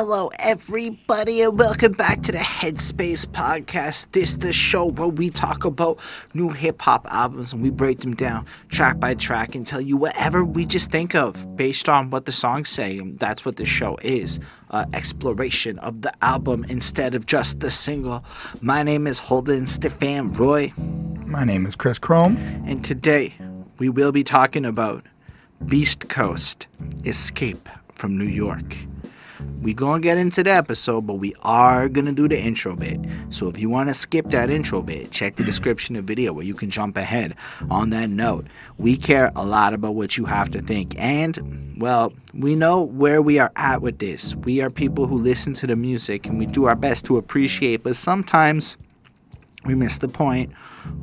Hello, everybody, and welcome back to the Headspace Podcast. This is the show where we talk about new hip hop albums and we break them down track by track and tell you whatever we just think of based on what the songs say. And that's what the show is uh, exploration of the album instead of just the single. My name is Holden Stefan Roy, My name is Chris Chrome. and today we will be talking about Beast Coast Escape from New York. We gonna get into the episode, but we are gonna do the intro bit. So if you wanna skip that intro bit, check the description of the video where you can jump ahead. On that note, we care a lot about what you have to think, and well, we know where we are at with this. We are people who listen to the music and we do our best to appreciate, but sometimes we miss the point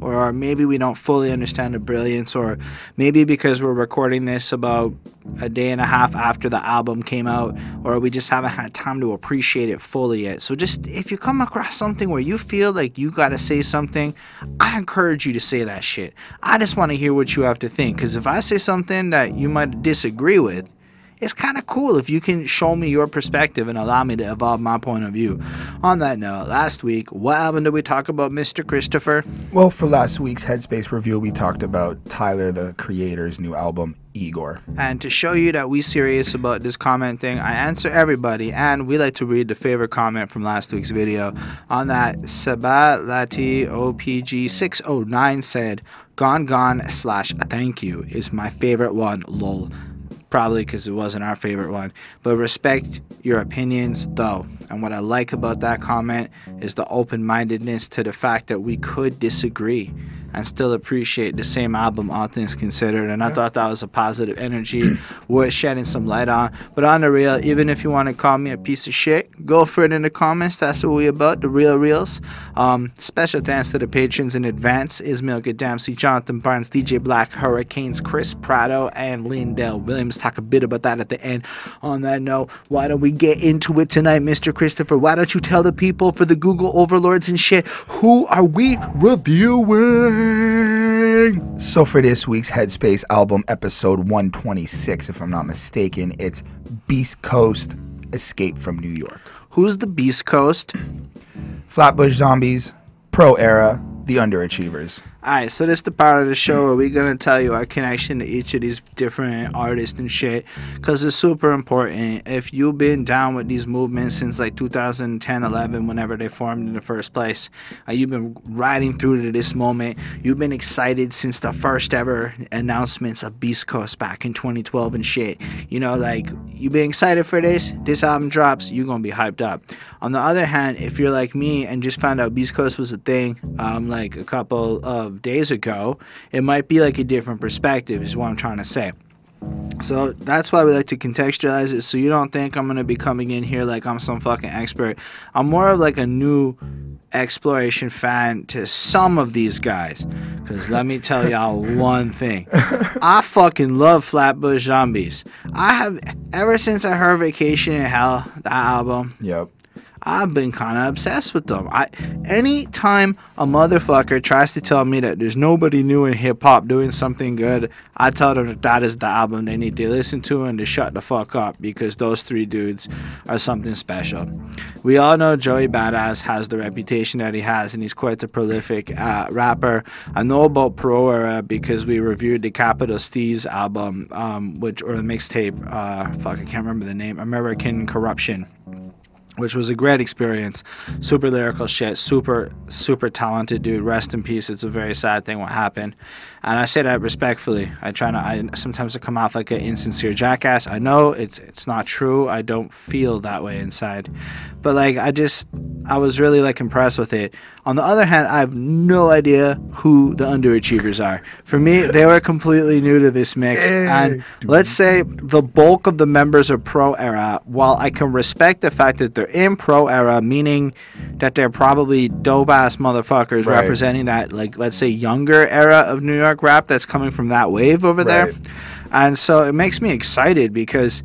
or maybe we don't fully understand the brilliance or maybe because we're recording this about a day and a half after the album came out or we just haven't had time to appreciate it fully yet. So just if you come across something where you feel like you got to say something i encourage you to say that shit. I just want to hear what you have to think because if i say something that you might disagree with it's kind of cool if you can show me your perspective and allow me to evolve my point of view. On that note, last week, what album did we talk about, Mr. Christopher? Well, for last week's Headspace review, we talked about Tyler, the creator's new album, Igor. And to show you that we serious about this comment thing, I answer everybody, and we like to read the favorite comment from last week's video. On that, Sabalati OPG 609 said, "Gone Gone slash Thank You is my favorite one." Lol. Probably because it wasn't our favorite one. But respect your opinions, though. And what I like about that comment is the open mindedness to the fact that we could disagree and still appreciate the same album, all things considered. And I thought that was a positive energy worth shedding some light on. But on the real, even if you want to call me a piece of shit, go for it in the comments. That's what we about, the real reels. Um, special thanks to the patrons in advance Ismail Gadamsi, Jonathan Barnes, DJ Black, Hurricanes, Chris Prado, and Lindell Williams. Talk a bit about that at the end. On that note, why don't we get into it tonight, Mr. Christopher? Why don't you tell the people for the Google overlords and shit, who are we reviewing? So, for this week's Headspace album, episode 126, if I'm not mistaken, it's Beast Coast Escape from New York. Who's the Beast Coast? Flatbush Zombies, Pro Era, The Underachievers. Alright, so this is the part of the show where we're gonna tell you our connection to each of these different artists and shit, cause it's super important. If you've been down with these movements since like 2010, 11, whenever they formed in the first place, uh, you've been riding through to this moment. You've been excited since the first ever announcements of Beast Coast back in 2012 and shit. You know, like you've been excited for this. This album drops, you're gonna be hyped up. On the other hand, if you're like me and just found out Beast Coast was a thing, um, like a couple of days ago, it might be like a different perspective, is what I'm trying to say. So that's why we like to contextualize it so you don't think I'm gonna be coming in here like I'm some fucking expert. I'm more of like a new exploration fan to some of these guys. Cause let me tell y'all one thing. I fucking love Flatbush Zombies. I have ever since I heard Vacation in Hell, that album, Yep. I've been kind of obsessed with them. I anytime a motherfucker tries to tell me that there's nobody new in hip hop doing something good, I tell them that that is the album they need to listen to and to shut the fuck up because those three dudes are something special. We all know Joey Badass has the reputation that he has, and he's quite the prolific uh, rapper. I know about Pro Era because we reviewed the Capital Steez album, um, which or the mixtape. Uh, fuck, I can't remember the name. American Corruption which was a great experience. Super lyrical shit, super, super talented dude. Rest in peace. It's a very sad thing what happened. And I say that respectfully. I try not, I sometimes I come off like an insincere jackass. I know it's it's not true. I don't feel that way inside. But like I just I was really like impressed with it. On the other hand, I have no idea who the underachievers are. For me, they were completely new to this mix. And let's say the bulk of the members are pro era. While I can respect the fact that they're in pro era, meaning that they're probably dope ass motherfuckers Right. representing that, like, let's say, younger era of New York rap that's coming from that wave over there. And so it makes me excited because,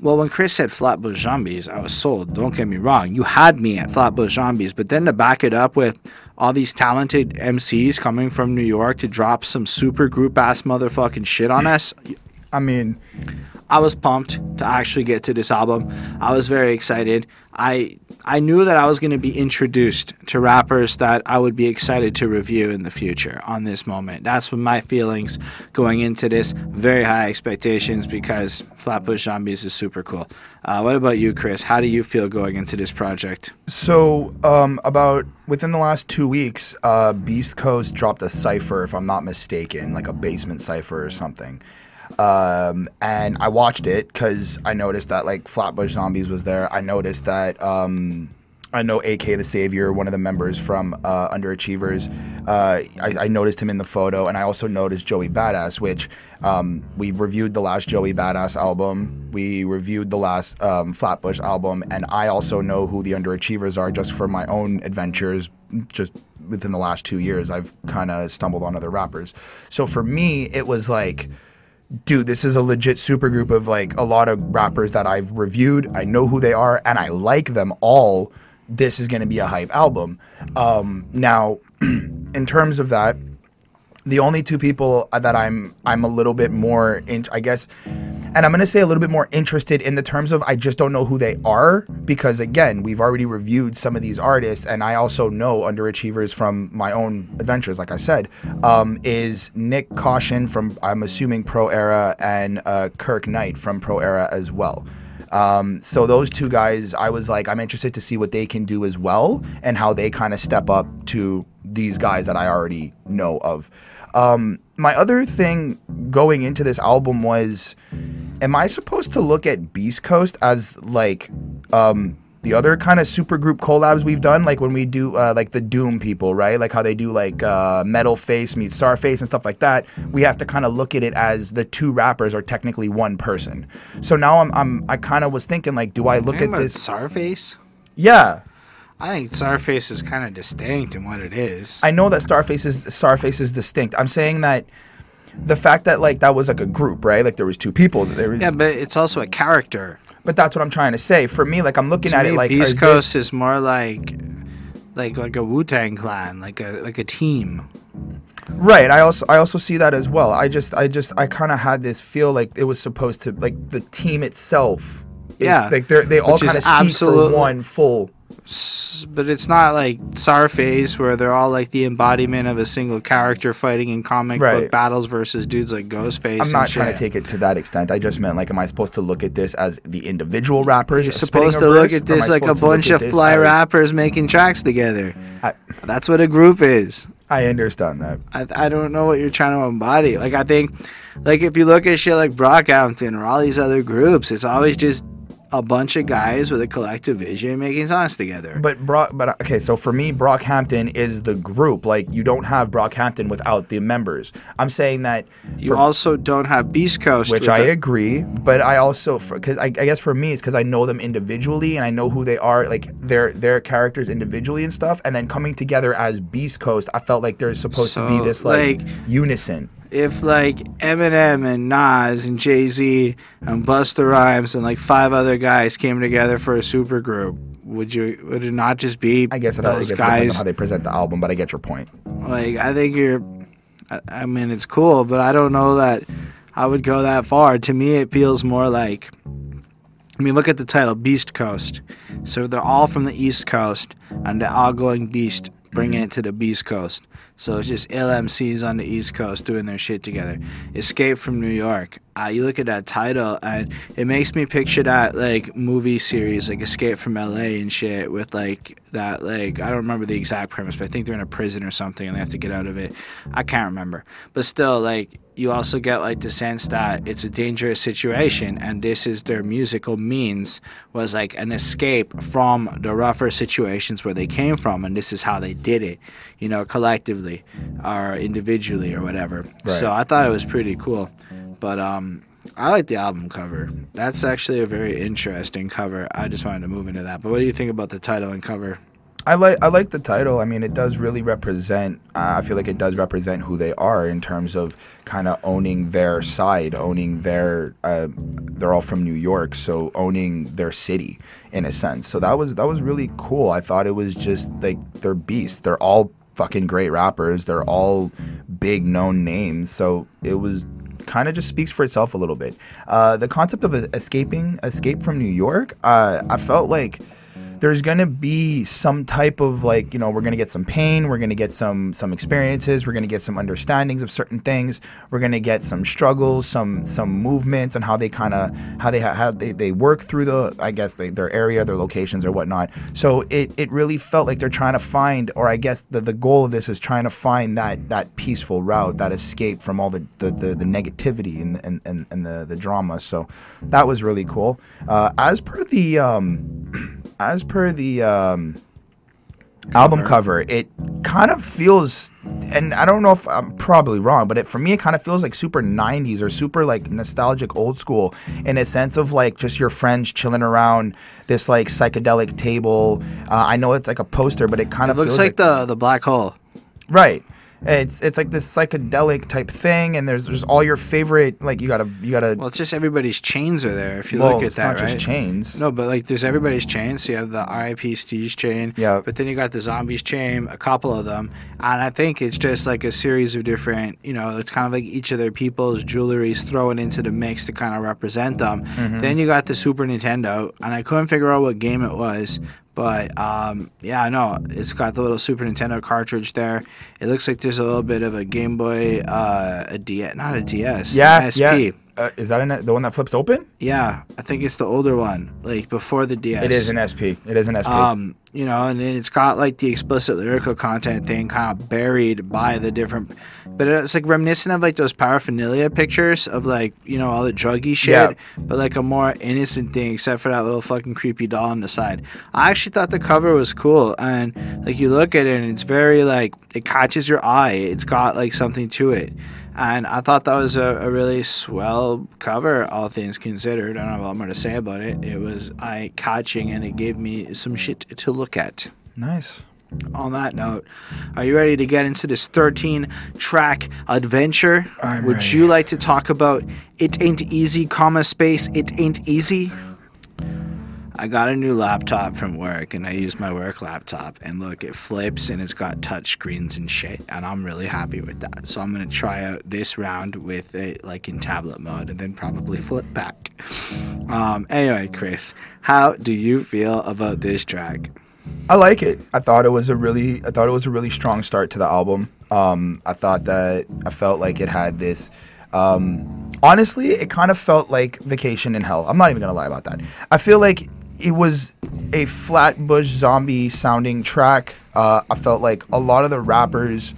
well, when Chris said Flatbush Zombies, I was sold. Don't get me wrong. You had me at Flatbush Zombies, but then to back it up with all these talented MCs coming from New York to drop some super group ass motherfucking shit on us, I mean, I was pumped to actually get to this album. I was very excited. I I knew that I was going to be introduced to rappers that I would be excited to review in the future on this moment. That's what my feelings going into this. Very high expectations because Flatbush Zombies is super cool. Uh, what about you, Chris? How do you feel going into this project? So, um, about within the last two weeks, uh, Beast Coast dropped a cipher, if I'm not mistaken, like a basement cipher or something. Um, and I watched it because I noticed that like Flatbush Zombies was there. I noticed that um, I know AK the Savior, one of the members from uh, Underachievers. Uh, I, I, noticed him in the photo, and I also noticed Joey Badass, which um, we reviewed the last Joey Badass album. We reviewed the last um, Flatbush album, and I also know who the Underachievers are just for my own adventures. Just within the last two years, I've kind of stumbled on other rappers. So for me, it was like dude, this is a legit super group of like a lot of rappers that I've reviewed. I know who they are and I like them all this is going to be a hype album. Um, now, in terms of that, the only two people that I'm I'm a little bit more in, I guess, and I'm gonna say a little bit more interested in the terms of I just don't know who they are because again we've already reviewed some of these artists and I also know underachievers from my own adventures like I said um, is Nyck Caution from I'm assuming Pro Era and uh, Kirk Knight from Pro Era as well. Um, so those two guys, I was like, I'm interested to see what they can do as well and how they kind of step up to these guys that I already know of. Um, my other thing going into this album was, am I supposed to look at Beast Coast as like um, the other kind of super group collabs we've done, like when we do uh, like the Doom people, right? Like how they do like uh, Metal Face meets Starface and stuff like that. We have to kind of look at it as the two rappers are technically one person. So now I'm, I'm I kind of was thinking like, do I look at this Starface? Yeah. I think Starface is kind of distinct in what it is. I know that Starface is Starface is distinct. I'm saying that the fact that like that was like a group, right? Like there was two people. There was, yeah, but it's also a character. But that's what I'm trying to say. For me, like I'm looking to at me, it like Beast Coast this... is more like like like a Wu Tang clan, like a like a team. Right. I also I also see that as well. I just I just I kind of had this feel like it was supposed to like the team itself. Yeah. Like they they all kind of speak for one full but it's not like Starface where they're all like the embodiment of a single character fighting in comic right. book battles versus dudes like Ghostface. I'm not trying to take it to that extent. I just meant like, am I supposed to look at this as the individual rappers? You're supposed to look at this like a bunch of fly as... rappers making tracks together. I, That's what a group is. I understand that. I, I don't know what you're trying to embody. Like I think, like if you look at shit like Brockhampton or all these other groups, it's always just a bunch of guys with a collective vision making songs together. But Brock, but okay, so for me, Brockhampton is the group. Like you don't have Brockhampton without the members. I'm saying that you for, also don't have Beast Coast, which I the, agree. But I also, because I, I, guess for me, it's because I know them individually and I know who they are, like their their characters individually and stuff. And then coming together as Beast Coast, I felt like there's supposed so, to be this like, like unison if like Eminem and Nas and Jay Z and Busta Rhymes and like five other guys came together for a super group, would you would it not just be I guess it, those I guess guys? It how they present the album, but I get your point. Like I think you're, I, I mean it's cool, but I don't know that I would go that far. To me, it feels more like. I mean, look at the title, Beast Coast. So they're all from the East Coast, and they're all going beast, bringing mm-hmm. it to the Beast Coast. So it's just LMCs on the East Coast doing their shit together. Escape from New York. Uh, you look at that title, and it makes me picture that like movie series, like Escape from LA and shit, with like that like I don't remember the exact premise, but I think they're in a prison or something and they have to get out of it. I can't remember, but still, like you also get like the sense that it's a dangerous situation and this is their musical means was like an escape from the rougher situations where they came from and this is how they did it you know collectively or individually or whatever right. so i thought it was pretty cool but um I like the album cover. That's actually a very interesting cover. I just wanted to move into that. But what do you think about the title and cover? I like I like the title. I mean, it does really represent. Uh, I feel like it does represent who they are in terms of kind of owning their side, owning their. Uh, they're all from New York, so owning their city in a sense. So that was that was really cool. I thought it was just like they're beasts. They're all fucking great rappers. They're all big known names. So it was kind of just speaks for itself a little bit. Uh, the concept of escaping, escape from New York, uh, I felt like there's gonna be some type of like you know we're gonna get some pain we're gonna get some some experiences we're gonna get some understandings of certain things we're gonna get some struggles some some movements and how they kind of how they how they, they work through the i guess they, their area their locations or whatnot. So it it really felt like they're trying to find or i guess the, the goal of this is trying to find that that peaceful route that escape from all the the, the, the negativity and, and, and, and the, the drama. So that was really cool. Uh, as per the um as per the um, album cover, it kind of feels, and I don't know if I'm probably wrong, but it, for me, it kind of feels like super 90s or super like nostalgic old school in a sense of like just your friends chilling around this like psychedelic table. Uh, I know it's like a poster, but it kind It of looks feels like the the black hole. right. It's it's like this psychedelic type thing, and there's there's all your favorite like you gotta you gotta. Well, it's just everybody's chains are there. If you well, look at it's that, not right? just chains. No, but like there's everybody's chains. So you have the RIP Steve's chain. Yeah. But then you got the zombies chain, a couple of them. And I think it's just like a series of different, you know, it's kind of like each of their people's jewelries thrown into the mix to kind of represent them. Mm-hmm. Then you got the Super Nintendo, and I couldn't figure out what game it was. But um, yeah, no, it's got the little Super Nintendo cartridge there. It looks like there's a little bit of a Game Boy, uh, a DS, not a DS, Yeah, SP. yeah. Uh, is that in the one that flips open? Yeah, I think it's the older one, like before the DS. It is an SP. It is an SP. Um, you know, and then it's got like the explicit lyrical content thing kind of buried by the different, but it's like reminiscent of like those paraphernalia pictures of like you know all the druggy shit, Yeah. but like a more innocent thing, except for that little fucking creepy doll on the side. I actually thought the cover was cool, and like you look at it and it's very like it catches your eye. It's got like something to it. And I thought that was a, a really swell cover, all things considered. I don't have a lot more to say about it. It was eye catching and it gave me some shit to look at. nice. On that note, are you ready to get into this 13 track adventure? I'm Would ready. you like to talk about It Ain't Easy, comma space, It Ain't Easy? I got a new laptop from work and I use my work laptop and look it flips and it's got touch screens and shit and I'm really happy with that. So I'm gonna try out this round with it like in tablet mode and then probably flip back. Um anyway, Chris, how do you feel about this track? I like it. I thought it was a really I thought it was a really strong start to the album. Um, I thought that I felt like it had this um, honestly, it kind of felt like Vacation in Hell. I'm not even gonna lie about that. I feel like it was a Flatbush zombie sounding track. Uh, I felt like a lot of the rappers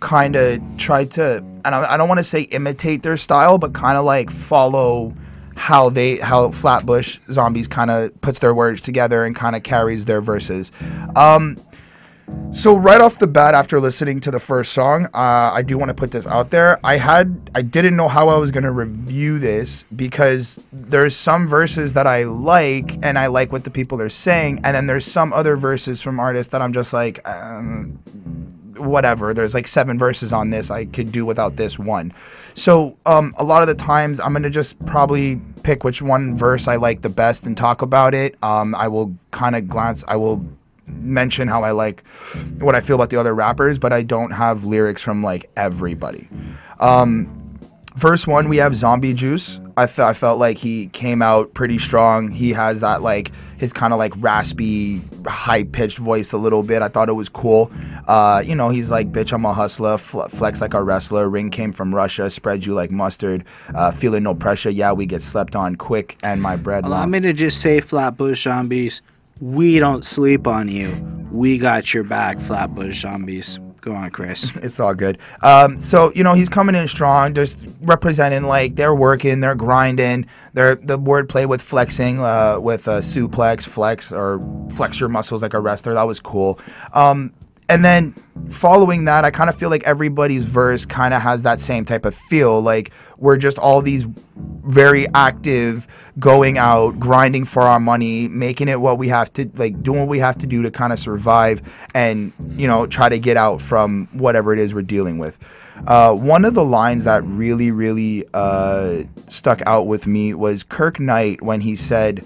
kind of tried to, and I, I don't want to say imitate their style, but kind of like follow how they how Flatbush Zombies kind of puts their words together and kind of carries their verses. Um, so right off the bat, after listening to the first song, uh, I do want to put this out there. I had I didn't know how I was gonna review this because there's some verses that I like and I like what the people are saying, and then there's some other verses from artists that I'm just like, um, whatever. There's like seven verses on this. I could do without this one. So um, a lot of the times, I'm gonna just probably pick which one verse I like the best and talk about it. Um, I will kind of glance. I will mention how I like what I feel about the other rappers, but I don't have lyrics from like everybody. Um, verse one, we have Zombie Juice. I, th- I felt like he came out pretty strong. He has that like his kind of like raspy, high pitched voice a little bit. I thought it was cool. Uh, you know, he's like, bitch, I'm a hustler, fl- flex like a wrestler. Ring came from Russia, spread you like mustard. Uh, feeling no pressure. Yeah, we get slept on quick, and my bread. Allow me to just say, Flatbush Zombies, we don't sleep on you. We got your back, Flatbush Zombies. Go on, Chris. it's all good. Um, so you know he's coming in strong, just representing like they're working, they're grinding, they're the wordplay with flexing, uh, with uh, suplex, flex or flex your muscles like a wrestler. That was cool. Um, and then following that, I kind of feel like everybody's verse kind of has that same type of feel. Like we're just all these very active, going out, grinding for our money, making it what we have to, like doing what we have to do to kind of survive and, you know, try to get out from whatever it is we're dealing with. Uh, one of the lines that really, really uh, stuck out with me was Kirk Knight when he said,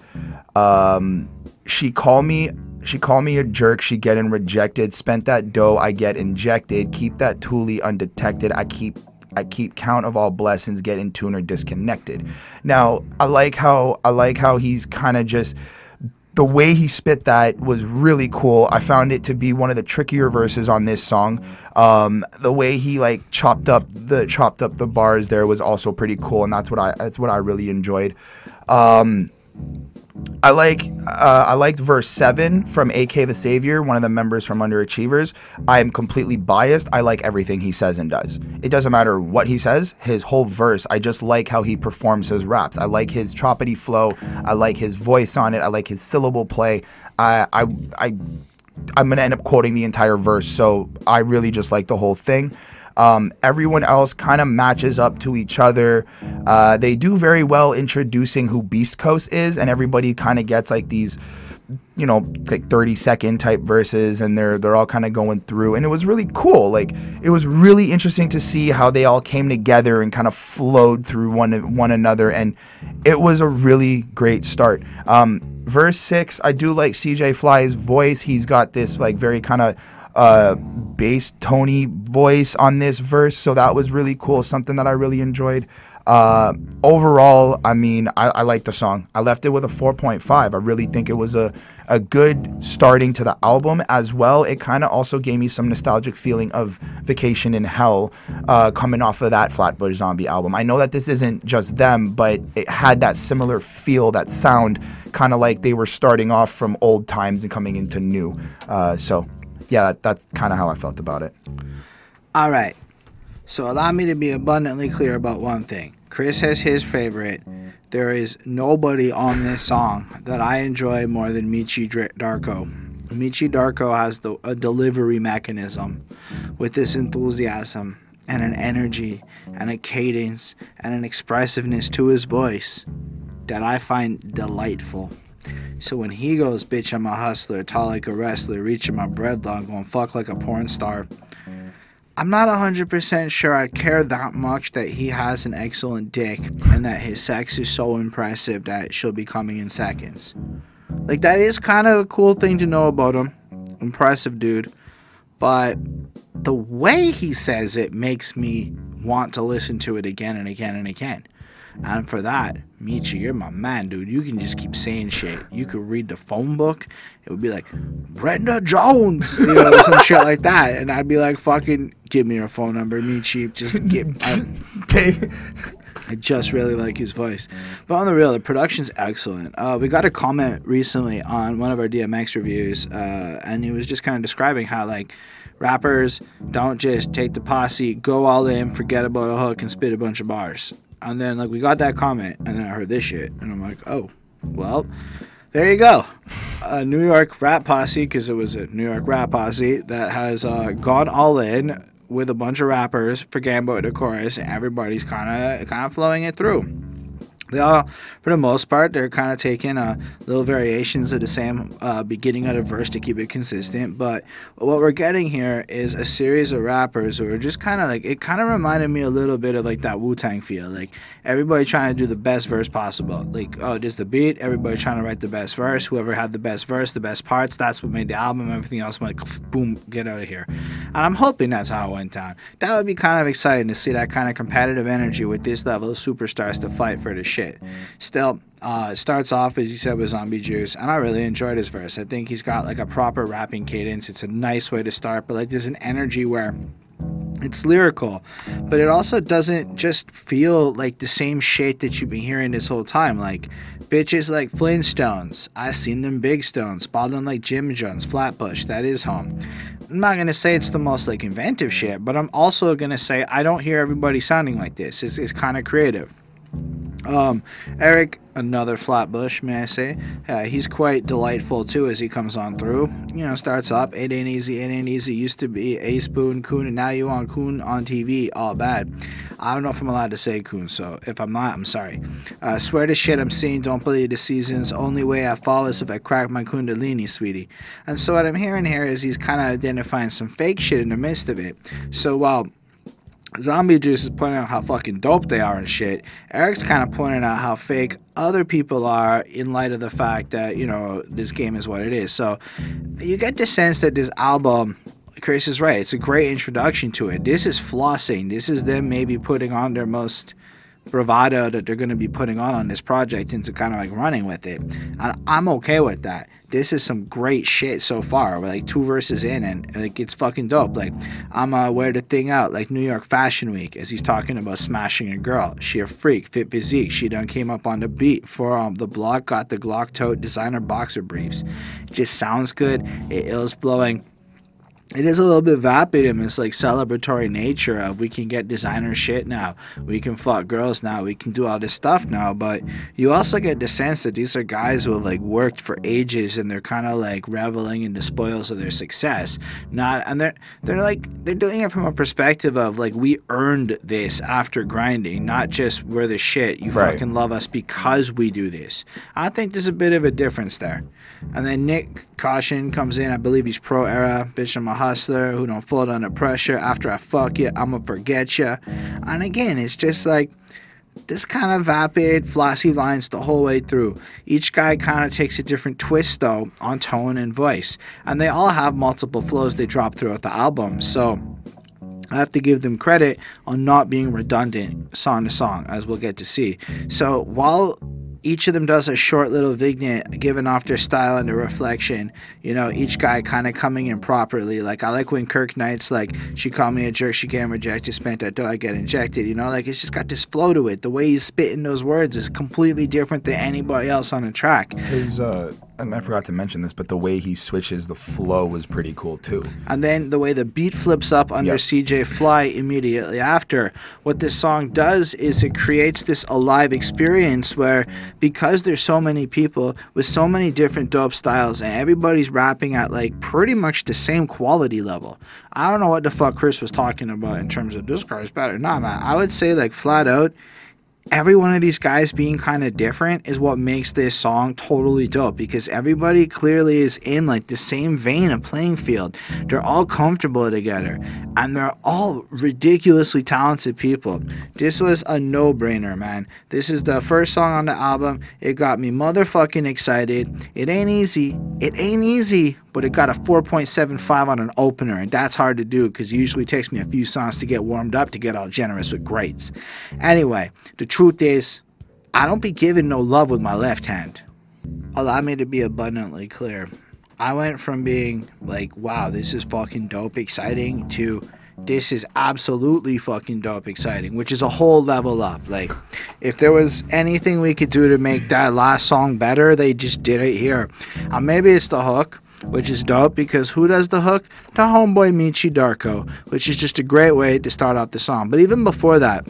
um, "She called me." She called me a jerk. She getting rejected. Spent that dough. I get injected. Keep that toolie undetected. I keep I keep count of all blessings, get in tune or disconnected. Now, I like how I like how he's kind of just the way he spit that was really cool. I found it to be one of the trickier verses on this song. Um, the way he like chopped up the chopped up the bars there was also pretty cool, and that's what I that's what I really enjoyed. Um, I like uh, I liked verse seven from AK the Savior, one of the members from Underachievers. I am completely biased. I like everything he says and does. It doesn't matter what he says. His whole verse. I just like how he performs his raps. I like his choppity flow. I like his voice on it. I like his syllable play. I I I I'm gonna end up quoting the entire verse. So I really just like the whole thing. Um, everyone else kind of matches up to each other. Uh, they do very well introducing who Beast Coast is, and everybody kind of gets like these, you know, like 30 second type verses, and they're they're all kind of going through, and it was really cool. Like it was really interesting to see how they all came together and kind of flowed through one one another, and it was a really great start. Um, verse six, I do like CJ Fly's voice. He's got this like very kind of uh, bass tony voice on this verse, so that was really cool. Something that I really enjoyed. Uh, overall, I mean, I, I like the song. I left it with a 4.5. I really think it was a, a good starting to the album as well. It kind of also gave me some nostalgic feeling of Vacation in Hell uh, coming off of that Flatbush Zombie album. I know that this isn't just them, but it had that similar feel, that sound, kind of like they were starting off from old times and coming into new. Uh, so yeah, that's kind of how I felt about it. All right. So allow me to be abundantly clear about one thing. Chris has his favorite. There is nobody on this song that I enjoy more than Meechy Darko. Meechy Darko has the, a delivery mechanism with this enthusiasm and an energy and a cadence and an expressiveness to his voice that I find delightful. So when he goes, bitch, I'm a hustler, tall like a wrestler, reaching my breadlock, going fuck like a porn star. I'm not 100% sure I care that much that he has an excellent dick and that his sex is so impressive that she'll be coming in seconds. Like, that is kind of a cool thing to know about him. Impressive dude. But the way he says it makes me want to listen to it again and again and again. And for that, Meechy, you're my man, dude. You can just keep saying shit. You could read the phone book. It would be like, Brenda Jones, you know, some shit like that. And I'd be like, fucking, give me your phone number, Meechy. Just get. I, I just really like his voice. But on the real, the production's excellent. Uh, we got a comment recently on one of our DMX reviews, uh, and he was just kind of describing how, like, rappers don't just take the posse, go all in, forget about a hook, and spit a bunch of bars. And then like we got that comment, and then I heard this shit, and I'm like, oh, well, there you go. A New York rap posse, because it was a New York rap posse that has uh, gone all in with a bunch of rappers for Gambo the chorus, and everybody's kind of kind of flowing it through they all, for the most part, they're kind of taking uh, little variations of the same uh, beginning of the verse to keep it consistent. But what we're getting here is a series of rappers who are just kind of like it. Kind of reminded me a little bit of like that Wu Tang feel, like everybody trying to do the best verse possible. Like, oh, this the beat, everybody trying to write the best verse. Whoever had the best verse, the best parts, that's what made the album. Everything else went boom, get out of here. And I'm hoping that's how it went down. That would be kind of exciting to see that kind of competitive energy with this level of superstars to fight for the shit. Still, uh, starts off as you said with Zombie Juice, and I really enjoyed his verse. I think he's got like a proper rapping cadence. It's a nice way to start, but like there's an energy where it's lyrical, but it also doesn't just feel like the same shit that you've been hearing this whole time. Like bitches like Flintstones, I seen them big stones, ballin' like Jim Jones, Flatbush, that is home. I'm not gonna say it's the most like inventive shit, but I'm also gonna say I don't hear everybody sounding like this. It's, it's kind of creative. Um, Erick, another Flatbush, may I say? Uh, he's quite delightful too as he comes on through. You know, starts up, it ain't easy, it ain't easy. Used to be a spoon coon, and now you on coon on TV, all bad. I don't know if I'm allowed to say coon, so if I'm not, I'm sorry. Uh, swear to shit I'm seeing, don't believe the seasons. Only way I fall is if I crack my kundalini, sweetie. And so what I'm hearing here is he's kind of identifying some fake shit in the midst of it. So while Zombie Juice is pointing out how fucking dope they are and shit. Erick's kind of pointing out how fake other people are in light of the fact that, you know, this game is what it is. So you get the sense that this album Chris is right. It's a great introduction to it. This is flossing. This is them maybe putting on their most bravado that they're going to be putting on on this project into kind of like running with it. And I'm okay with that. This is some great shit so far. We're like two verses in, and like it's fucking dope. Like I'ma wear the thing out like New York Fashion Week as he's talking about smashing a girl. She a freak, fit physique. She done came up on the beat for um, the block. Got the Glock tote designer boxer briefs. It just sounds good. It is blowing it is a little bit vapid in this like celebratory nature of we can get designer shit now we can fuck girls now we can do all this stuff now but you also get the sense that these are guys who have like worked for ages and they're kind of like reveling in the spoils of their success not and they're they're like they're doing it from a perspective of like we earned this after grinding not just we're the shit you Right. fucking love us because we do this i think there's a bit of a difference there and then Nyck Caution comes in. I believe he's pro era. Bitch, I'm a hustler who don't fold under pressure. After I fuck you, I'ma forget you. And again, it's just like this kind of vapid, flossy lines the whole way through. Each guy kind of takes a different twist, though, on tone and voice. And they all have multiple flows they drop throughout the album. So I have to give them credit on not being redundant song to song, as we'll get to see. So while each of them does a short little vignette giving off their style and their reflection, you know, each guy kind of coming in properly. Like, I like when Kirk Knight's like, she called me a jerk, she getting rejected, spent that dough, I get injected, you know, like it's just got this flow to it. The way he's spitting those words is completely different than anybody else on the track. His uh, and I forgot to mention this, but the way he switches the flow was pretty cool too. and then the way the beat flips up under Yep. CJ Fly immediately after. What this song does is it creates this alive experience where because there's so many people with so many different dope styles and everybody's rapping at like pretty much the same quality level. I don't know what the fuck Chris was talking about in terms of this guy's better. Nah, man. I would say like flat out every one of these guys being kind of different is what makes this song totally dope because everybody clearly is in like the same vein of playing field. They're all comfortable together and they're all ridiculously talented people. This was a no brainer, man. This is the first song on the album. It got me motherfucking excited. It ain't easy. It ain't easy, but it got a 4.75 on an opener, and that's hard to do because it usually takes me a few songs to get warmed up to get all generous with grades. Anyway, the truth is, I don't be giving no love with my left hand. Allow me to be abundantly clear. I went from being like, wow, this is fucking dope, exciting, to this is absolutely fucking dope, exciting, which is a whole level up. Like, if there was anything we could do to make that last song better, they just did it here. Uh, maybe it's the hook, which is dope because who does the hook? The homeboy Meechy Darko, which is just a great way to start out the song. But even before that,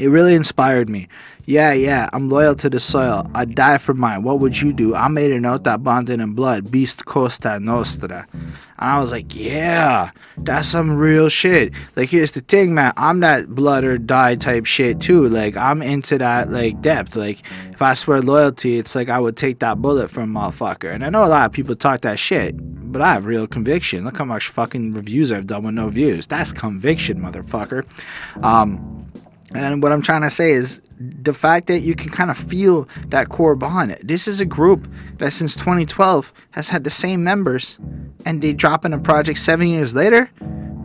it really inspired me. Yeah, yeah, I'm loyal to the soil. I die for mine. What would you do? I made a note that bonded in blood, beast costa nostra. And I was like, yeah, that's some real shit. Like, here's the thing, man. I'm that blood or die type shit too. Like, I'm into that, like, depth. Like, if I swear loyalty, it's like I would take that bullet from a motherfucker. And I know a lot of people talk that shit, but I have real conviction. Look how much fucking reviews I've done with no views. That's conviction, motherfucker. Um, and what I'm trying to say is the fact that you can kind of feel that core bond. This is a group that since 2012 has had the same members, and they drop in a project seven years later.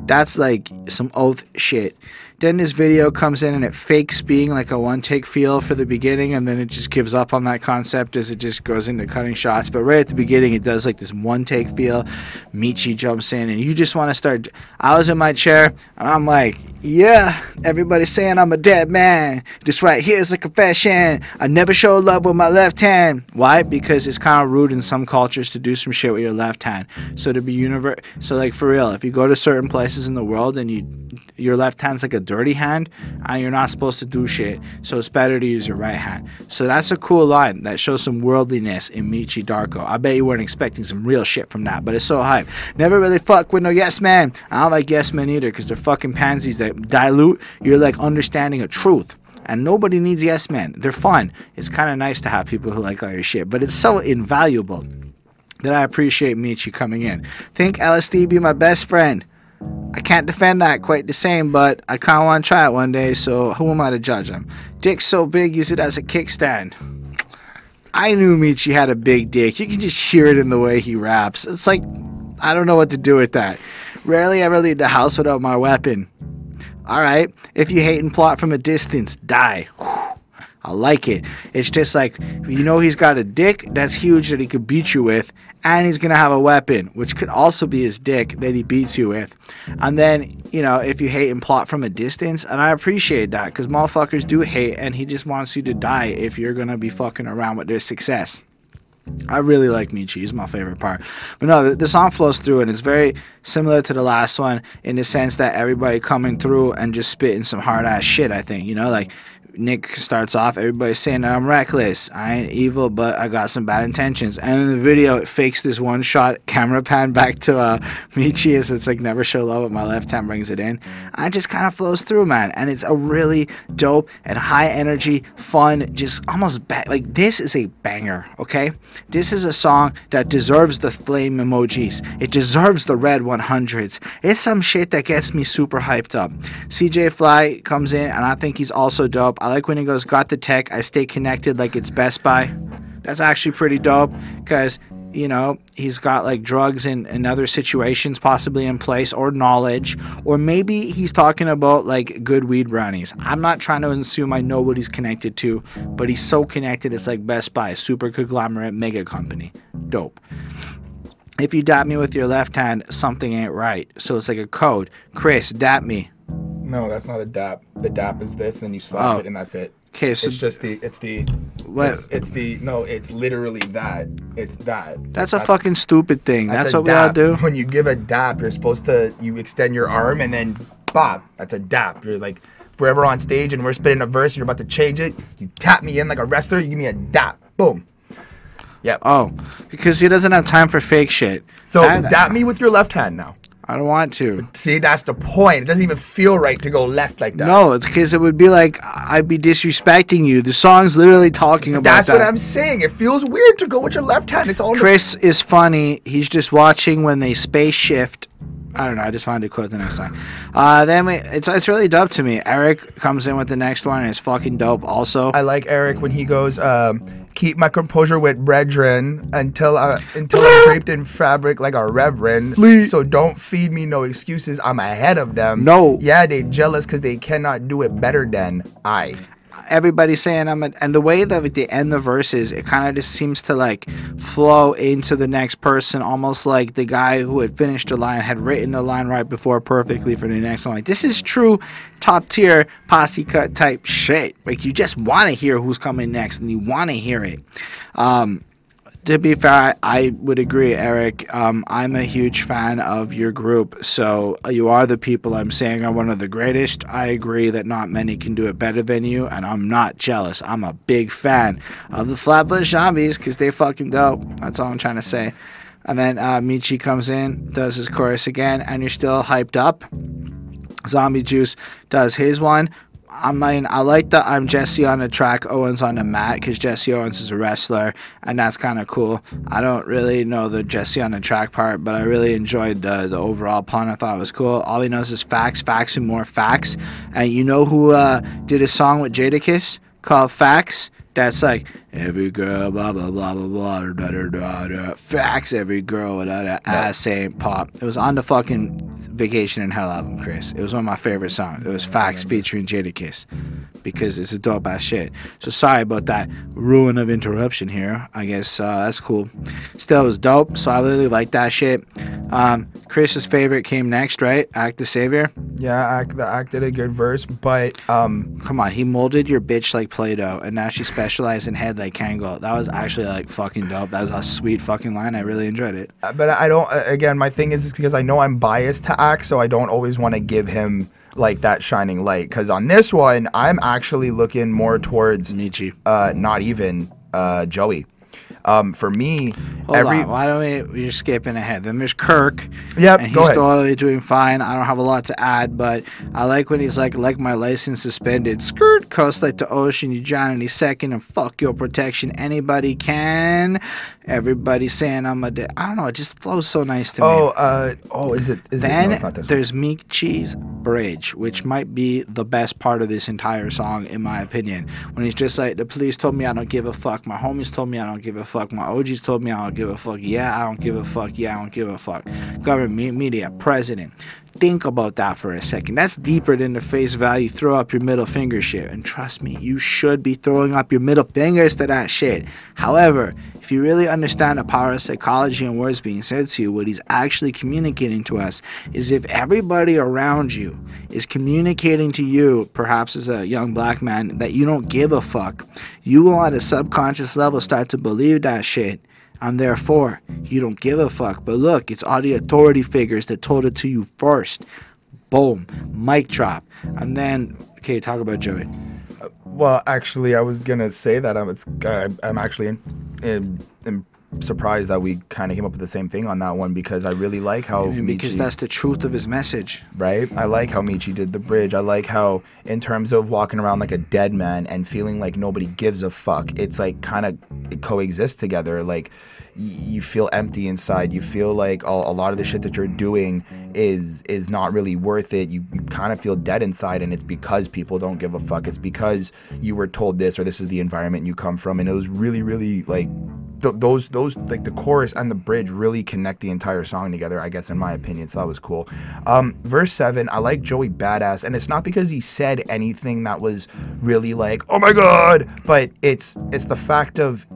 That's like some oath shit. Then this video comes in and it fakes being like a one take feel for the beginning, and then it just gives up on that concept as it just goes into cutting shots. But right at the beginning, it does like this one take feel. Meechy jumps in, and you just want to start. I was in my chair, and I'm like, yeah, everybody's saying I'm a dead man. This right here is a confession. I never show love with my left hand. Why? Because it's kind of rude in some cultures to do some shit with your left hand. So to be universe, so like for real, if you go to certain places in the world and you your left hand's like a dirty hand and you're not supposed to do shit. So it's better to use your right hand. So that's a cool line that shows some worldliness in meechy darko. I bet you weren't expecting some real shit from that but it's so hype. Never really fuck with no yes man. I don't like yes men either because they're fucking pansies that dilute. Your like understanding of truth. And nobody needs yes men. They're fun it's kind of nice to have people who like all your shit but it's so invaluable that I appreciate Meechy coming in. Think LSD be my best friend. I can't defend that quite the same, but I kind of want to try it one day, so who am I to judge him? Dick's so big, use it as a kickstand. I knew Meechy had a big dick. You can just hear it in the way he raps. It's like, I don't know what to do with that. Rarely ever leave the house without my weapon. All right. If you hate and plot from a distance, die. I like it. It's just like you know he's got a dick that's huge that he could beat you with, and he's gonna have a weapon, which could also be his dick that he beats you with. And then you know if you hate and plot from a distance, and I appreciate that because motherfuckers do hate, and he just wants you to die if you're gonna be fucking around with their success. I really like Meechy. He's my favorite part. But no, the, the, song flows through and it's very similar to the last one in the sense that everybody coming through and just spitting some hard ass shit, I think. You know, like Nyck starts off, everybody's saying I'm reckless, I ain't evil, but I got some bad intentions. And in the video, it fakes this one shot camera pan back to uh, Meechy as it's like never show love, but my left hand brings it in. And it just kind of flows through, man. And it's a really dope and high energy, fun, just almost ba- like this is a banger, okay? This is a song that deserves the flame emojis, it deserves the red 100s. It's some shit that gets me super hyped up. CJ Fly comes in, and I think he's also dope. I like when he goes, got the tech, I stay connected like it's Best Buy. That's actually pretty dope because, you know, he's got like drugs and, and other situations possibly in place or knowledge. Or maybe he's talking about like good weed brownies. I'm not trying to assume I know what he's connected to, but he's so connected. It's like Best Buy, super conglomerate mega company. Dope if you dap me with your left hand, something ain't right. So it's like a code. Chris, dap me. No, that's not a dap. The dap is this, then you slap Oh. it, and that's it. Okay, so It's just the. It's the. What? It's, it's the. No, it's literally that. It's that. that's a fucking stupid thing. That's, a what we all do. When you give a dap, you're supposed to you extend your arm and then bop. That's a dap. You're like if we're ever on stage and we're spitting a verse and you're about to change it, you tap me in like a wrestler, you give me a dap. Boom. Yep. Oh, because he doesn't have time for fake shit. so dap me with your left hand now. I don't want to. See, that's the point. It doesn't even feel right to go left like that. No, it's because it would be like I'd be disrespecting you. The song's literally talking about that. That's that. what I'm saying. It feels weird to go with your left hand. It's all Chris is funny. He's just watching when they space shift. I don't know. I just wanted to quote the next line. Uh, then we, it's it's really dope to me. Erick comes in with the next one and it's fucking dope. Also, I like Erick when he goes, um, "Keep my composure with brethren until I, until I'm draped in fabric like a reverend. Flee. So don't feed me no excuses. I'm ahead of them. No. yeah, they jealous because they cannot do it better than I. everybody's saying I'm a, and the way that they end the verses, it kind of just seems to like flow into the next person, almost like the guy who had finished the line had written the line right before perfectly for the next one. Like this is true top tier posse cut type shit. Like you just want to hear who's coming next, and you want to hear it. Um, to be fair, I, would agree, Erick. Um, I'm a huge fan of your group, so you are the people I'm saying are one of the greatest. I agree that not many can do it better than you, and I'm not jealous. I'm a big fan of the Flatbush Zombies because they fucking dope. That's all I'm trying to say. And then uh, Meechy comes in, does his chorus again, and you're still hyped up. Zombie Juice does his one. I mean, I like that I'm Jesse on the track, Owens on the mat, because Jesse Owens is a wrestler, and that's kind of cool. I don't really know the Jesse on the track part, but I really enjoyed the, the overall pun. I thought it was cool. All he knows is facts, facts, and more facts. And you know who uh, did a song with Jadakiss called Facts? That's like every girl, blah blah blah blah blah, da, da, da, da, facts. Every girl without an ass ain't pop. It was on the fucking Vacation in Hell album, Chris. It was one of my favorite songs. It was Facts featuring Jadakiss because it's a dope ass shit. So sorry about that ruin of interruption here. I guess uh, that's cool. Still, it was dope. So I really like that shit. Um, Chris's favorite came next, right? AK the Savior. Yeah, act, the act did a good verse, but um, Come on, he molded your bitch like Play-Doh, and now she specialized in head like Kangol. That was actually like fucking dope. That was a sweet fucking line. I really enjoyed it. but I don't. uh, Again, my thing is, is because I know I'm biased to act, so I don't always want to give him like that shining light. Because on this one, I'm actually looking more towards Meechy. uh, not even uh, Joey. Um, for me, Hold every on. Why don't we? We're skipping ahead. Then there's Kirk. Yep, and go he's ahead. totally doing fine. I don't have a lot to add, but I like when he's like, like my license suspended. Skirt coast like the ocean. You drown any second, and fuck your protection. Anybody can. Everybody's saying I'm a. Di- I don't know. It just flows so nice to me. oh uh, oh is it is it Then no, it's not this one. there's Meechy's Bridge, which might be the best part of this entire song, in my opinion. When he's just like, the police told me I don't give a fuck, my homies told me I don't give a fuck. My OGs told me I don't give a fuck. Yeah, I don't give a fuck. Yeah, I don't give a fuck. Government, media, president. Think about that for a second. That's deeper than the face value. Throw up your middle finger shit. And trust me, you should be throwing up your middle fingers to that shit. However, you really understand the power of psychology and words being said to you, what he's actually communicating to us is if everybody around you is communicating to you, perhaps as a young black man, that you don't give a fuck, you will on a subconscious level start to believe that shit and therefore you don't give a fuck. But look, it's all the authority figures that told it to you first. Boom, mic drop, and then okay, talk about Joey. Well, actually, I was gonna say that I was. I, I'm actually in, in surprised that we kind of came up with the same thing on that one because I really like how because Meechy- that's the truth of his message. right? I like how Meechy did the bridge. I like how, in terms of walking around like a dead man and feeling like nobody gives a fuck, it's like kind of it coexists together. Like you feel empty inside. You feel like a, lot of the shit that you're doing is is not really worth it. You, you kind of feel dead inside, and it's because people don't give a fuck. It's because you were told this or this is the environment you come from, and it was really, really like th- those those like the chorus and the bridge really connect the entire song together i guess in my opinion so that was cool um verse 7 i like joey badass and it's not because he said anything that was really like oh my god but it's it's the fact of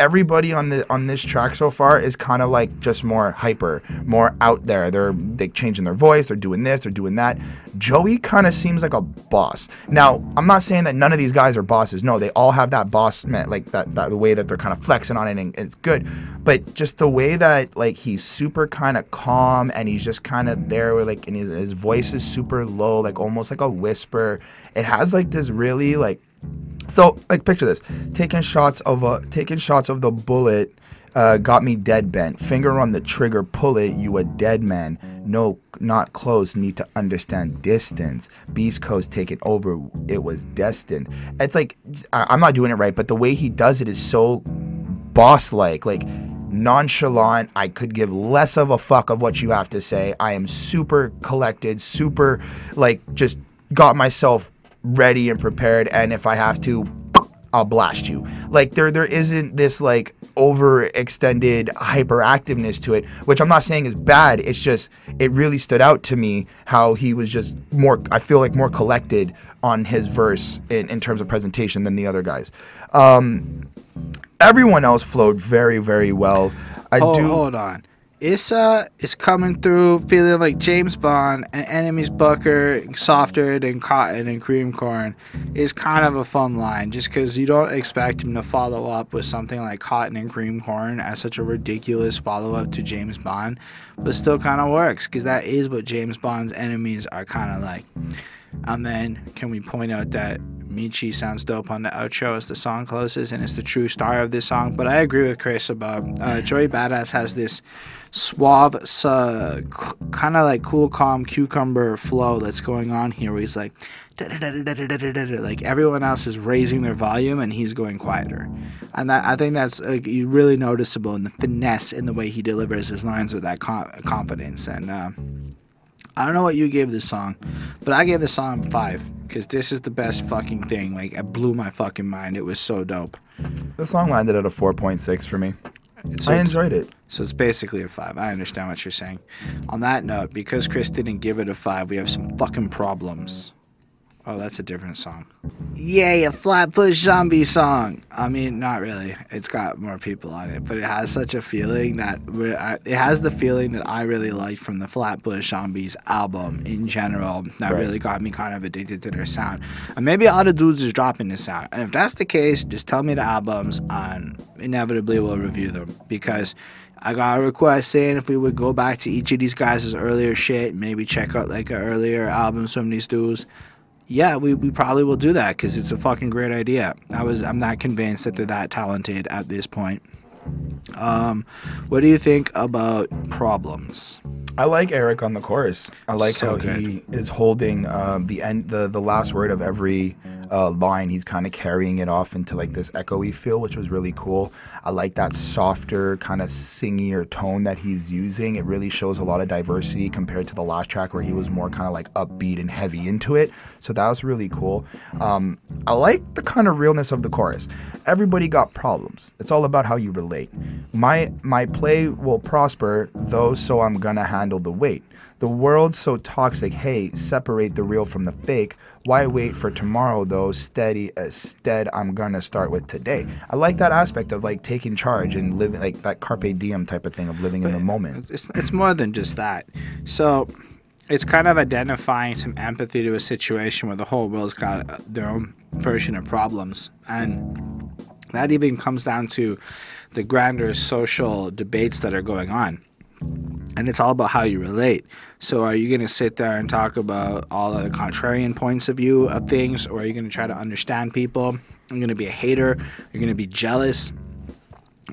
everybody on the on this track so far is kind of like just more hyper, more out there. They're they changing their voice, they're doing this, they're doing that. Joey kind of seems like a boss. Now, I'm not saying that none of these guys are bosses. No, they all have that boss like that that the way that they're kind of flexing on it and it's good. But just the way that like he's super kind of calm and he's just kind of there with like and his, his voice is super low, like almost like a whisper. It has like this really like so, like, picture this: taking shots of a taking shots of the bullet uh, got me dead bent. Finger on the trigger, pull it. You a dead man. No, not close. Need to understand distance. Beast Coast taking over. It was destined. It's like I- I'm not doing it right, but the way he does it is so boss-like. Like nonchalant. I could give less of a fuck of what you have to say. I am super collected, super like just got myself ready and prepared and if I have to I'll blast you. Like there there isn't this like overextended hyperactiveness to it, which I'm not saying is bad. It's just it really stood out to me how he was just more I feel like more collected on his verse in, in terms of presentation than the other guys. Um everyone else flowed very, very well. I Hold, do hold on. Issa is coming through feeling like James Bond and enemies Bucker softer than cotton and cream corn is kind of a fun line just because you don't expect him to follow up with something like cotton and cream corn as such a ridiculous follow up to James Bond, but still kind of works because that is what James Bond's enemies are kind of like. And then, can we point out that Meechy sounds dope on the outro as the song closes, and it's the true star of this song. But I agree with Chris about uh, Joey Badass has this suave, uh, kind of like cool, calm cucumber flow that's going on here, where he's like, like everyone else is raising their volume and he's going quieter, and that I think that's really noticeable in the finesse in the way he delivers his lines with that com- confidence and. Uh, I don't know what you gave this song, but I gave the song five because this is the best fucking thing. Like, it blew my fucking mind. It was so dope. the song landed at a 4.6 for me. So I enjoyed it. so it's basically a five. I understand what you're saying. On that note, because Chris didn't give it a five, we have some fucking problems. Oh, that's a different song. Yay, a Flatbush Zombie song. I mean, not really. It's got more people on it, but it has such a feeling that it has the feeling that I really liked from the Flatbush Zombies album in general. That Right. really got me kind of addicted to their sound. And maybe all the dudes is dropping this sound. And if that's the case, just tell me the albums, and inevitably we'll review them because. I got a request saying if we would go back to each of these guys' earlier shit, maybe check out like an earlier albums from these dudes yeah, we, we probably will do that because it's a fucking great idea. I was I'm not convinced that they're that talented at this point. Um, what do you think about problems? I like Erick on the chorus. I like So how he is holding um, the end, the the last word of every uh, line, he's kind of carrying it off into like this echoey feel, which was really cool. I like that softer, kind of singier tone that he's using. It really shows a lot of diversity compared to the last track where he was more kind of like upbeat and heavy into it. So that was really cool. Um, I like the kind of realness of the chorus. Everybody got problems. It's all about how you relate. My my play will prosper, though, so I'm gonna handle the weight. The world's so toxic. Hey, separate the real from the fake. Why wait for tomorrow though? Steady instead, I'm gonna start with today. I like that aspect of like taking charge and living like that carpe diem type of thing of living in the moment. It's, it's more than just that. So it's kind of identifying some empathy to a situation where the whole world's got uh, their own version of problems. And that even comes down to the grander social debates that are going on. And it's all about how you relate. So, are you going to sit there and talk about all the contrarian points of view of things, or are you going to try to understand people? You're going to be a hater. You're going to be jealous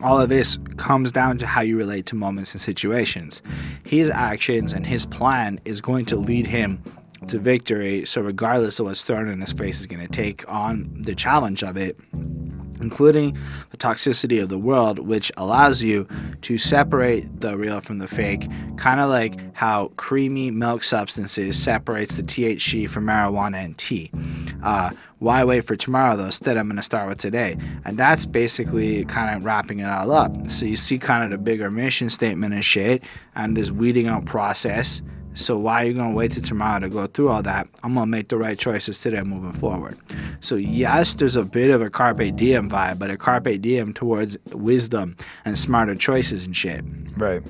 all of this comes down to how you relate to moments and situations. His actions and his plan is going to lead him to victory. So, regardless of what's thrown in his face, is going to take on the challenge of it including the toxicity of the world, which allows you to separate the real from the fake, kind of like how creamy milk substances separates the THC from marijuana and tea. Uh, why wait for tomorrow though? Instead, I'm going to start with today. And that's basically kind of wrapping it all up. So you see kind of the bigger mission statement and shit, and this weeding out process so why are you gonna wait till tomorrow to go through all that? I'm gonna make the right choices today moving forward. So yes, there's a bit of a carpe diem vibe, but a carpe diem towards wisdom and smarter choices and shit. Right.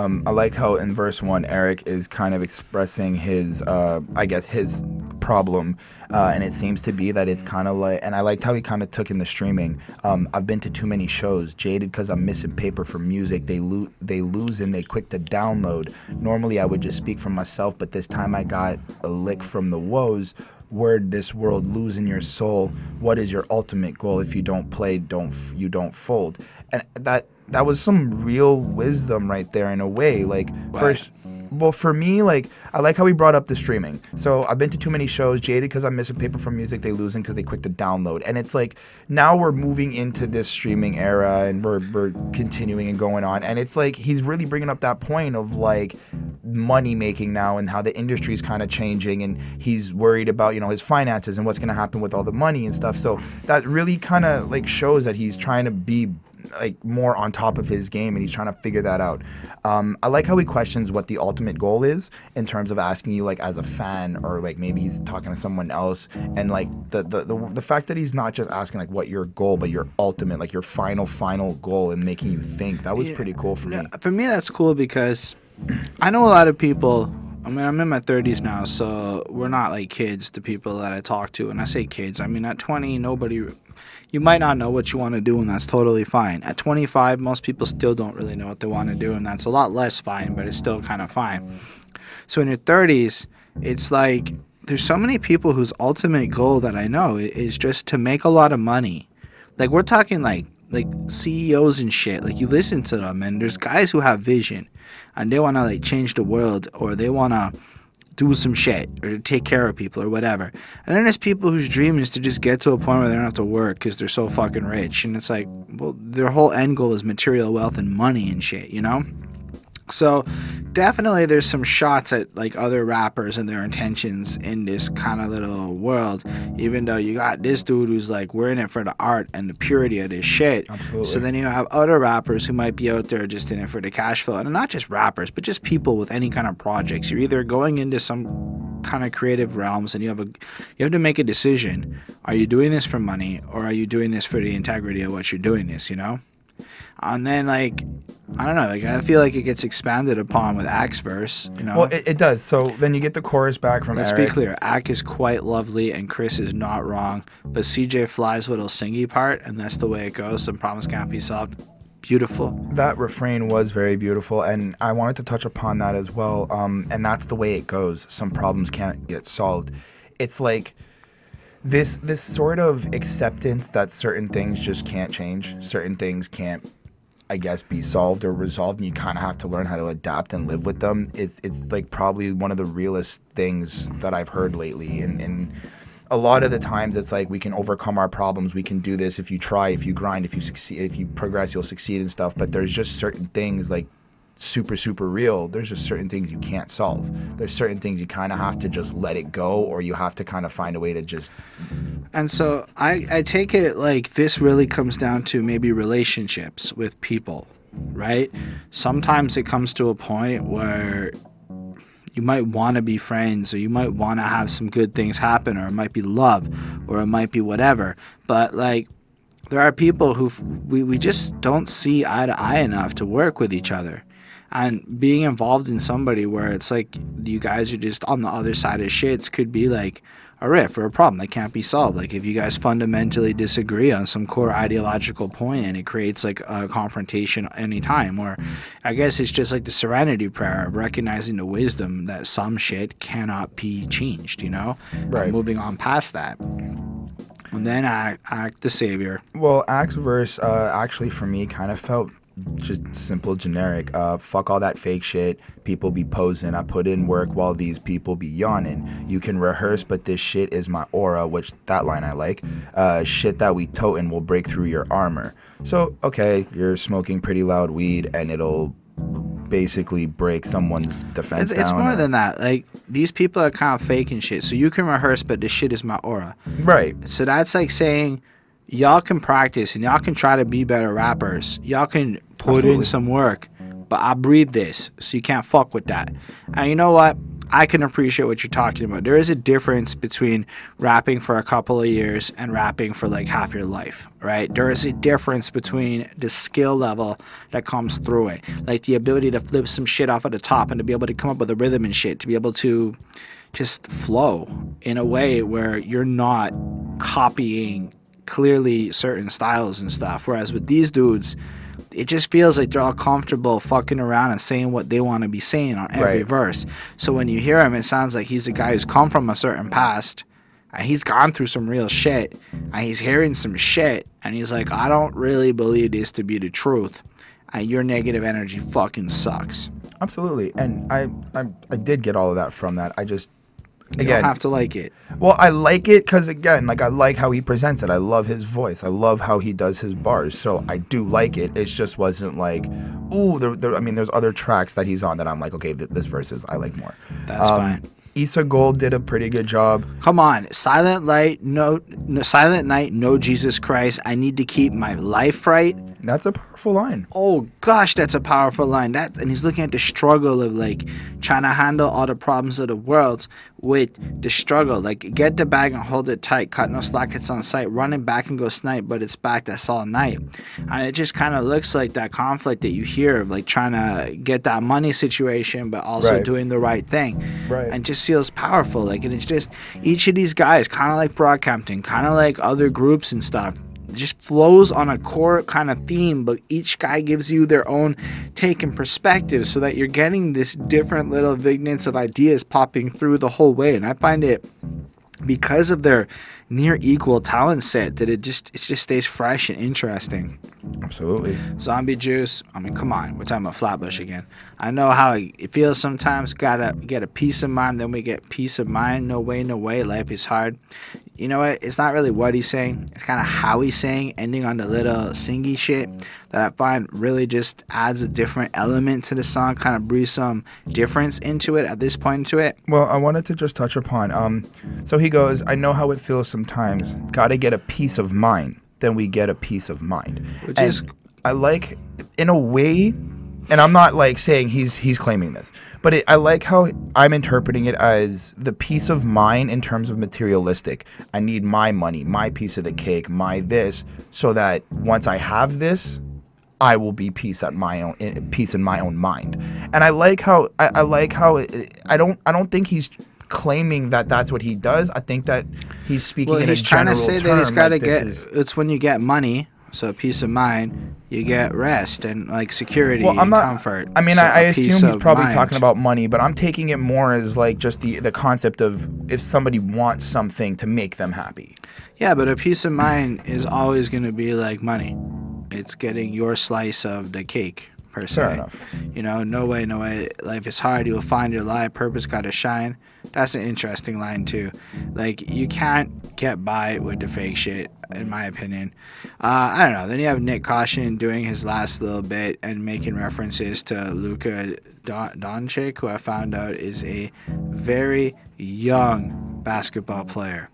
Um, I like how in verse one, Erick is kind of expressing his, uh, I guess, his problem, uh, and it seems to be that it's kind of like, and I liked how he kind of took in the streaming. Um, I've been to too many shows, jaded because I'm missing paper for music. They lo- they lose and they quick to download. Normally I would just speak for myself, but this time I got a lick from the woes word this world losing your soul what is your ultimate goal if you don't play don't you don't fold and that that was some real wisdom right there in a way. Like first, well, for me, like I like how he brought up the streaming. So I've been to too many shows, jaded because I'm missing paper from music. They losing because they quick to download, and it's like now we're moving into this streaming era, and we're we're continuing and going on, and it's like he's really bringing up that point of like money making now and how the industry is kind of changing, and he's worried about you know his finances and what's going to happen with all the money and stuff. So that really kind of like shows that he's trying to be like more on top of his game and he's trying to figure that out. Um, I like how he questions what the ultimate goal is in terms of asking you like as a fan or like maybe he's talking to someone else and like the the, the, the fact that he's not just asking like what your goal but your ultimate like your final final goal and making you think that was yeah. pretty cool for me. For me that's cool because I know a lot of people I mean, I'm in my 30s now, so we're not like kids to people that I talk to. And I say kids, I mean, at 20, nobody you might not know what you want to do, and that's totally fine. At 25, most people still don't really know what they want to do, and that's a lot less fine, but it's still kind of fine. So in your 30s, it's like there's so many people whose ultimate goal that I know is just to make a lot of money. Like we're talking like like CEOs and shit. Like you listen to them, and there's guys who have vision, and they want to like change the world, or they want to do some shit or to take care of people or whatever. And then there's people whose dream is to just get to a point where they don't have to work because they're so fucking rich. And it's like, well, their whole end goal is material wealth and money and shit, you know? So definitely there's some shots at like other rappers and their intentions in this kind of little world. Even though you got this dude who's like we're in it for the art and the purity of this shit. Absolutely. So then you have other rappers who might be out there just in it for the cash flow. And not just rappers, but just people with any kind of projects. You're either going into some kind of creative realms and you have a you have to make a decision. Are you doing this for money or are you doing this for the integrity of what you're doing this, you know? And then like I don't know. Like I feel like it gets expanded upon with AK's verse. You know. Well, it, it does. So then you get the chorus back from. Let's Erick. be clear. AK is quite lovely, and Chris is not wrong. But CJ Fly's little singy part, and that's the way it goes. Some problems can't be solved. Beautiful. That refrain was very beautiful, and I wanted to touch upon that as well. Um, and that's the way it goes. Some problems can't get solved. It's like this this sort of acceptance that certain things just can't change. Certain things can't I guess, be solved or resolved, and you kind of have to learn how to adapt and live with them. It's it's like probably one of the realest things that I've heard lately, and and a lot of the times it's like we can overcome our problems. We can do this if you try, if you grind, if you succeed, if you progress, you'll succeed and stuff. But there's just certain things like super super real there's just certain things you can't solve there's certain things you kind of have to just let it go or you have to kind of find a way to just And so I, I take it like this really comes down to maybe relationships with people, right? Sometimes it comes to a point where you might want to be friends or you might want to have some good things happen or it might be love or it might be whatever. But like there are people who we, we just don't see eye to eye enough to work with each other. And being involved in somebody where it's like you guys are just on the other side of shits could be like a riff or a problem that can't be solved. Like if you guys fundamentally disagree on some core ideological point and it creates like a confrontation anytime. Or I guess it's just like the serenity prayer of recognizing the wisdom that some shit cannot be changed, you know? And Right. moving on past that. And then AK, AK the Savior. Well, AK's verse uh, actually for me kind of felt just simple, generic. Uh, fuck all that fake shit. People be posing. I put in work while these people be yawning. You can rehearse, but this shit is my aura, which that line I like. Uh, shit that we totin' will break through your armor. So, okay, you're smoking pretty loud weed and it'll basically break someone's defense It's, it's more or- than that. Like these people are kind of faking shit. So you can rehearse, but this shit is my aura. Right. So that's like saying y'all can practice and y'all can try to be better rappers. Y'all can put Absolutely. in some work, but I breathe this, so you can't fuck with that. And you know what? I can appreciate what you're talking about. There is a difference between rapping for a couple of years and rapping for like half your life, right? There is a difference between the skill level that comes through it, like the ability to flip some shit off at the top and to be able to come up with a rhythm and shit, to be able to just flow in a way where you're not copying clearly certain styles and stuff. Whereas with these dudes, it just feels like they're all comfortable fucking around and saying what they want to be saying on every Right. verse. So when you hear him, it sounds like he's a guy who's come from a certain past and he's gone through some real shit and he's hearing some shit and he's like, I don't really believe this to be the truth. And your negative energy fucking sucks. Absolutely. And I, I, I did get all of that from that. I just, You again, don't have to like it. Well, I like it because again, like I like how he presents it. I love his voice. I love how he does his bars. So I do like it. It just wasn't like, ooh, there, there, I mean, there's other tracks that he's on that I'm like, okay, th- this verse is I like more. That's um, fine. Issa Gold did a pretty good job. Come on, Silent Light, no, no, Silent Night, no Jesus Christ. I need to keep my life right. That's a powerful line. Oh gosh, that's a powerful line. That and he's looking at the struggle of like trying to handle all the problems of the world with the struggle. Like get the bag and hold it tight, cut no slack, it's on sight. Running back and go snipe, but it's back. That's all night. And it just kind of looks like that conflict that you hear of like trying to get that money situation, but also Right. doing the right thing. Right. And just feels powerful. Like and it's just each of these guys, kind of like Brockhampton, kind of like other groups and stuff just flows on a core kind of theme, but each guy gives you their own take and perspective so that you're getting this different little vignettes of ideas popping through the whole way. And I find it because of their near equal talent set that it just it just stays fresh and interesting. Absolutely. Zombie Juice, I mean, come on, we're talking about Flatbush again. I know how it feels sometimes. Gotta get a peace of mind, then we get peace of mind. No way, no way. Life is hard. You know what? It's not really what he's saying. It's kind of how he's saying, ending on the little singy shit that I find really just adds a different element to the song, kind of breathes some difference into it at this point into it. Well, I wanted to just touch upon. Um, so he goes, I know how it feels sometimes. Got to get a peace of mind. Then we get a peace of mind. Which And is- I like, in a way, and I'm not like saying he's he's claiming this, but it, I like how I'm interpreting it as the peace of mind in terms of materialistic. I need my money, my piece of the cake, my this, so that once I have this, I will be peace at my own in- peace in my own mind. And I like how I, I like how it, I don't I don't think he's claiming that that's what he does. I think that he's speaking Well, in he's a trying general to say term. that he's got to like get. is- It's when you get money, so peace of mind, you get rest and like security well, I'm and not. comfort. I mean, So I, I assume he's probably mind. talking about money, but I'm taking it more as like just the the concept of if somebody wants something to make them happy. Yeah, but a peace of mind is always going to be like money. It's getting your slice of the cake, per se. Fair enough. You know, no way, no way. Life is hard. You will find your life. Purpose got to shine. That's an interesting line too. Like you can't get by with the fake shit, in my opinion. Uh, I don't know. Then you have Nyck Caution doing his last little bit and making references to Luka Don- Doncic, who I found out is a very young basketball player.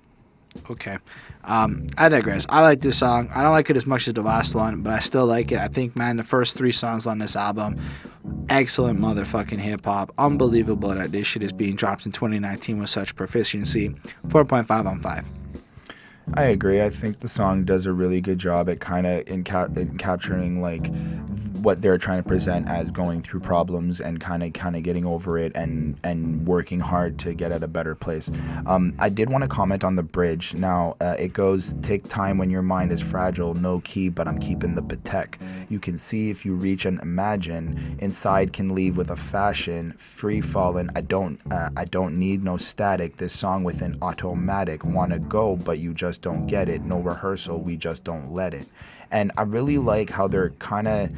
Okay. Um, I digress. I like this song. I don't like it as much as the last one, but I still like it. I think, man, the first three songs on this album, excellent motherfucking hip hop. Unbelievable that this shit is being dropped in 2019 with such proficiency. 4.5 on 5. I agree. I think the song does a really good job at kind of in, cap- in capturing like what they're trying to present as going through problems and kind of kind of getting over it and and working hard to get at a better place. Um, I did want to comment on the bridge. Now uh, it goes, "Take time when your mind is fragile, no key, but I'm keeping the patek. You can see if you reach and imagine. Inside can leave with a fashion, free falling. I don't uh, I don't need no static. This song with an automatic. Wanna go, but you just don't get it. No rehearsal, we just don't let it." And I really like how they're kind of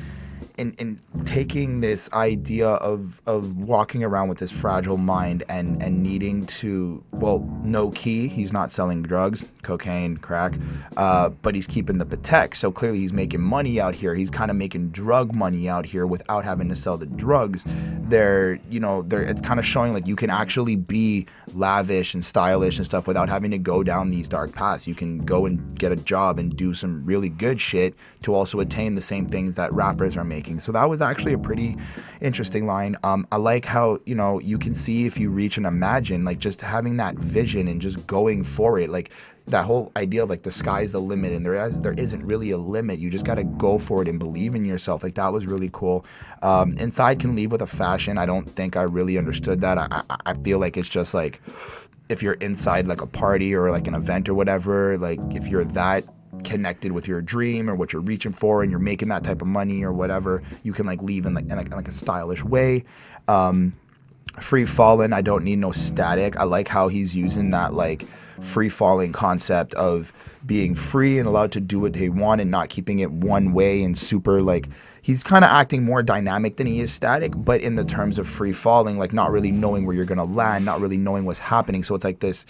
in, in taking this idea of of walking around with this fragile mind and and needing to well no key he's not selling drugs cocaine crack uh, but he's keeping the patek so clearly he's making money out here. He's kind of making drug money out here without having to sell the drugs. They're you know they're it's kind of showing like you can actually be lavish and stylish and stuff without having to go down these dark paths. You can go and get a job and do some really good shit to also attain the same things that rappers are making so that was actually a pretty interesting line. Um, I like how you know you can see if you reach and imagine, like just having that vision and just going for it, like that whole idea of like the sky's the limit and there is, there isn't really a limit. You just got to go for it and believe in yourself. Like that was really cool. Um, inside can leave with a fashion. I don't think I really understood that. I, I, I feel like it's just like if you're inside like a party or like an event or whatever, like if you're that connected with your dream or what you're reaching for and you're making that type of money or whatever you can like leave in like in like, in like a stylish way. Um, free falling i don't need no static. I like how he's using that like free falling concept of being free and allowed to do what they want and not keeping it one way and super like he's kind of acting more dynamic than he is static but in the terms of free falling like not really knowing where you're gonna land not really knowing what's happening. So it's like this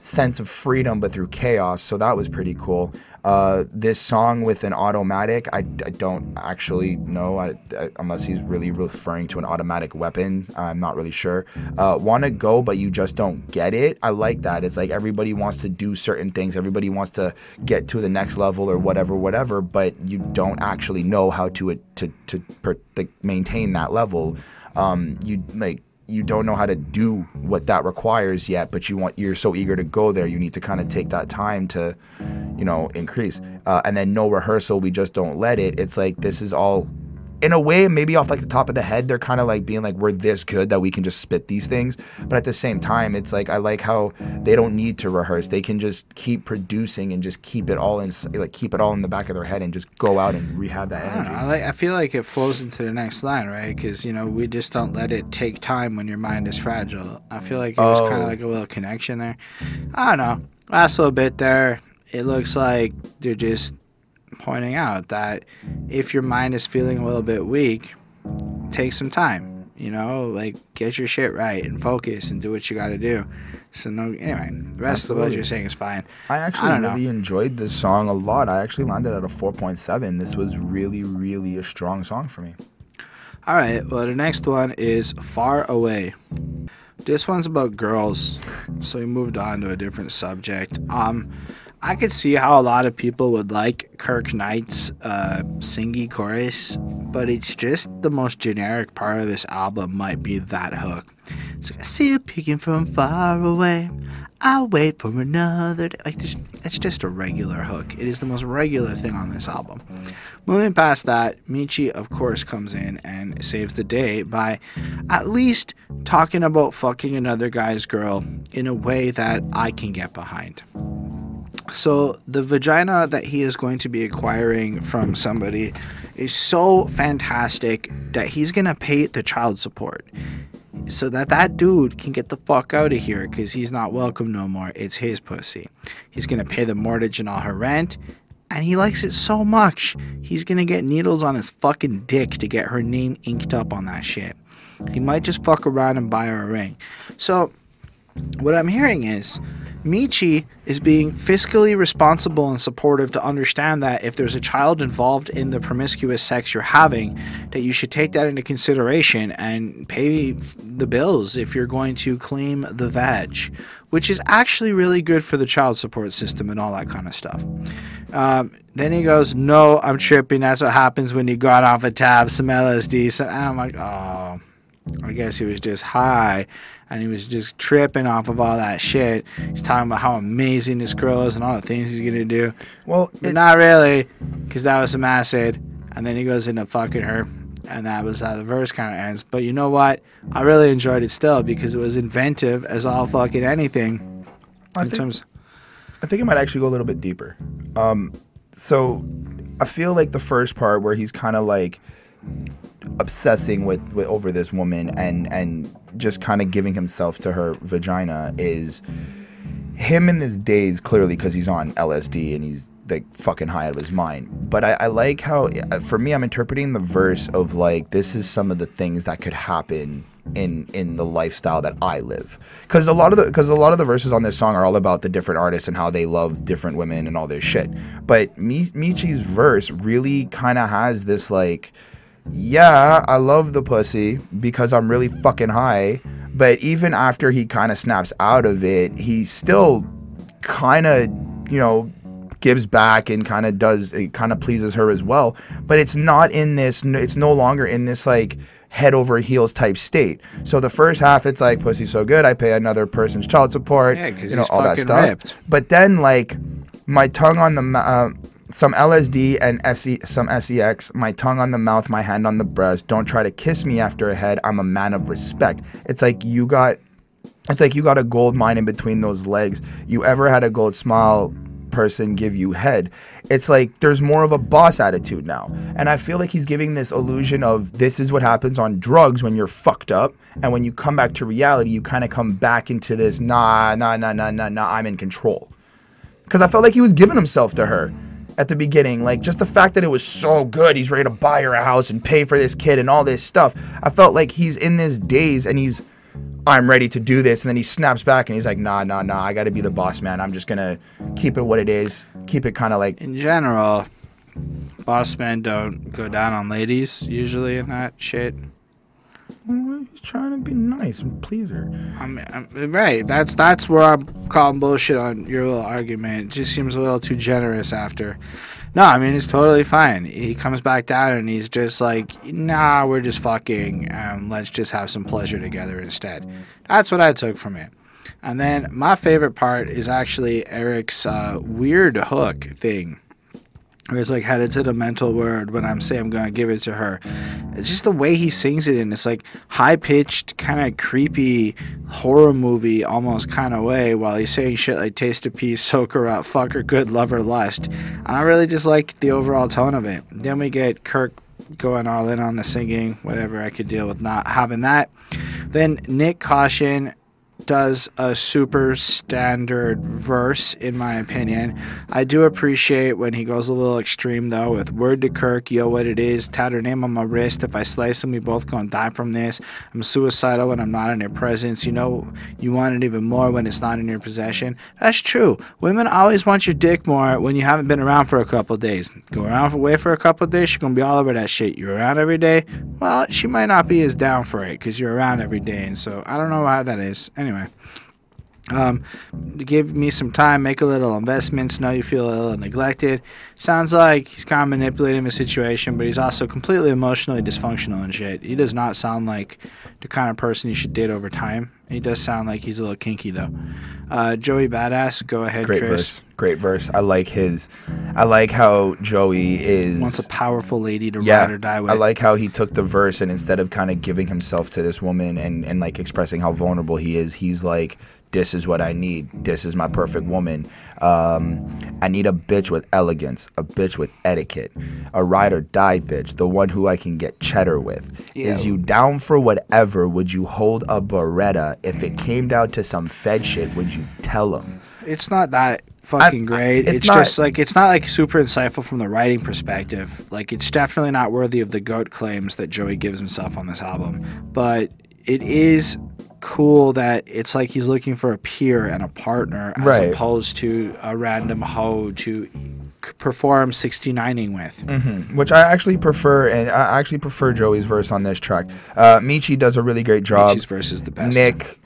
sense of freedom but through chaos. So that was pretty cool uh, this song with an automatic, I, I don't actually know I, I, unless he's really referring to an automatic weapon. I'm not really sure. Uh, Want to go, but you just don't get it. I like that. It's like everybody wants to do certain things, everybody wants to get to the next level or whatever, whatever, but you don't actually know how to to to, maintain that level. Um, you like you don't know how to do what that requires yet, but you want you're so eager to go there. You need to kind of take that time to, you know, increase. Uh, and then no rehearsal, we just don't let it. It's like this is all in a way, maybe off like the top of the head, they're kind of like being like, we're this good that we can just spit these things. But at the same time, it's like, I like how they don't need to rehearse. They can just keep producing and just keep it all in, like, keep it all in the back of their head and just go out and rehab that energy. I, like, I feel like it flows into the next line, right? Because, you know, we just don't let it take time when your mind is fragile. I feel like it was oh. kind of like a little connection there. I don't know. Last little bit there, it looks like they're just pointing out that if your mind is feeling a little bit weak, take some time. You know, like get your shit right and focus and do what you got to do. So no, anyway, the rest Absolutely. of what you're saying is fine. I actually I really know. enjoyed this song a lot. I actually landed at a 4.7. This was really, really a strong song for me. All right. Well, the next one is Far Away. This one's about girls, so we moved on to a different subject. Um, I could see how a lot of people would like Kirk Knight's uh, singy chorus, but it's just the most generic part of this album might be that hook. It's like, I see you peeking from far away. I'll wait for another day. Like, it's just a regular hook. It is the most regular thing on this album. Moving past that, Meechy, of course, comes in and saves the day by at least talking about fucking another guy's girl in a way that I can get behind. So the vagina that he is going to be acquiring from somebody is so fantastic that he's to pay the child support so that that dude can get the fuck out of here because he's not welcome no more. It's his pussy. He's to pay the mortgage and all her rent. and he likes it so much, he's gonna get needles on his fucking dick to get her name inked up on that shit. He might just fuck around and buy her a ring. So, what I'm hearing is Meechy is being fiscally responsible and supportive to understand that if there's a child involved in the promiscuous sex you're having, that you should take that into consideration and pay the bills if you're going to claim the vag, which is actually really good for the child support system and all that kind of stuff. Um, then he goes, "No, I'm tripping. That's what happens when you got off a tab, some LSD." So, and I'm like, "Oh." I guess he was just high and he was just tripping off of all that shit. He's talking about how amazing this girl is and all the things he's gonna do. Well, it, not really, because that was some acid. And then he goes into fucking her, and that was how the verse kind of ends. But you know what? I really enjoyed it still because it was inventive as all fucking anything. I in think, terms, I think it might actually go a little bit deeper. Um, so I feel like the first part where he's kind of like obsessing with, with over this woman and and just kind of giving himself to her vagina is him in his days clearly because he's on LSD and he's like fucking high out of his mind. But I, I like how uh, for me I'm interpreting the verse of like this is some of the things that could happen in in the lifestyle that I live. Because a lot of the because a lot of the verses on this song are all about the different artists and how they love different women and all this shit. But Mi- Meechy's verse really kind of has this like yeah, I love the pussy because I'm really fucking high. But even after he kind of snaps out of it, he still kind of, you know, gives back and kind of does, it kind of pleases her as well. But it's not in this, it's no longer in this like head over heels type state. So the first half, it's like, pussy so good, I pay another person's child support, Yeah, you know, all that stuff. ripped. But then, like, my tongue on the, uh, some LSD and SE, some SEX, my tongue on the mouth, my hand on the breast. Don't try to kiss me after a head. I'm a man of respect. It's like you got, it's like you got a gold mine in between those legs. You ever had a gold smile person give you head? It's like there's more of a boss attitude now. And I feel like he's giving this illusion of this is what happens on drugs when you're fucked up. And when you come back to reality, you kind of come back into this, nah, nah, nah, nah, nah, nah, I'm in control because I felt like he was giving himself to her at the beginning. Like just the fact that it was so good, he's ready to buy her a house and pay for this kid and all this stuff. I felt like he's in this daze and he's, I'm ready to do this, and then he snaps back and he's like, Nah, nah, nah, I got to be the boss man. I'm just gonna keep it what it is, keep it kind of like in general, boss men don't go down on ladies usually in that shit. "Oh, he's trying to be nice and please her. I'm, I'm right. That's that's where I'm calling bullshit on your little argument. It just seems a little too generous after. No, I mean it's totally fine. He comes back down and he's just like, nah, we're just fucking. Um, let's just have some pleasure together instead. That's what I took from it. And then my favorite part is actually Erick's uh, weird hook thing. It's like headed to the mental word when I'm saying I'm gonna give it to her. It's just the way he sings it in It's like high pitched, kind of creepy horror movie almost kind of way while he's saying shit like taste a piece, soak her up, fuck her good, love her lust. And I really just like the overall tone of it. Then we get Kirk going all in on the singing, whatever I could deal with not having that. Then Nyck Caution does a super standard verse, in my opinion. I do appreciate when he goes a little extreme, though, with word to Kirk, yo, what it is, tat name on my wrist. If I slice him, we both gonna die from this. I'm suicidal when I'm not in your presence. You know, you want it even more when it's not in your possession. That's true. Women always want your dick more when you haven't been around for a couple days. Go around away for a couple days, she's gonna be all over that shit. You're around every day, well, she might not be as down for it because you're around every day, and so I don't know how that is. Anyway, um, give me some time, make a little investments. Know you feel a little neglected. Sounds like he's kind of manipulating the situation, but he's also completely emotionally dysfunctional and shit. He does not sound like the kind of person you should date over time. He does sound like he's a little kinky though. Uh, Joey Badass, go ahead, Great Chris. verse, great verse. I like his, I like how Joey is. Wants a powerful lady to yeah, ride or die with. I like how he took the verse and instead of kind of giving himself to this woman and, and like expressing how vulnerable he is, he's like, this is what I need. This is my perfect woman. Um, I need a bitch with elegance, a bitch with etiquette, a ride or die bitch, the one who I can get cheddar with. Is you down for whatever? Would you hold a Beretta? If it came down to some Fed shit, would you tell him? it's not that fucking I- great. it's It's, not- just like it's not like super insightful from the writing perspective. Like it's definitely not worthy of the goat claims that Joey gives himself on this album. But it is cool that it's like he's looking for a peer and a partner as Right. opposed to a random hoe to perform 69ing with. Mhm. Which I actually prefer, and I actually prefer Joey's verse on this track. Uh, Meechy does a really great job. Meechy's verse is the best. Nyck,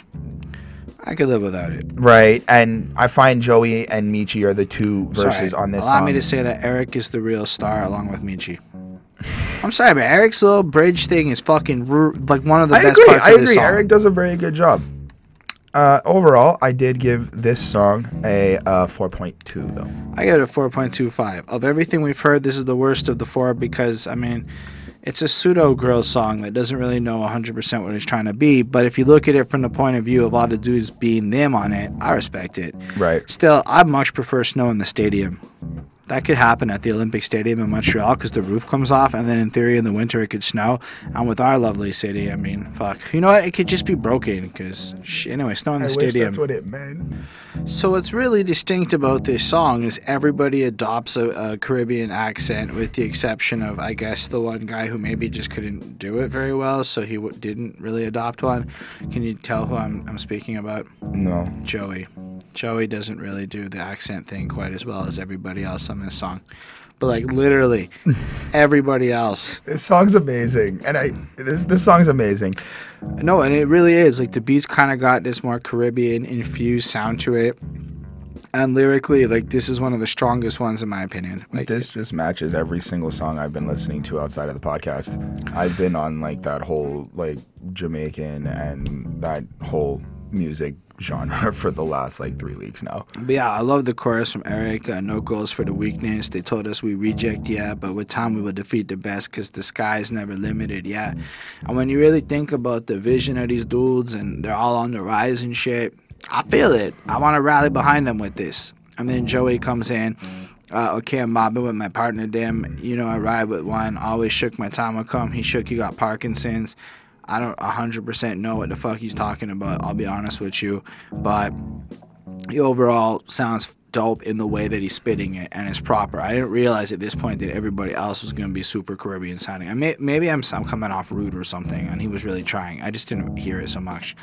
I could live without it. right, and I find Joey and Meechy are the two verses Sorry. on this Allow song. me to say that Erick is the real star along with Meechy. I'm sorry, but Erick's little bridge thing is fucking ru- like one of the I best agree. parts I of this agree. song. Erick does a very good job. Uh, overall, I did give this song a uh, 4.2 though. I give it a 4.25. Of everything we've heard, this is the worst of the four because, I mean, it's a pseudo girl song that doesn't really know 100% what it's trying to be. But if you look at it from the point of view of all the dudes being them on it, I respect it. Right. Still, I much prefer snow in the stadium. That could happen at the Olympic Stadium in Montreal because the roof comes off, and then in theory, in the winter, it could snow. And with our lovely city, I mean, fuck. You know what? It could just be broken because, anyway, snow in the I stadium. that's what it meant. So what's really distinct about this song is everybody adopts a, a Caribbean accent, with the exception of, I guess, the one guy who maybe just couldn't do it very well, so he w- didn't really adopt one. Can you tell who I'm, I'm speaking about? No. Joey. Joey doesn't really do the accent thing quite as well as everybody else on this song. But like literally, everybody else. This song's amazing, and I this this song's amazing. No, and it really is. Like the beats kind of got this more Caribbean infused sound to it. And lyrically, like this is one of the strongest ones in my opinion. Like this just matches every single song I've been listening to outside of the podcast. I've been on like that whole like Jamaican and that whole music genre for the last like three weeks now. But yeah, I love the chorus from Erick. Uh, no goals for the weakness. They told us we reject, yeah, but with time we will defeat the best because the sky is never limited, yeah. And when you really think about the vision of these dudes and they're all on the rise and shit, I feel it. I want to rally behind them with this. And then Joey comes in. Uh, okay, I'm mobbing with my partner, Dim. You know, I ride with one. Always shook my time will come. He shook, he got Parkinson's. I don't 100% know what the fuck he's talking about. I'll be honest with you. But he overall sounds dope in the way that he's spitting it and it's proper. I didn't realize at this point that everybody else was going to be super Caribbean sounding. I may, maybe I'm, I'm coming off rude or something, and he was really trying. I just didn't hear it so much.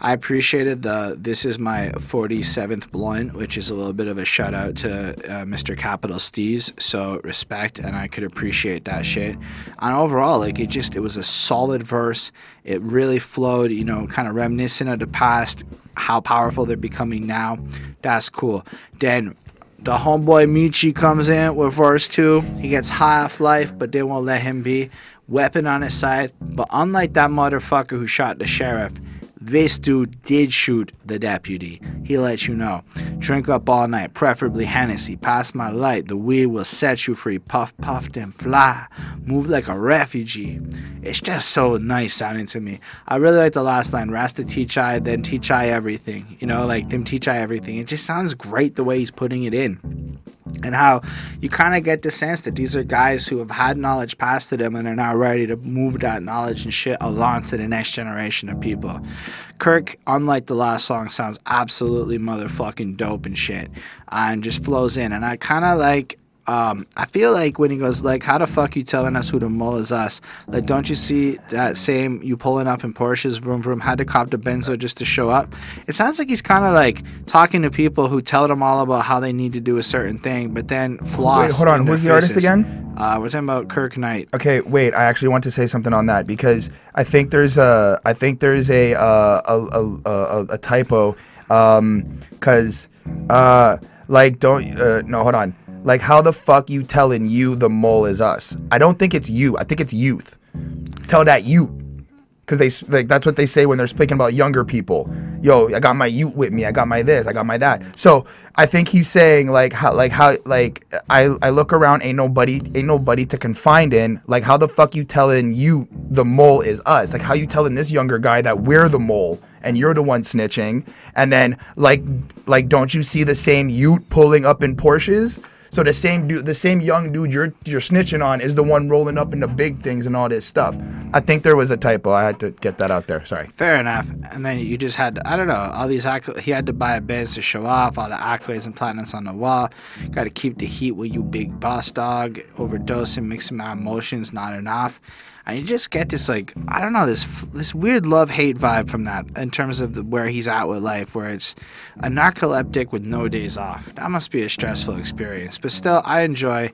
I appreciated the this is my 47th blunt, which is a little bit of a shout out to uh, Mr. Capital Steez. So respect, and I could appreciate that shit. And overall, like it just it was a solid verse. It really flowed, you know, kind of reminiscent of the past, how powerful they're becoming now. That's cool. Then the homeboy Meechy comes in with verse two. He gets high off life, but they won't let him be. Weapon on his side. But unlike that motherfucker who shot the sheriff, this dude did shoot the deputy. He lets you know. Drink up all night, preferably Hennessy. Pass my light, the weed will set you free. Puff, puff, then fly. Move like a refugee. It's just so nice sounding to me. I really like the last line. Rasta teach I, then teach I everything. You know, like them teach I everything. It just sounds great the way he's putting it in and how you kind of get the sense that these are guys who have had knowledge passed to them and are now ready to move that knowledge and shit along to the next generation of people. Kirk, unlike the last song, sounds absolutely motherfucking dope and shit, and just flows in. And I kind of like. Um, I feel like when he goes like, "How the fuck you telling us who the mole is us?" Like, don't you see that same you pulling up in Porsches, vroom vroom, had to cop the Benzo just to show up? It sounds like he's kind of like talking to people who tell them all about how they need to do a certain thing, but then floss. Wait, hold on. Who's the artist again? Uh, we're talking about Kirk Knight. Okay, wait. I actually want to say something on that because I think there's a I think there's a uh, a, a, a, a typo because uh, like don't uh, no hold on like how the fuck you telling you the mole is us? I don't think it's you. I think it's youth. Tell that you. Cause they like that's what they say when they're speaking about younger people. Yo, I got my youth with me. I got my this. I got my that. So I think he's saying like how like how like I I look around. Ain't nobody ain't nobody to confine in. Like how the fuck you telling you the mole is us? Like how you telling this younger guy that we're the mole and you're the one snitching? And then like like don't you see the same youth pulling up in Porsches? So the same dude, the same young dude you're you're snitching on is the one rolling up into big things and all this stuff. I think there was a typo. I had to get that out there. Sorry. Fair enough. And then you just had, I don't know, all these. He had to buy a Benz to show off all the accolades and platinums on the wall. Got to keep the heat with you, big boss dog. Overdosing, mixing my emotions, not enough. And you just get this like I don't know this this weird love hate vibe from that in terms of the, where he's at with life, where it's a narcoleptic with no days off. That must be a stressful experience. But still, I enjoy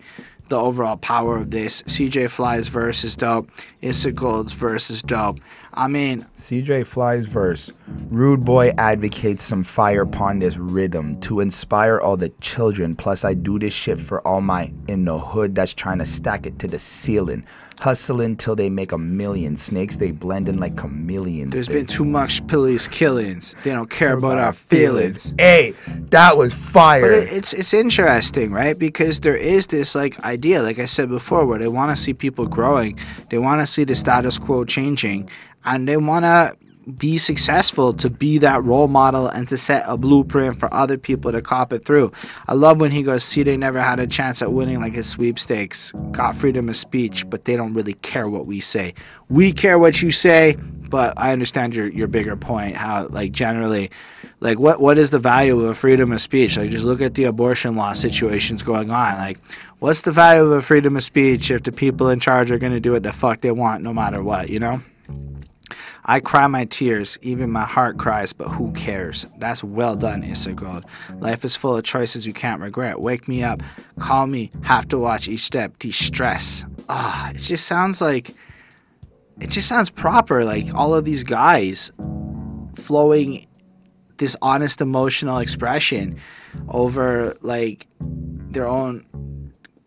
the overall power of this. CJ Fly's verse is dope. Issa Gold's verse is dope. I mean, CJ Fly's verse. Rude boy advocates some fire upon this rhythm to inspire all the children. Plus, I do this shit for all my in the hood that's trying to stack it to the ceiling. Hustling till they make a million. Snakes, they blend in like chameleons. There's been too much police killings. They don't care about our feelings. Hey, that was fire. But it, it's it's interesting, right? Because there is this like idea, like I said before, where they want to see people growing, they want to see the status quo changing, and they want to be successful to be that role model and to set a blueprint for other people to cop it through. I love when he goes, "See, they never had a chance at winning like his sweepstakes, got freedom of speech, but they don't really care what we say. We care what you say." But I understand your your bigger point. How like generally, like what what is the value of a freedom of speech? Like just look at the abortion law situations going on. Like what's the value of a freedom of speech if the people in charge are going to do what the fuck they want no matter what? You know. I cry my tears, even my heart cries, but who cares? That's well done, Issa Gold. Life is full of choices you can't regret. Wake me up, call me, have to watch each step, de stress. Ah, it just sounds like it just sounds proper. Like all of these guys flowing this honest emotional expression over like their own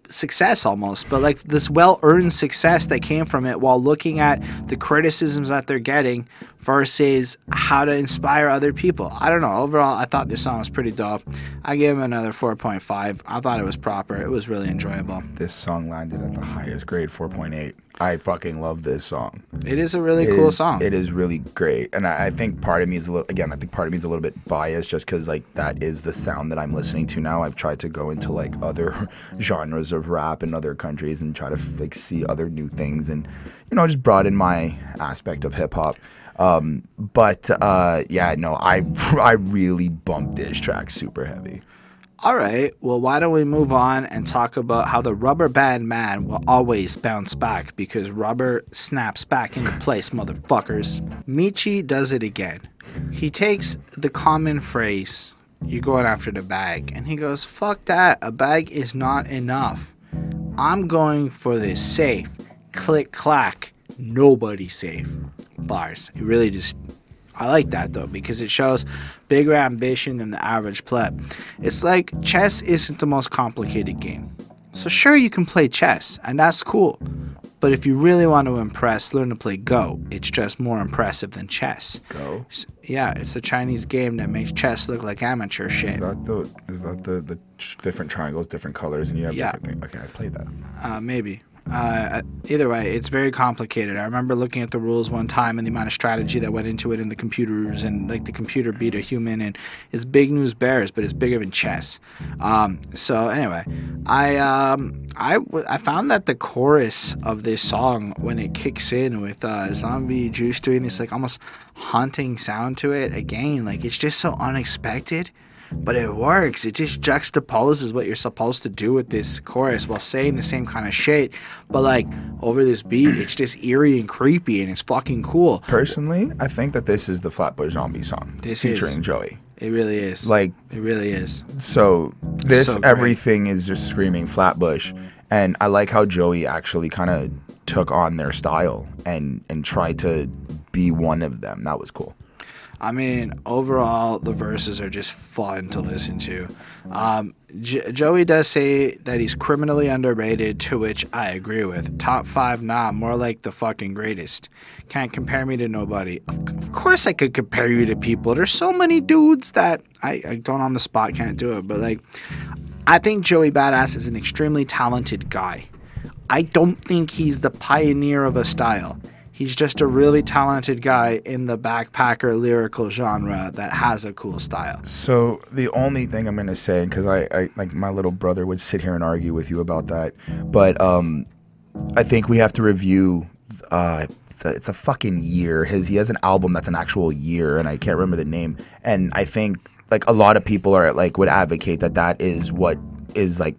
success almost but like this well-earned success that came from it while looking at the criticisms that they're getting versus how to inspire other people i don't know overall i thought this song was pretty dope i gave him another 4.5 i thought it was proper it was really enjoyable this song landed at the highest grade, 4.8. I fucking love this song. it is a really It cool is- song It is really great, and I, I think part of me is a little. Again, I think part of me is a little bit biased, just because like that is the sound that I'm listening to now. I've tried to go into like other genres of rap in other countries and try to like see other new things, and you know just broaden my aspect of hip hop. Um, but uh, yeah, no, I I really bumped this track super heavy. All right, well, why don't we move on and talk about how the rubber band man will always bounce back because rubber snaps back into place, motherfuckers. Meechy does it again. He takes the common phrase, you're going after the bag, and he goes, fuck that, a bag is not enough. I'm going for this safe. Click clack, nobody safe. Bars. It really just I like that though because it shows bigger ambition than the average pleb. It's like chess isn't the most complicated game. So sure you can play chess and that's cool. But if you really want to impress, learn to play Go. It's just more impressive than chess. Go. Yeah, it's a Chinese game that makes chess look like amateur shit. Is that the is that the the different triangles, different colors, and you have Yeah. different things? Okay, I played that. Uh, maybe. Uh, either way, it's very complicated. I remember looking at the rules one time and the amount of strategy that went into it and the computers, and like the computer beat a human, and it's big news bears, but it's bigger than chess. Um, so anyway, I um, I w- I found that the chorus of this song when it kicks in with uh, Zombie Juice doing this like almost haunting sound to it again, like it's just so unexpected but it works. It just juxtaposes what you're supposed to do with this chorus while saying the same kind of shit, but like over this beat, it's just eerie and creepy and it's fucking cool. Personally, I think that this is the Flatbush Zombie song This is. featuring Joey. It really is. Like it really is. so, this So everything is just screaming Flatbush, and I like how Joey actually kind of took on their style and and tried to be one of them. That was cool. I mean, overall, the verses are just fun to listen to. Um, J- Joey does say that he's criminally underrated, to which I agree with. Top five, nah, more like the fucking greatest. Can't compare me to nobody. Of, course, I could compare you to people. There's so many dudes that I, I don't on the spot can't do it, but like, I think Joey Badass is an extremely talented guy. I don't think he's the pioneer of a style. He's just a really talented guy in the backpacker lyrical genre that has a cool style. So the only thing I'm gonna say, because I, I like my little brother would sit here and argue with you about that, but um, I think we have to review. Uh, it's a, it's a fucking year. His he has an album that's an actual year, and I can't remember the name. And I think like a lot of people are like would advocate that that is what is like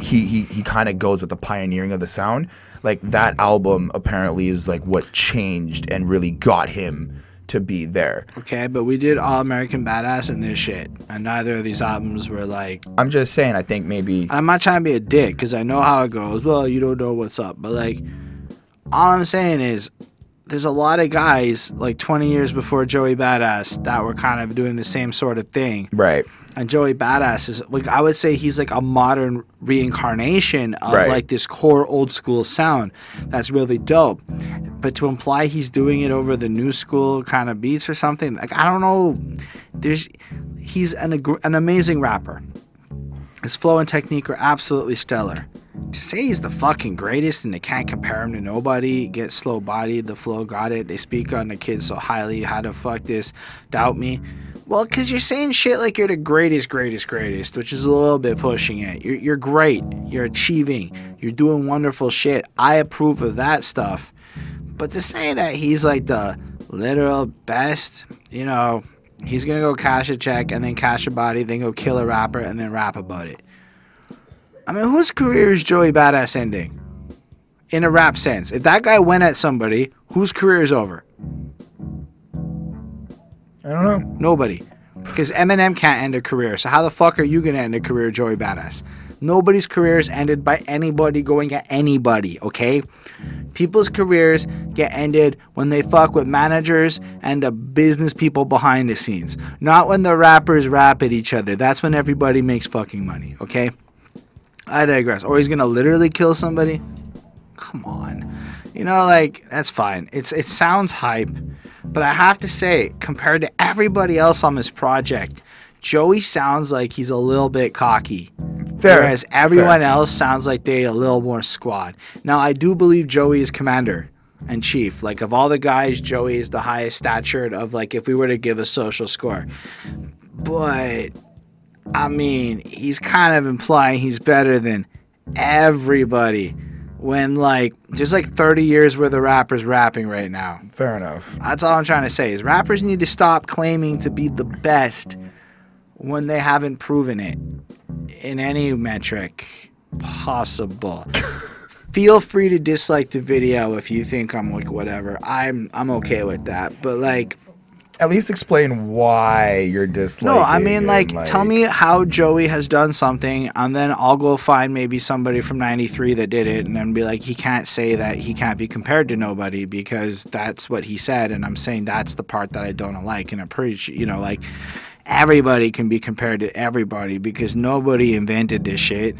he he he kind of goes with the pioneering of the sound. Like that album apparently is like what changed and really got him to be there. Okay, but we did All American Badass and this shit, and neither of these albums were like. I'm just saying. I think maybe I'm not trying to be a dick because I know how it goes. Well, you don't know what's up, but like, all I'm saying is, there's a lot of guys like 20 years before Joey Badass that were kind of doing the same sort of thing. right. And Joey Badass is like I would say he's like a modern reincarnation of Right. like this core old school sound that's really dope. But to imply he's doing it over the new school kind of beats or something, like I don't know. There's he's an an amazing rapper. His flow and technique are absolutely stellar. To say he's the fucking greatest and they can't compare him to nobody, get slow body, the flow got it, they speak on the kid so highly, how the fuck this, doubt me. Well, because you're saying shit like you're the greatest, greatest, greatest, which is a little bit pushing it. You're, you're great. You're achieving. You're doing wonderful shit. I approve of that stuff. But to say that he's like the literal best, you know, he's gonna go cash a check and then cash a body, then go kill a rapper and then rap about it. I mean, whose career is Joey Badass ending? In a rap sense. If that guy went at somebody, whose career is over? I don't know. Nobody. Because Eminem can't end a career. So how the fuck are you gonna end a career, Joey Badass? Nobody's career is ended by anybody going at anybody, okay? People's careers get ended when they fuck with managers and the business people behind the scenes. Not when the rappers rap at each other. That's when everybody makes fucking money, okay? I digress. Or he's gonna literally kill somebody? Come on. You know, like, that's fine. It's it sounds hype. But I have to say, compared to everybody else on this project, Joey sounds like he's a little bit cocky. Fair. Whereas everyone Fair. else sounds like they a little more squad. Now I do believe Joey is commander and chief. Like of all the guys, Joey is the highest statured of like if we were to give a social score. But I mean, he's kind of implying he's better than everybody. When like there's like 30 years worth of rappers rapping right now. Fair enough. That's all I'm trying to say is rappers need to stop claiming to be the best when they haven't proven it in any metric possible. Feel free to dislike the video if you think I'm like whatever. I'm I'm okay with that. But like At least explain why you're disliking. no, I mean and, like, tell me how Joey has done something and then I'll go find maybe somebody from 93 that did it and then be like he can't say that he can't be compared to nobody because that's what he said and I'm saying that's the part that I don't like and appreciate you know like everybody can be compared to everybody because nobody invented this shit.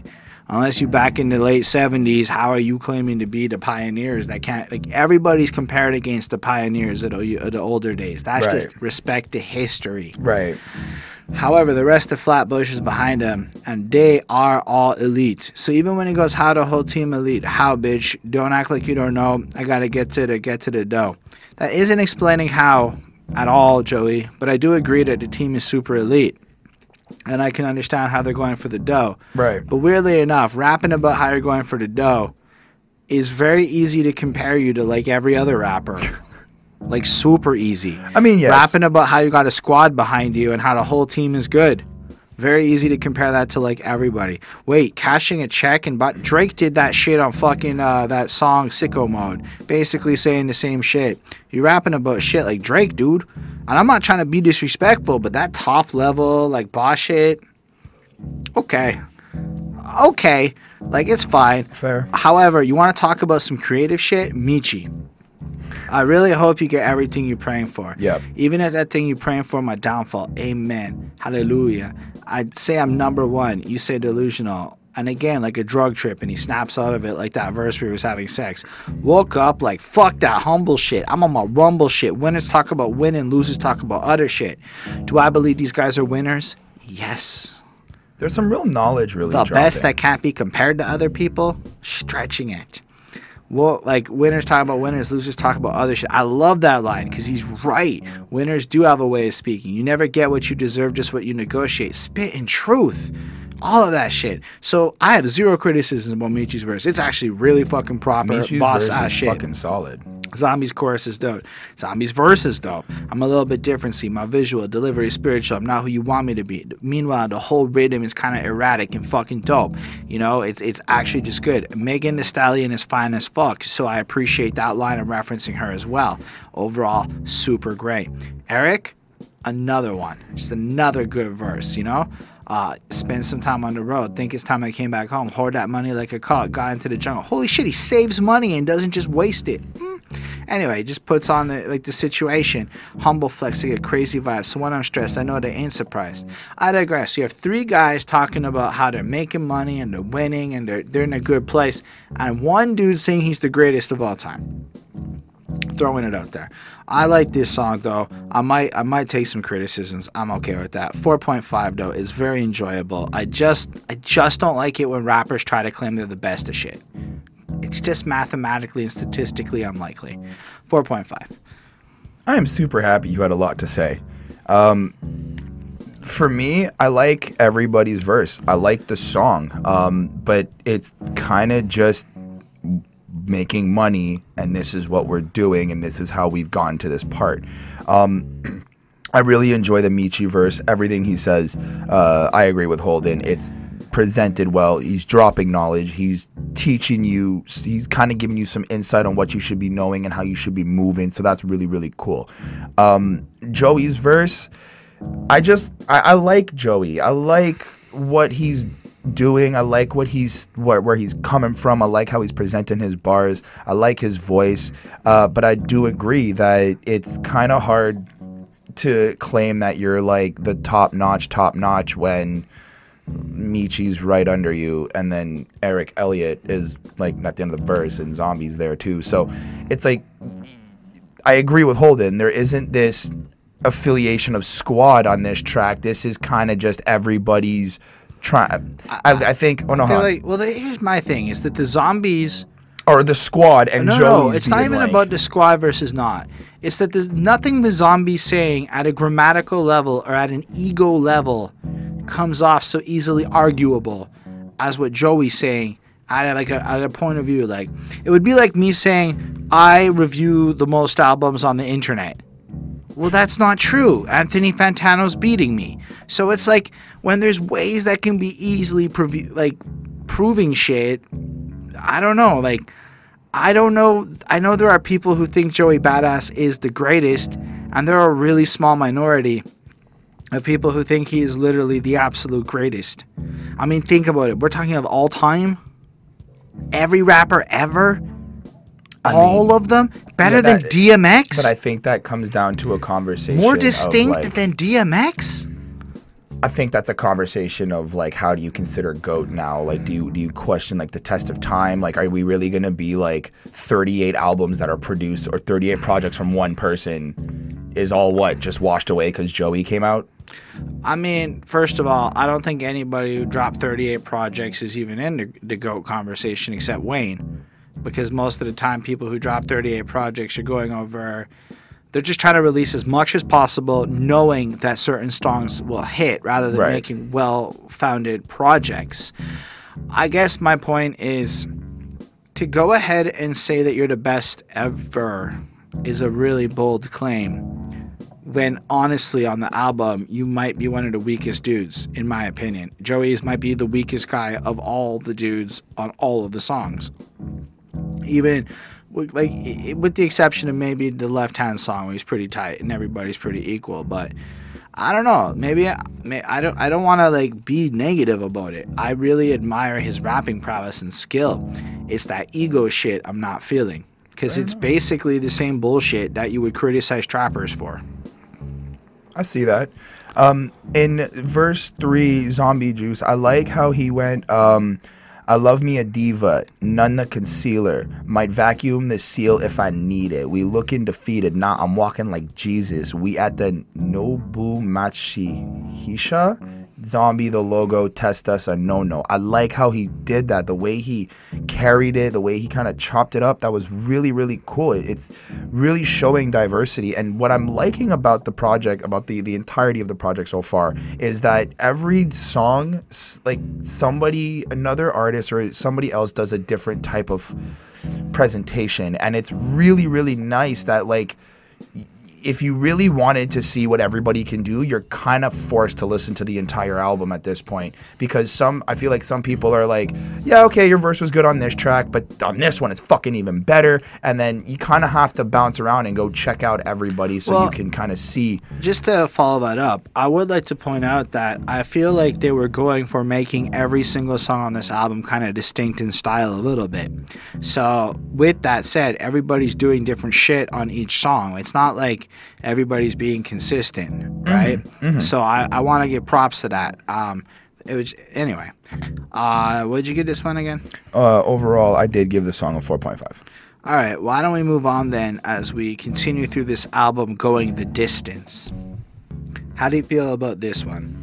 Unless you back in the late 70s, how are you claiming to be the pioneers that can't like everybody's compared against the pioneers of the, of the older days. That's Right. just respect to history. Right. However, the rest of Flatbush is behind them and they are all elite. So even when he goes, "How the whole team elite? How, bitch? Don't act like you don't know. I gotta get to the get to the dough." That isn't explaining how at all, Joey. But I do agree that the team is super elite, and I can understand how they're going for the dough. Right. But weirdly enough, rapping about how you're going for the dough is very easy to compare you to like every other rapper. like super easy. I mean, yes. Rapping about how you got a squad behind you and how the whole team is good. Very easy to compare that to like everybody. Wait, cashing a check and but Drake did that shit on fucking uh, that song Sicko Mode, basically saying the same shit. You rapping about shit like Drake, dude. And I'm not trying to be disrespectful, but that top level like boss shit, okay, okay, like it's fine. Fair. However, you want to talk about some creative shit? Meechy. I really hope you get everything you're praying for. Yeah. Even if that thing you're praying for my downfall. Amen. Hallelujah. I'd say I'm number one. You say delusional. And again, like a drug trip, and he snaps out of it like that verse where he was having sex. Woke up like, fuck that humble shit. I'm on my rumble shit. Winners talk about winning, losers talk about other shit. Do I believe these guys are winners? Yes. There's some real knowledge really The best that can't be compared to other people? Stretching it. Well, like winners talk about winners, losers talk about other shit. I love that line because he's right. Winners do have a way of speaking. You never get what you deserve, just what you negotiate. Spit in truth. All of that shit. So I have zero criticisms about Meechy's verse. It's actually really fucking proper, Meechy's boss ass shit. fucking solid. Zombies chorus is dope. Zombies verse is dope. I'm a little bit different. See, my visual delivery, is spiritual. I'm not who you want me to be. Meanwhile, the whole rhythm is kind of erratic and fucking dope. You know, it's it's actually just good. Megan Thee Stallion is fine as fuck, so I appreciate that line. I'm referencing her as well. Overall, super great. Erick, another one. Just another good verse. You know. Uh, spend some time on the road. Think it's time I came back home. Hoard that money like a cock. Got into the jungle. Holy shit, he saves money and doesn't just waste it. Hmm. Anyway, just puts on the like the situation. Humble flex, I get crazy vibes. So when I'm stressed, I know they ain't surprised. I digress. You have three guys talking about how they're making money and they're winning and they're they're in a good place, and one dude saying he's the greatest of all time. Throwing it out there. I like this song though. I might I might take some criticisms. I'm okay with that. 4.5 though is very enjoyable. I just I just don't like it when rappers try to claim they're the best of shit. It's just mathematically and statistically unlikely. 4.5. I am super happy you had a lot to say. Um, for me, I like everybody's verse. I like the song, um, but it's kind of just making money, and this is what we're doing, and this is how we've gotten to this part. Um, I really enjoy the Meechy verse. Everything he says, uh, I agree with Holden. It's presented well. He's dropping knowledge. He's teaching you. He's kind of giving you some insight on what you should be knowing and how you should be moving. So that's really really cool. Um, Joey's verse, I just I, I like Joey. I like what he's doing. I like what he's where, where he's coming from. I like how he's presenting his bars. I like his voice. Uh, but I do agree that it's kind of hard to claim that you're like the top notch, top notch when Meechy's right under you, and then Erick Elliott is like at the end of the verse, and Zombies there too. So it's like I agree with Holden. There isn't this affiliation of squad on this track. This is kind of just everybody's trying. I, I think. Oh no, like, well, the, here's my thing: is that the zombies. or the squad and No, Joey's no, it's not even like- about the squad versus not. It's that there's nothing the zombie's saying at a grammatical level or at an ego level comes off so easily arguable as what Joey's saying at a, like a, at a point of view. Like it would be like me saying I review the most albums on the internet. Well, that's not true. Anthony Fantano's beating me. So it's like when there's ways that can be easily provu- like proving shit. I don't know. Like I don't know. I know there are people who think Joey Badass is the greatest, and there are a really small minority of people who think he is literally the absolute greatest. I mean, think about it. We're talking of all time. Every rapper ever. I all mean, of them better yeah, than DMX. But I think that comes down to a conversation. More distinct like- than DMX. I think that's a conversation of like how do you consider goat now? Like do you do you question like the test of time? Like are we really going to be like 38 albums that are produced or 38 projects from one person is all what just washed away cuz Joey came out? I mean, first of all, I don't think anybody who dropped 38 projects is even in the, the GOAT conversation except Wayne. Because most of the time, people who drop 38 projects are going over, they're just trying to release as much as possible, knowing that certain songs will hit rather than Right. making well founded projects. I guess my point is to go ahead and say that you're the best ever is a really bold claim when honestly on the album you might be one of the weakest dudes in my opinion joey's might be the weakest guy of all the dudes on all of the songs even like i- with the exception of maybe the left hand song where he's pretty tight and everybody's pretty equal but I don't know. Maybe I, may, I don't. I don't want to like be negative about it. I really admire his rapping prowess and skill. It's that ego shit I'm not feeling because it's basically the same bullshit that you would criticize trappers for. I see that. Um, in verse three, Zombie Juice, I like how he went. Um, I love me a diva, none the concealer. Might vacuum the seal if I need it. We looking defeated, nah, I'm walking like Jesus. We at the Nobu Matsuhisa Zombie, the logo, test us a no no. I like how he did that. The way he carried it, the way he kind of chopped it up. That was really really cool. It's really showing diversity. And what I'm liking about the project, about the the entirety of the project so far, is that every song, like somebody, another artist or somebody else does a different type of presentation, and it's really really nice that like if you really wanted to see what everybody can do, you're kind of forced to listen to the entire album at this point because some I feel like some people are like, yeah, okay, your verse was good on this track, but on this one it's fucking even better, and then you kind of have to bounce around and go check out everybody so Well- you can kind of see. Just to follow that up, I would like to point out that I feel like they were going for making every single song on this album kind of distinct in style a little bit. So, with that said, everybody's doing different shit on each song. It's not like everybody's being consistent, right? So, I, I want to give props to that. Um, it was anyway. Uh, what'd you get this one again? Uh, overall, I did give the song a 4.5. All right, why don't we move on then as we continue through this album going the distance? How do you feel about this one?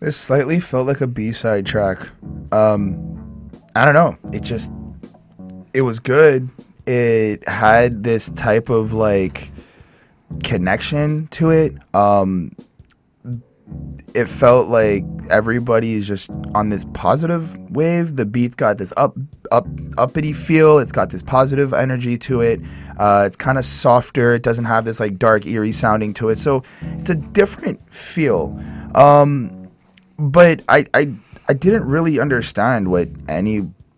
This slightly felt like a B-side track. Um, I don't know. It just it was good. It had this type of like connection to it. Um, it felt like everybody is just on this positive wave. The beat's got this up, up, uppity feel. It's got this positive energy to it. Uh, it's kind of softer. It doesn't have this like dark, eerie sounding to it. So it's a different feel. Um, but I, I, I didn't really understand what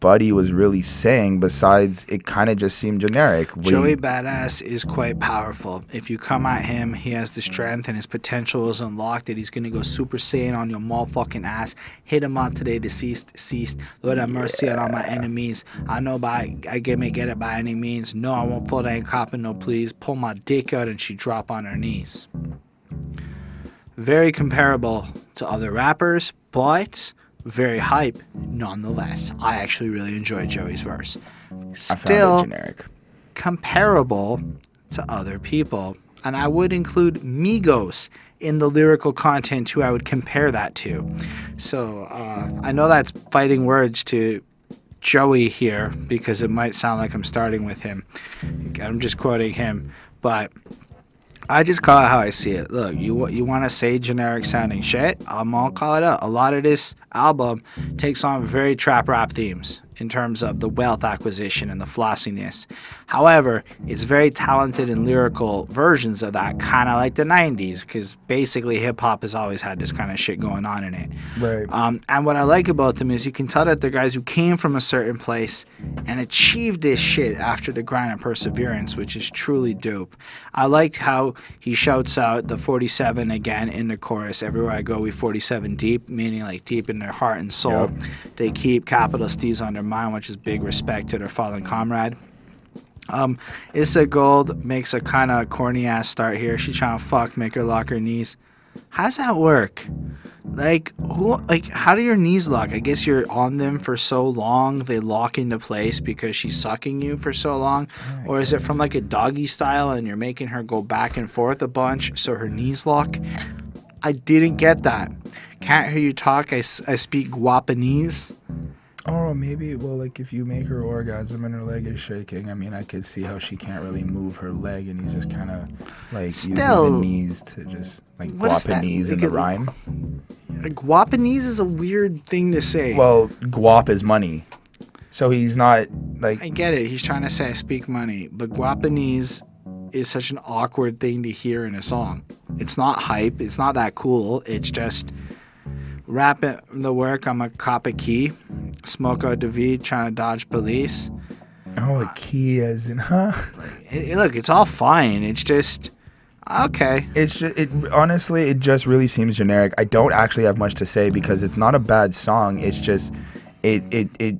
anybody was really saying. Besides, it kind of just seemed generic. We- Joey Badass is quite powerful. If you come at him, he has the strength and his potential is unlocked that he's gonna go Super Saiyan on your motherfucking ass. Hit him out today, deceased, ceased. Lord have mercy on all my enemies. I know by I get may get it by any means. No, I won't pull that ain't copping no please. Pull my dick out and she drop on her knees. Very comparable to other rappers, but very hype nonetheless. I actually really enjoyed Joey's verse. Still generic. comparable to other people. And I would include Migos in the lyrical content who I would compare that to. So uh, I know that's fighting words to Joey here because it might sound like I'm starting with him. I'm just quoting him, but I just call it how I see it. Look, you you want to say generic sounding shit? I'm gonna call it out. A lot of this album takes on very trap rap themes in terms of the wealth acquisition and the flossiness. However, it's very talented and lyrical versions of that, kind of like the '90s, because basically hip hop has always had this kind of shit going on in it. Right. Um, and what I like about them is you can tell that they're guys who came from a certain place and achieved this shit after the grind and perseverance, which is truly dope. I liked how he shouts out the 47 again in the chorus. Everywhere I go, we 47 deep, meaning like deep in their heart and soul. Yep. They keep capital Steez on their mind, which is big respect to their fallen comrade. Um, Issa Gold makes a kind of corny ass start here. She trying to fuck, make her lock her knees. How's that work? Like who? Like how do your knees lock? I guess you're on them for so long they lock into place because she's sucking you for so long, or is it from like a doggy style and you're making her go back and forth a bunch so her knees lock? I didn't get that. Can't hear you talk. I, I speak Guapanese. Oh, maybe. Well, like if you make her orgasm and her leg is shaking, I mean, I could see how she can't really move her leg, and he's just kind of like Still- using the knees to just like What is that? guapanese in the rhyme. Like, Guapanese is a weird thing to say. Well, guap is money, so he's not like I get it. He's trying to say I speak money, but Guapanese is such an awkward thing to hear in a song. It's not hype. It's not that cool. It's just rapping the work. I'm a cop a key, smoke out V, trying to dodge police. oh, a key as in huh. It- look, it's all fine. It's just okay. It's just it honestly it just really seems generic. I don't actually have much to say because it's not a bad song. It's just it it it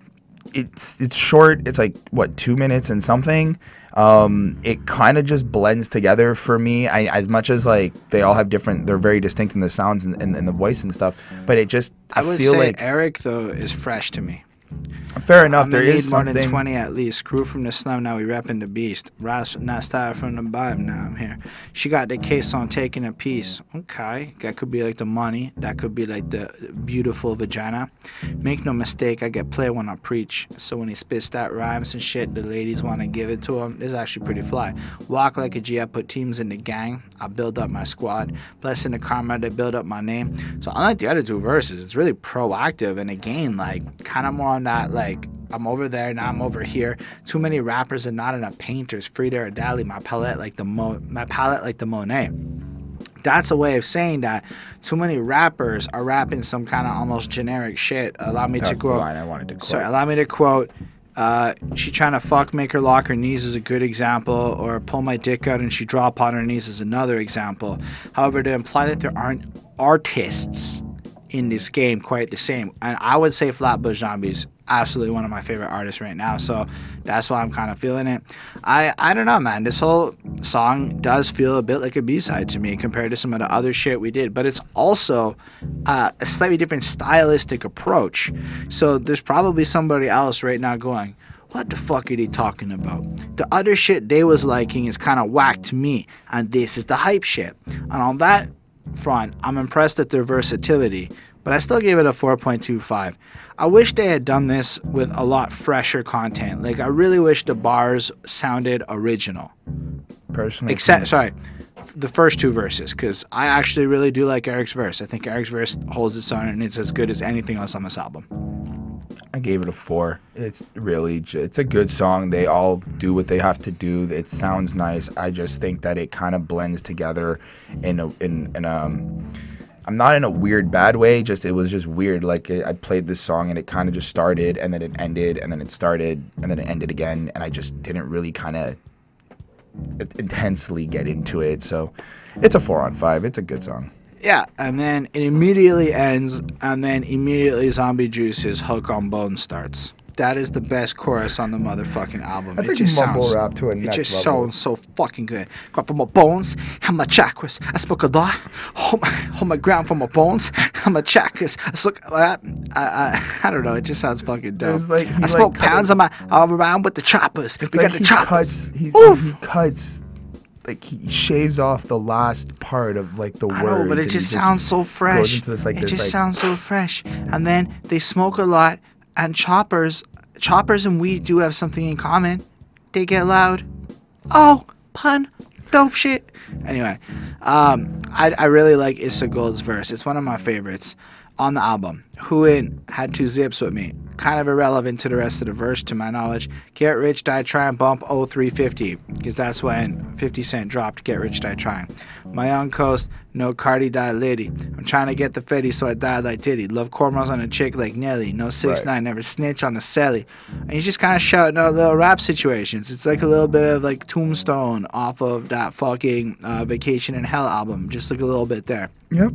it's it's short. It's like what two minutes and something. Um, it kind of just blends together for me. I as much as like they all have different, they're very distinct in the sounds and, and, and the voice and stuff. But it just I, I would feel say like Erick though is fresh to me. Fair enough. There is more something. than 20 at least. Crew from the slum, now we repping the beast. Ras not started from the bottom, now I'm here. She got the case on taking a piece. Okay, that could be like the money. That could be like the beautiful vagina. Make no mistake, I get play when I preach. So when he spits that rhymes and shit, the ladies want to give it to him. It's actually pretty fly. Walk like a G, I put teams in the gang. I build up my squad. Blessing the karma, they build up my name. So unlike the other two verses, it's really proactive and again, like kind of more on that like I'm over there now. I'm over here. Too many rappers and not enough painters. Frida or Dali, my palette like the Mo, my palette like the Monet. That's a way of saying that too many rappers are rapping some kind of almost generic shit. Allow me That's to the quote. line I wanted to quote. Sorry, allow me to quote. Uh, she trying to fuck, make her lock her knees is a good example, or pull my dick out and she drop on her knees is another example. However, to imply that there aren't artists in this game quite the same, and I would say Flatbush Zombies absolutely one of my favorite artists right now. So that's why I'm kind of feeling it. I I don't know, man. This whole song does feel a bit like a B-side to me compared to some of the other shit we did, but it's also uh, a slightly different stylistic approach. So there's probably somebody else right now going. What the fuck are they talking about? The other shit they was liking is kind of whack to me, and this is the hype shit. And on that front, I'm impressed at their versatility, but I still gave it a 4.25. I wish they had done this with a lot fresher content. Like I really wish the bars sounded original. Personally, Except sorry, the first two verses cuz I actually really do like Erick's verse. I think Erick's verse holds its own and it's as good as anything else on this album. I gave it a four. It's really, it's a good song. They all do what they have to do. It sounds nice. I just think that it kind of blends together in a, in, in um, I'm not in a weird bad way. Just it was just weird. Like I played this song and it kind of just started and then it ended and then it started and then it ended again and I just didn't really kind of intensely get into it. So it's a four on five. It's a good song. Yeah, and then it immediately ends, and then immediately Zombie Juice's Hook on Bone starts. That is the best chorus on the motherfucking album. That's it like just mumble sounds, rap to a It just level. sounds so fucking good. Got from my bones, and my chakras. I spoke a lot. Hold my, hold my ground for my bones, and my chakras. I that. I, I, I don't know. It just sounds fucking dope. like- I like, smoke cut pounds of my all around with the choppers. It's we like got the he choppers. cuts. He, he cuts. Like he shaves off the last part of like the I words. know, but it just sounds so fresh. this, like, it this, just like- sounds so fresh. And then they smoke a lot, and choppers, choppers and we do have something in common. They get loud. Oh, pun, dope shit. Anyway, um, I, I really like Issa Gold's verse. It's one of my favorites on the album. Huin had two zips with me. Kind of irrelevant to the rest of the verse, to my knowledge. Get Rich, Die Trying, bump 0350, because that's when 50 Cent dropped Get Rich, Die Trying. My own coast, no Cardi, die Liddy. I'm trying to get the fetty, so I die like Diddy. Love cornrows on a chick like Nelly. No 6 Right. 9 never snitch on a celly. And he's just kind of shouting out little rap situations. It's like a little bit of like Tombstone off of that fucking uh, Vacation in Hell album. Just like a little bit there. Yep.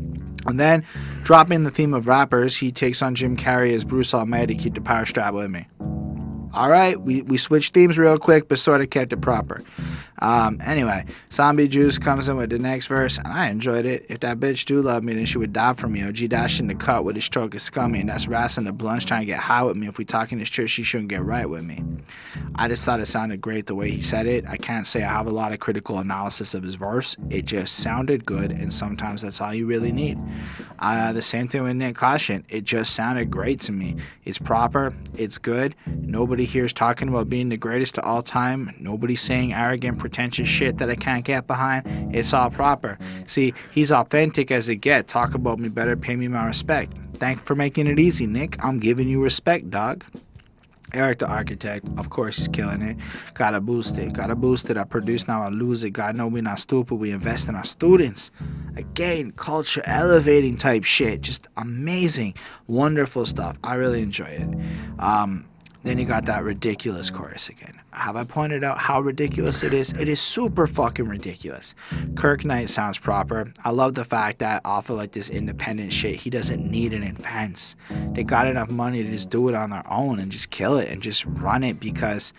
And then, dropping the theme of rappers, he takes on Jim Carrey as Bruce Almighty. Keep the power strap with me. All right, we, we switched themes real quick, but sort of kept it proper. Um, anyway, Zombie Juice comes in with the next verse, and I enjoyed it. If that bitch do love me, then she would die for me. OG Dash in the cut with his stroke is scummy, and that's Rass in the blunts trying to get high with me. If we talking this church, she shouldn't get right with me. I just thought it sounded great the way he said it. I can't say I have a lot of critical analysis of his verse. It just sounded good, and sometimes that's all you really need. Uh, the same thing with Nyck Caution. It just sounded great to me. It's proper. It's good. Nobody here is talking about being the greatest of all time. Nobody's saying arrogant, pretentious shit that I can't get behind. It's all proper. See, he's authentic as it gets. Talk about me better, pay me my respect. Thank for making it easy, Nyck. I'm giving you respect, dog. Erick the architect, of course, he's killing it. Gotta boost it. Gotta boost it. I produce now, I lose it. God know we're not stupid. We invest in our students. Again, culture elevating type shit. Just amazing, wonderful stuff. I really enjoy it. Um, then you got that ridiculous chorus again. Have I pointed out how ridiculous it is? It is super fucking ridiculous. Kirk Knight sounds proper. I love the fact that off of like this independent shit, he doesn't need an advance. They got enough money to just do it on their own and just kill it and just run it because,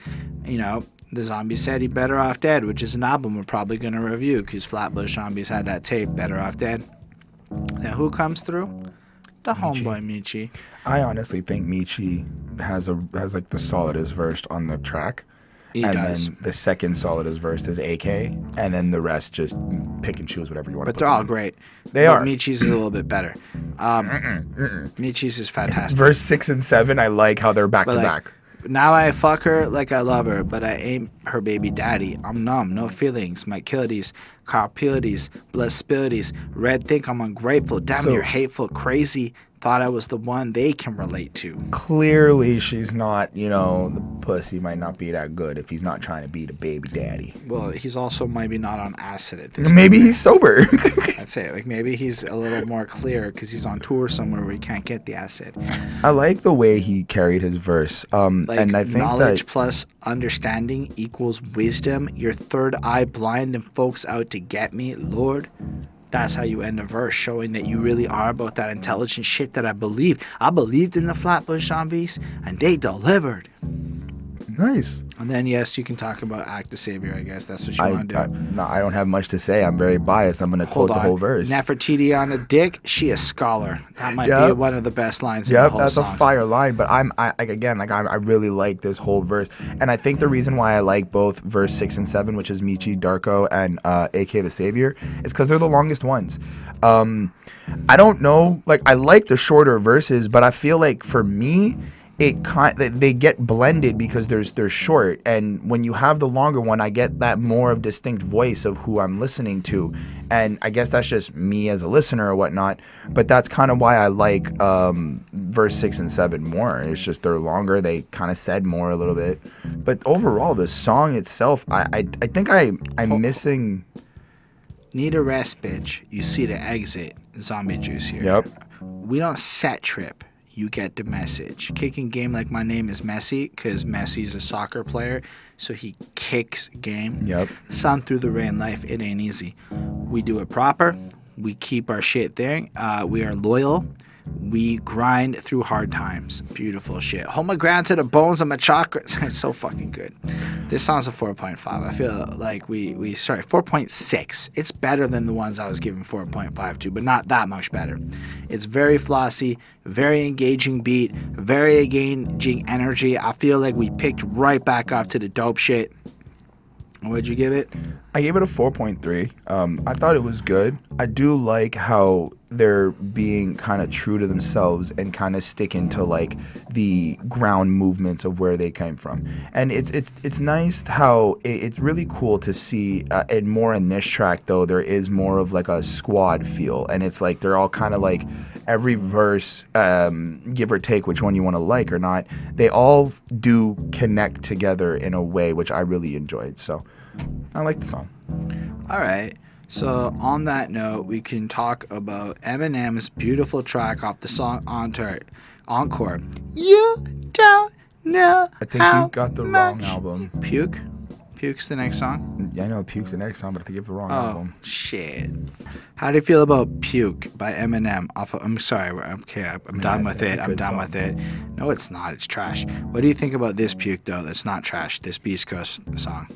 you know, the zombie said he better off dead, which is an album we're probably gonna review because Flatbush Zombies had that tape, Better Off Dead. Then who comes through? The homeboy Meechy. I honestly think Meechy has a has like the solidest verse on the track. He and does. then the second solidest verse is AK, and then the rest just pick and choose whatever you want. But they're all great. They but are. Meechy's is a little bit better. Um, Meechy's is fantastic. Verse six and seven, I like how they're back But to like, back. Now I fuck her like I love her, but I ain't her baby daddy. I'm numb, no feelings. My killties, carpilities, blood spillities. Red think I'm ungrateful. Damn, So- you're hateful, crazy. Thought I was the one they can relate to. Clearly, she's not. You know, the pussy might not be that good if he's not trying to be the baby daddy. Well, he's also maybe not on acid at this. Maybe he's sober. I'd say like maybe he's a little more clear because he's on tour somewhere where he can't get the acid. I like the way he carried his verse. Um, Like and I think knowledge that plus understanding equals wisdom. Your third eye blind and folks out to get me, Lord. That's how you end a verse, showing that you really are about that intelligent shit that I believed. I believed in the Flatbush Zombies, and they delivered. Nice. And then yes, you can talk about AK the Savior. I guess that's what you I, want to do. I, no, I don't have much to say. I'm very biased. I'm gonna quote on. the whole verse. Nefertiti on a dick. She a scholar. That might be one of the best lines in Yep, the whole that's song. a fire line. But I'm I like again like I, I really like this whole verse, and I think the reason why I like both verse six and seven, which is Meechy Darko and uh, AK the Savior, is because they're the longest ones. Um, I don't know, like I like the shorter verses, but I feel like for me. It kind they- they get blended because there's they're short, and when you have the longer one, I get that more of distinct voice of who I'm listening to, and I guess that's just me as a listener or whatnot. But that's kind of why I like um, verse six and seven more. It's just they're longer. They kind of said more a little bit, but overall, the song itself, I I, I think I I'm missing. Need a rest, bitch. You see the exit. Zombie juice here. Yep. We don't set trip. You get the message. Kicking game like my name is Messi, because Messi's a soccer player, so he kicks game. Yep. Sun through the rain, life it ain't easy. We do it proper. We keep our shit there. Uh, we are loyal. We grind through hard times. Beautiful shit. Hold my ground to the bones of my chakras. it's so fucking good. This song's a 4.5. I feel like we we sorry 4.6. It's better than the ones I was giving 4.5 to, but not that much better. It's very flossy, very engaging beat, very engaging energy. I feel like we picked right back up to the dope shit. What'd you give it? I gave it a 4.3. Um, I thought it was good. I do like how they're being kind of true to themselves and kind of sticking to like the ground movements of where they came from. And it's it's it's nice how it, it's really cool to see. Uh, and more in this track though, there is more of like a squad feel, and it's like they're all kind of like every verse, um, give or take which one you want to like or not, they all do connect together in a way which I really enjoyed. So I like the song. All right. So on that note, we can talk about Eminem's beautiful track off the song Encore. Encore. You don't know I think you got the wrong album. Puke. Puke's the next song. Yeah, I know Puke's the next song, but I think you have the wrong Oh album. shit. How do you feel about Puke by Eminem? Off of, I'm sorry. Okay, I'm done with it. I'm done song. with it. No, it's not. It's trash. What do you think about this Puke though? That's not trash. This Beast Coast song.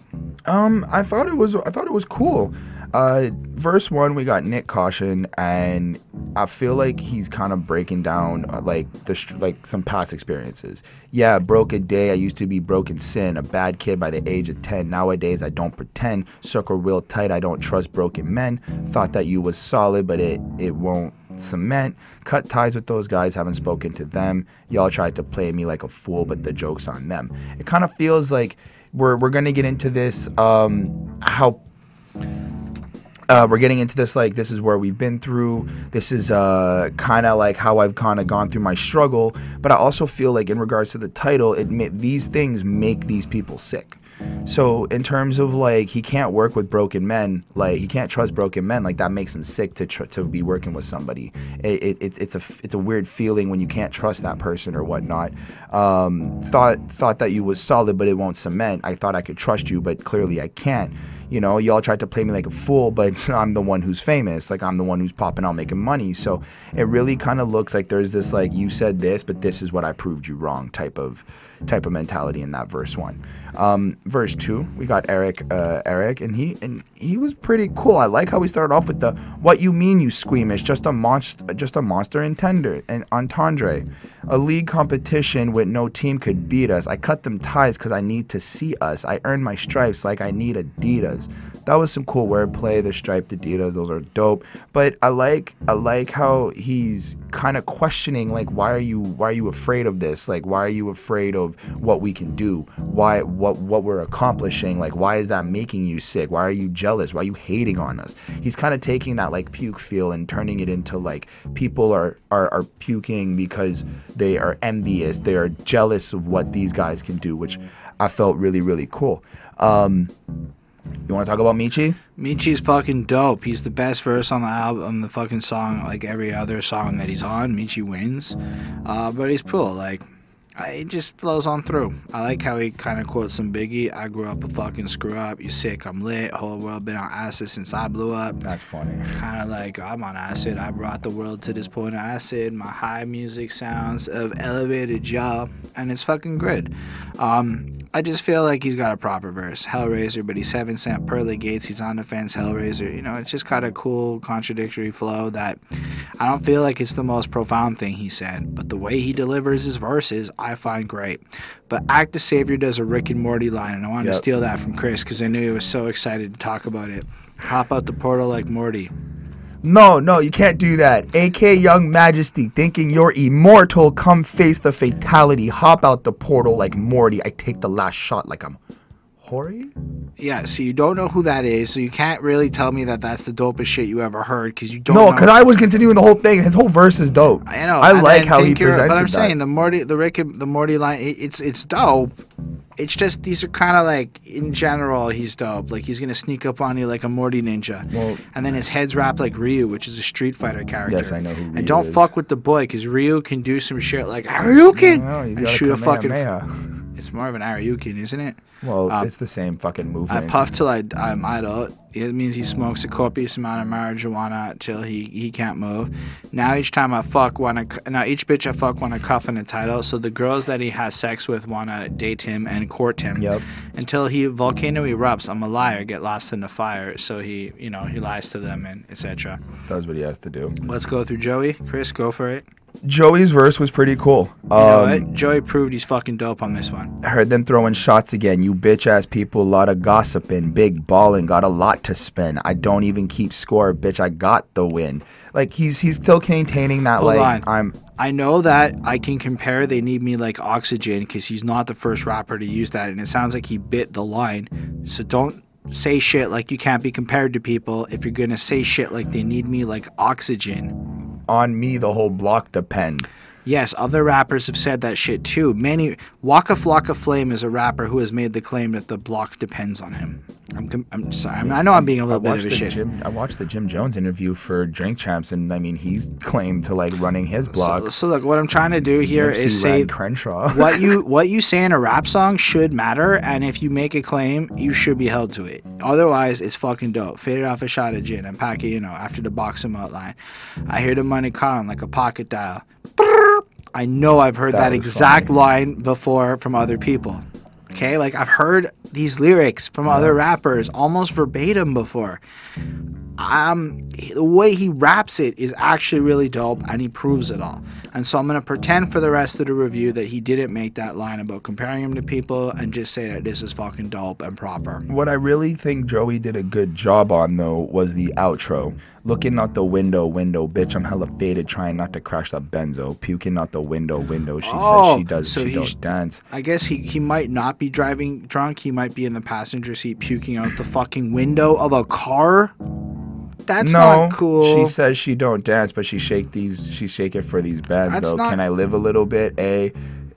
Um, I thought it was I thought it was cool. Uh, verse one, we got Nyck Caution, and I feel like he's kind of breaking down uh, like the like some past experiences. Yeah, broke a day. I used to be broken sin, a bad kid by the age of ten. Nowadays, I don't pretend. Circle real tight. I don't trust broken men. Thought that you was solid, but it it won't cement. Cut ties with those guys. Haven't spoken to them. Y'all tried to play me like a fool, but the joke's on them. It kind of feels like we're we're gonna get into this um how uh, we're getting into this like this is where we've been through. This is uh, kind of like how i've kind of gone through my struggle but i also feel like in regards to the title it these things make these people sick. So in terms of like he can't work with broken men like he can't trust broken men like that makes him sick to tr- to be working with somebody. It, it, it's it's a it's a weird feeling when you can't trust that person or whatnot. Um, thought thought that you was solid but it won't cement. I thought i could trust you but clearly i can't You know, y'all tried to play me like a fool, but I'm the one who's famous. Like I'm the one who's popping out making money. So it really kind of looks like there's this like you said this, but this is what I proved you wrong type of type of mentality in that verse one. Um, verse two, we got Erick, uh, Erick, and he and he was pretty cool. I like how we started off with the "What you mean, you squeamish? Just a monster, just a monster and tender and entendre. A league competition with no team could beat us. I cut them ties because I need to see us. I earn my stripes like I need Adidas. That was some cool wordplay. The striped Adidas, those are dope. But I like I like how he's kind of questioning like why are you why are you afraid of this? Like why are you afraid of what we can do? Why what what we're accomplishing? Like why is that making you sick? Why are you jealous? Why are you hating on us? He's kind of taking that like puke feel and turning it into like people are are, are puking because they are envious. They are jealous of what these guys can do, which I felt really really cool. Um, you want to talk about Meechy? Meechy's fucking dope. He's the best verse on the album, the fucking song, like every other song that he's on. Meechy wins. Uh, but he's cool. Like, it just flows on through. I like how he kind of quotes some Biggie. I grew up a fucking screw up. You sick? I'm lit. Whole world been on acid since I blew up. That's funny. Kind of like I'm on acid. I brought the world to this point of acid. My high music sounds of elevated jaw, and it's fucking good. Um, I just feel like he's got a proper verse. Hellraiser, but he's Seven Cent Pearly Gates. He's on the fence. Hellraiser. You know, it's just got a cool contradictory flow that I don't feel like it's the most profound thing he said, but the way he delivers his verses, I find great. But AK the Savior does a Rick and Morty line, and I wanted Yep. to steal that from Chris because I knew he was so excited to talk about it. Hop out the portal like Morty. No, no, you can't do that. AK Young Majesty, thinking you're immortal, come face the fatality. Hop out the portal like Morty. I take the last shot like I'm Hori? Yeah, so you don't know who that is, so you can't really tell me that that's the dopest shit you ever heard because you don't. No, because I was continuing the whole thing. His whole verse is dope. I know. I like how he presented But I'm that. saying the Morty, the Rick, the Morty line, it, it's it's dope. It's just these are kind of like in general he's dope. Like he's gonna sneak up on you like a Morty ninja, Well- and then his head's wrapped like Ryu, which is a Street Fighter character. Yes, I know who Ryu And don't is. fuck with the boy because Ryu can do some shit like Haryuken No, he's and shoot a fucking. It's more of an Haryuken, isn't it? Well, Um, it's the same fucking movement. I puff till I, I'm idle. It means he smokes a copious amount of marijuana till he, he can't move. Now each time I fuck wanna now each bitch I fuck wanna cuff in a title. So the girls that he has sex with wanna date him and court him. Yep. Until he volcano erupts. I'm a liar. Get lost in the fire. So he you know he lies to them and etc. That's what he has to do. Let's go through Joey. Chris, go for it. Joey's verse was pretty cool. You know Um, what? Joey proved he's fucking dope on this one. I heard them throwing shots again. You bitch ass people, a lot of gossiping, big balling, got a lot to spend. I don't even keep score, bitch. I got the win. Like he's he's still maintaining that. Hold like on. I'm. I know that I can compare They Need Me Like Oxygen because he's not the first rapper to use that, and it sounds like he bit the line. So don't say shit like you can't be compared to people if you're gonna say shit like They Need Me Like Oxygen. On me, the whole block depend. Yes, other rappers have said that shit too. Many Waka Flocka Flame is a rapper who has made the claim that the block depends on him. I'm, I'm sorry. I, mean, I know I'm being a little bit of a shit. Jim. I watched the Jim Jones interview for Drink Champs, and I mean he's claimed to like running his blog. So, so look, what I'm trying to do here is say Crenshaw. what you what you say in a rap song should matter, and if you make a claim, you should be held to it. Otherwise, it's fucking dope. Faded off a shot of gin and pack it, you know, after the box him out line. I hear the money calling like a pocket dial. Brrr. I know I've heard That that, exact funny. line before from other people. Okay, like I've heard these lyrics from other rappers almost verbatim before. Um, the way he raps it is actually really dope, and he proves it all. And so I'm gonna pretend for the rest of the review that he didn't make that line about comparing him to people, and just say that this is fucking dope and proper. What I really think Joey did a good job on though was the outro. Looking out the window, window, bitch, I'm hella faded, trying not to crash the benzo. Puking out the window, window. She Oh, says she oh, does, so she don't dance. I guess he, he might not be driving drunk. He might be in the passenger seat puking out the fucking window of a car. That's no, not cool. she says she don't dance, but she shake these. She shake it for these bands. That's though. not- Can I live a little bit? A.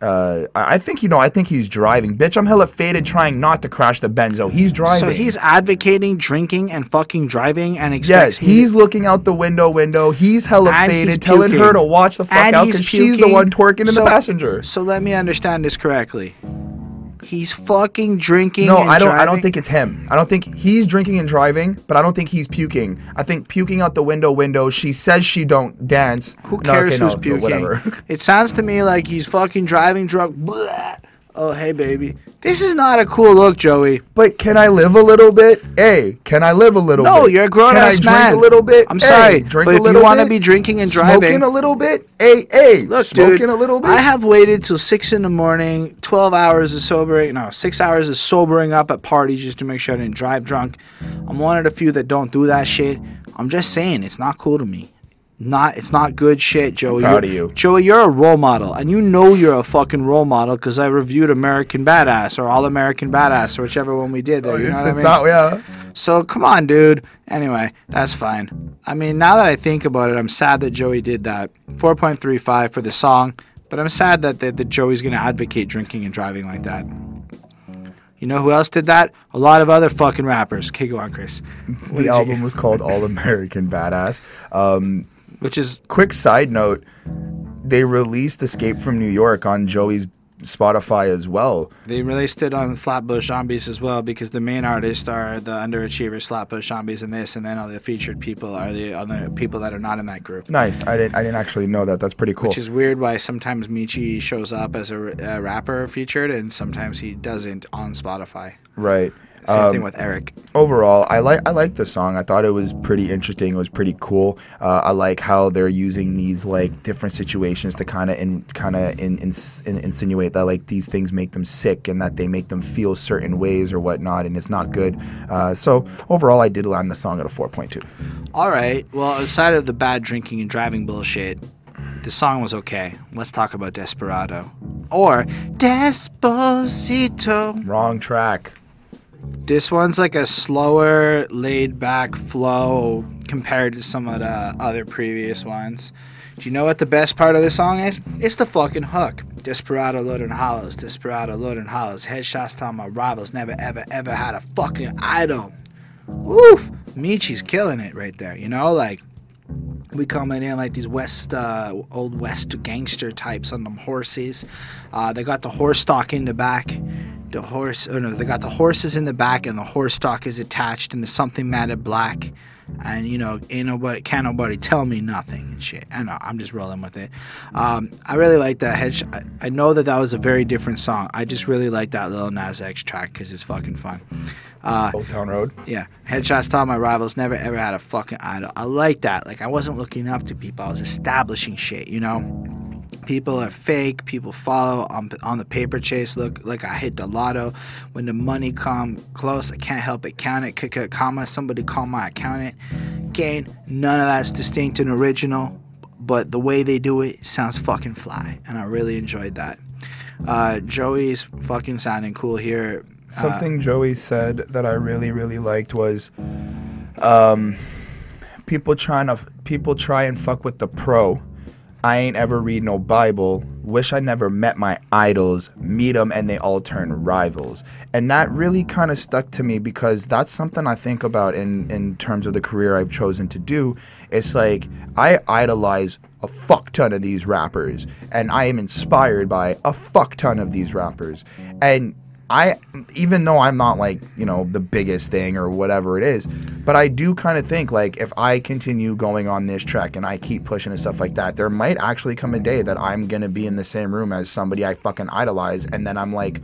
Uh, I think you know. I think he's driving. Bitch, I'm hella faded, trying not to crash the benzo. He's driving. so he's advocating drinking and fucking driving and expects Yes, me to- he's looking out the window. Window. He's hella And faded, he's telling her to watch the fuck And out because she's the one twerking in So- the passenger. So let me understand this correctly. He's fucking drinking. No, and I don't. I don't think it's him. I don't think he's drinking and driving, but I don't think he's puking. I think puking out the window. Window. She says she don't dance. Who No, cares okay, who's no, puking? Whatever. It sounds to me like he's fucking driving drunk. Blah. Oh, hey, baby. This is not a cool look, Joey. But can I live a little bit? Hey, can I live a little No, bit? No, you're a grown Can I drink a little bit? I'm Hey, sorry, drink but a if you want to be drinking and driving, Smoking a little bit? Hey, hey, look, smoking dude. a little bit? I have waited till six in the morning, twelve hours of sobering. No, six hours of sobering up at parties just to make sure I didn't drive drunk. I'm one of the few that don't do that shit. I'm just saying, it's not cool to me. Not, it's not good shit, Joey. proud You're- of you. Joey. You're a role model, and you know you're a fucking role model because I reviewed American Badass or All American Badass or whichever one we did. There, Oh, you know what I mean? not, yeah. So come on, dude. Anyway, that's fine. I mean, now that I think about it, I'm sad that Joey did that. 4.35 for the song, but I'm sad that that, that Joey's going to advocate drinking and driving like that. You know who else did that? A lot of other fucking rappers. Okay, go on, Chris. What The you- album was called All American Badass. Um, which is quick side note they released escape from new york on joey's spotify as well. They released it on Flatbush Zombies as well because the main artists are the underachievers, Flatbush Zombies, and this, and then all the featured people are the other people that are not in that group. nice. I didn't i didn't actually know that. That's pretty cool. Which is weird why sometimes Meechy shows up as a, a rapper featured and sometimes he doesn't on Spotify. right Same Um, thing with Erick. overall i like i like the song i thought it was pretty interesting it was pretty cool uh, i like how they're using these like different situations to kind of in kind of in, in, in, insinuate that like these things make them sick and that they make them feel certain ways or whatnot and it's not good uh, so overall i did land the song at a 4.2 All right. Well, outside of the bad drinking and driving bullshit, the song was okay. Let's talk about Desperado. Or Desposito. wrong track This one's like a slower, laid back flow compared to some of the other previous ones. Do you know what the best part of the song is? It's the fucking hook. Desperado loading hollows, Desperado loading hollows. Headshots to my rivals. Never, ever, ever had a fucking idol. Woof! Meechy's killing it right there. You know, like we coming in like these west uh, old west gangster types on them horses uh, they got the horse stock in the back the horse oh no they got the horses in the back and the horse stock is attached into something matted black and you know ain't nobody can't nobody tell me nothing and shit i know i'm just rolling with it um, i really like that head I, I know that that was a very different song i just really like that Lil Nas X track because it's fucking fun uh, old town road yeah, headshots all my rivals. Never ever had a fucking idol. I like that. Like I wasn't looking up to people. I was establishing shit. You know, people are fake. People follow on on the paper chase. Look like I hit the lotto. When the money come close, I can't help it. Count it. Kick a comma. Somebody call my accountant. Gain. None of that's distinct and original. But the way they do it sounds fucking fly, and I really enjoyed that. Uh, Joey's fucking sounding cool here. Uh, Something Joey said that I really really liked was, um, people trying to people try and fuck with the pro. I ain't ever read no Bible. Wish I never met my idols. Meet them and they all turn rivals. And that really kind of stuck to me because that's something I think about in in terms of the career I've chosen to do. It's like I idolize a fuck ton of these rappers and I am inspired by a fuck ton of these rappers. And I even though I'm not like, you know, the biggest thing or whatever it is, but I do kind of think like if I continue going on this track and I keep pushing and stuff like that, there might actually come a day that I'm going to be in the same room as somebody I fucking idolize and then I'm like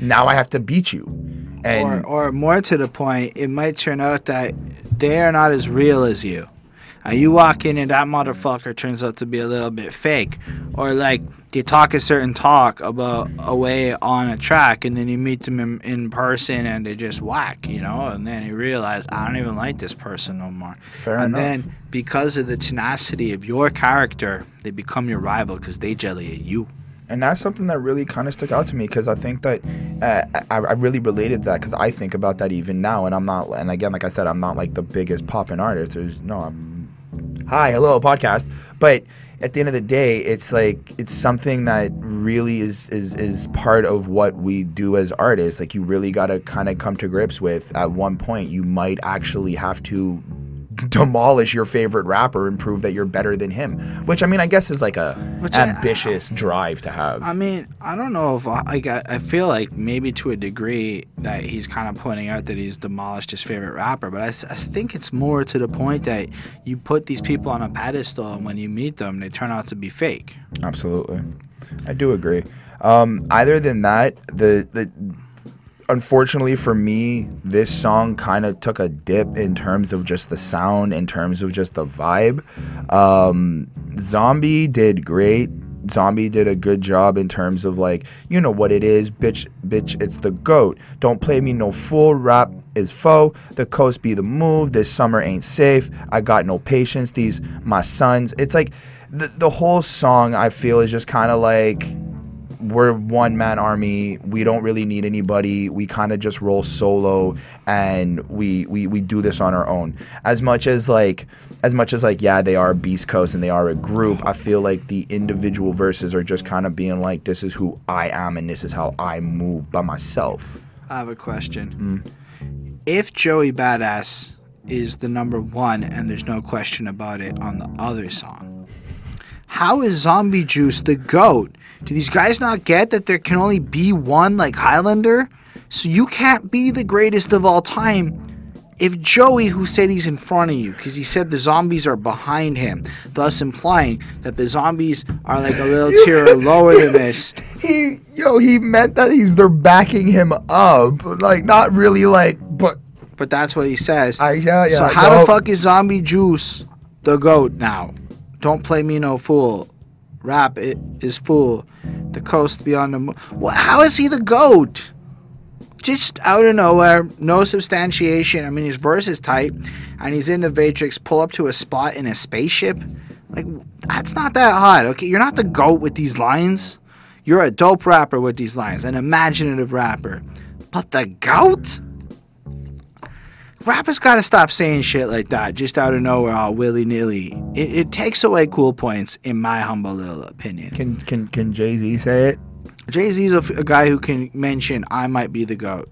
now I have to beat you. And or, or more to the point, it might turn out that they are not as real as you. And you walk in and that motherfucker turns out to be a little bit fake. Or like they talk a certain talk about a way on a track and then you meet them in, in person and they just whack, you know? And then you realize, I don't even like this person no more. Fair and enough. And then because of the tenacity of your character, they become your rival because they jelly at you. and that's something that really kind of stuck out to me because I think that uh, I, I really related to that because I think about that even now, and I'm not. And again, like I said, I'm not like the biggest poppin' artist. There's no, I'm hi, hello, podcast. But at the end of the day, it's like it's something that really is is is part of what we do as artists. Like you really got to kind of come to grips with. At one point, you might actually have to demolish your favorite rapper and prove that you're better than him. Which I mean, I guess is like a Which I- ambitious drive to have. I mean, I don't know if I, like I, I feel like maybe to a degree that he's kind of pointing out that he's demolished his favorite rapper, but I, I think it's more to the point that you put these people on a pedestal and when you meet them, they turn out to be fake. Absolutely, I do agree. Um, other than that, the the unfortunately for me, this song kind of took a dip in terms of just the sound, in terms of just the vibe. Um, Zombie did great. Zombie did a good job in terms of like, you know what it is, bitch, bitch, it's the goat. Don't play me no fool, rap is foe. The coast be the move. This summer ain't safe. I got no patience. These my sons. It's like the the whole song I feel is just kind of like we're one man army. We don't really need anybody. We kind of just roll solo and we, we we do this on our own. As much as like as much as like yeah, they are Beast Coast and they are a group, I feel like the individual verses are just kind of being like this is who I am and this is how I move by myself. I have a question. Mm. If Joey Badass is the number one and there's no question about it on the other song, how is Zombie Juice the GOAT? Do these guys not get that there can only be one like Highlander? So you can't be the greatest of all time if Joey, who said he's in front of you, because he said the zombies are behind him, thus implying that the zombies are like a little tier lower than this. He yo, he meant that he's they're backing him up, like not really like but But that's what he says. I yeah yeah. so how no. the fuck is Zombie Juice the goat now? Don't play me no fool. Rap it is fool. The coast beyond the moon. Well, how is he the goat? Just out of nowhere, no substantiation. I mean, his verse is tight, and he's in the Matrix. Pull up to a spot in a spaceship. Like that's not that hot. Okay, you're not the goat with these lines. You're a dope rapper with these lines, an imaginative rapper. But the goat? Rappers gotta stop saying shit like that just out of nowhere, all willy nilly. It, it takes away cool points, in my humble little opinion. Can can can Jay Z say it? Jay Z's a guy who can mention, I might be the GOAT.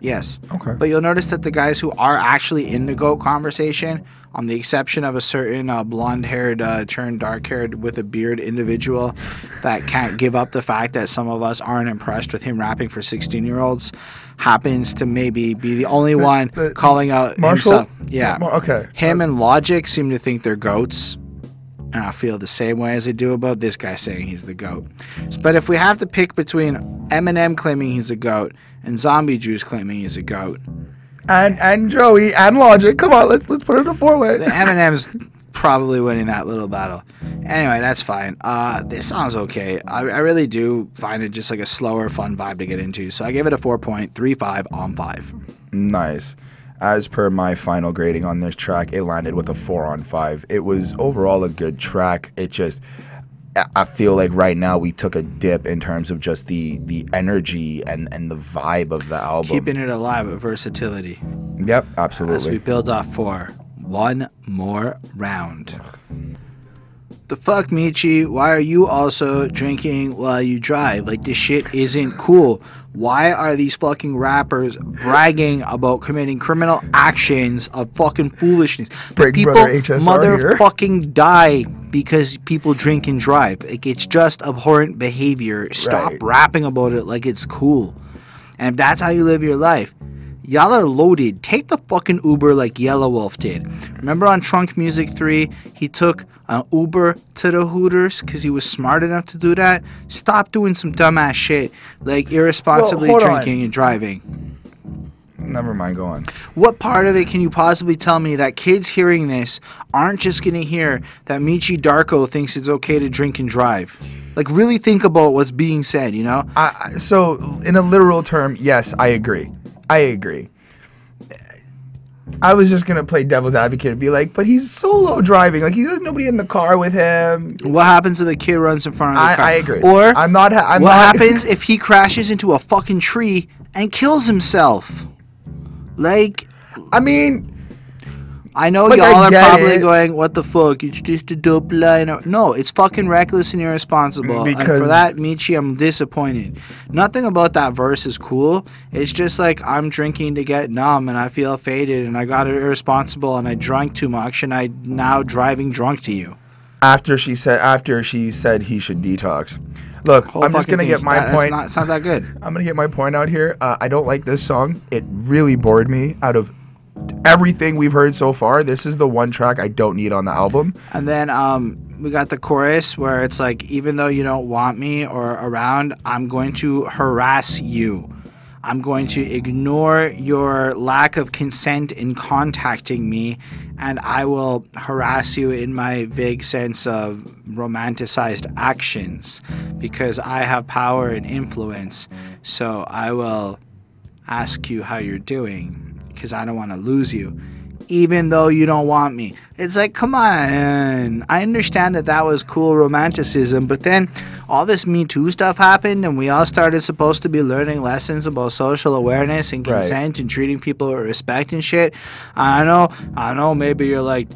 Yes. Okay. But you'll notice that the guys who are actually in the GOAT conversation, on the exception of a certain uh, blonde haired, uh, turned dark haired with a beard individual that can't give up the fact that some of us aren't impressed with him rapping for 16 year olds, happens to maybe be the only one the- calling out Marshall? himself. Yeah. Mar- okay. Him uh, and Logic seem to think they're goats. And I feel the same way as I do about this guy saying he's the goat. But if we have to pick between Eminem claiming he's a goat and Zombie Juice claiming he's a goat, And and Joey and Logic. Come on, let's let's put it a four way. Eminem's probably winning that little battle. Anyway, that's fine. Uh, this song's okay. I, I really do find it just like a slower, fun vibe to get into. So I gave it a 4.35 on 5. Nice. As per my final grading on this track, it landed with a four on five. It was overall a good track. It just, I- feel like right now we took a dip in terms of just the the energy and and the vibe of the album. Keeping it alive with versatility. yep, absolutely. as we build up for one more round. The fuck, Meechy? Why are you also drinking while you drive? Like, this shit isn't cool. Why are these fucking rappers bragging about committing criminal actions of fucking foolishness? Big people Brother HSR here. motherfucking die because people drink and drive. Like, it's just abhorrent behavior. Stop Right. rapping about it like it's cool. And if that's how you live your life, y'all are loaded. Take the fucking Uber like Yelawolf did. Remember on Trunk Music 3, he took an Uber to the Hooters because he was smart enough to do that? Stop doing some dumbass shit like irresponsibly on. drinking and driving. Never mind. Go on. What part of it can you possibly tell me that kids hearing this aren't just gonna hear that Meechy Darko thinks it's okay to drink and drive? Like, really think about what's being said, you know? I- so in a literal term, yes, I agree. I agree. I was just gonna play devil's advocate and be like, but he's solo driving. Like he has nobody in the car with him. What happens if a kid runs in front of the I, car? I agree. Or I'm not. Ha- I'm what not, happens if he crashes into a fucking tree and kills himself? Like, I mean, I know Like, y'all I are probably it. going, "What the fuck? It's just a dope liner." No, it's fucking reckless and irresponsible. and for that, Meechy, I'm disappointed. Nothing about that verse is cool. It's just like I'm drinking to get numb, and I feel faded, and I got irresponsible, and I drank too much, and I now driving drunk to you. After she said after she said he should detox. Look, Whole I'm just gonna thing. get my That- point. Not, it's not that good. I'm gonna get my point out here. Uh, I don't like this song. It really bored me. Out of everything we've heard so far, this is the one track I don't need on the album. And then um, we got the chorus where it's like, even though you don't want me or around, I'm going to harass you. I'm going to ignore your lack of consent in contacting me, and I will harass you in my vague sense of romanticized actions because I have power and influence. So I will ask you how you're doing because I don't want to lose you, even though you don't want me. It's like, come on. I understand that that was cool romanticism, but then all this Me Too stuff happened, and we all started supposed to be learning lessons about social awareness and Right. consent and treating people with respect and shit. I know, I know, maybe you're like,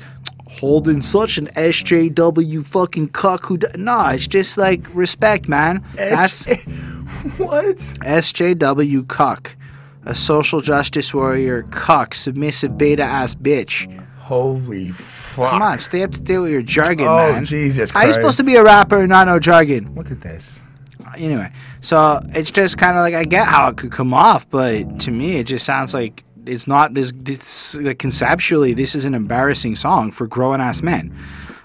holding such an SJW fucking cuck who. D-. Nah, it's just like respect, man. That's. what? SJW cuck, a social justice warrior cuck, submissive beta ass bitch. Holy fuck! Come on, stay up to date with your jargon, Oh man. Jesus How you supposed to be a rapper and not know jargon? Look at this. Anyway, so it's just kind of like I get how it could come off, but to me, it just sounds like it's not this. this like, conceptually, this is an embarrassing song for grown ass men.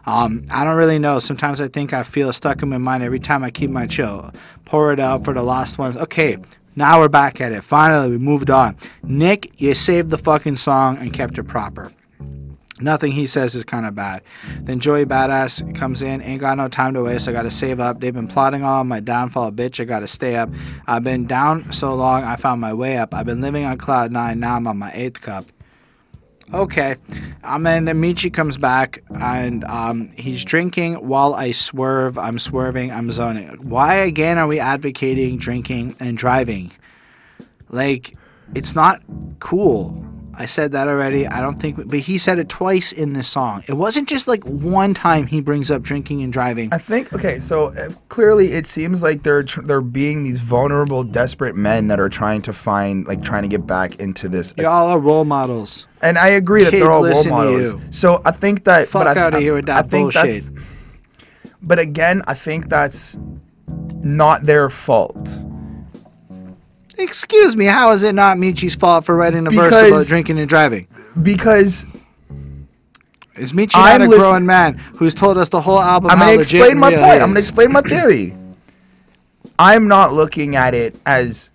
Um, I don't really know. Sometimes I think I feel stuck in my mind every time I keep my chill. Pour it out for the lost ones. Okay, now we're back at it. Finally, we moved on. Nyck, you saved the fucking song and kept it proper. Nothing he says is kind of bad. Then Joey Badass comes in, ain't got no time to waste. I gotta save up. They've been plotting all my downfall, bitch. I gotta stay up. I've been down so long, I found my way up. I've been living on cloud nine, now I'm on my eighth cup. Okay, um, and then Meechy comes back and um, he's drinking while I swerve. I'm swerving. I'm zoning. Why again are we advocating drinking and driving? Like, it's not cool. I said that already. I don't think, but he said it twice in this song. It wasn't just like one time he brings up drinking and driving. I think okay, so uh, clearly it seems like they're tr- they're being these vulnerable, desperate men that are trying to find like trying to get back into this. Y'all are role models. And I agree that Kids they're all role models. So I think that Fuck but I, outta I- here with I that think that's- bullshit. But again, I think that's not their fault. Excuse me, how is it not Meechy's fault for writing a verse about Because- drinking and driving? Because Is Meechy I'm not a listen- grown man who's told us the whole album? I'm how going to legit explain my point. I'm going to is? explain my theory. I'm not looking at it as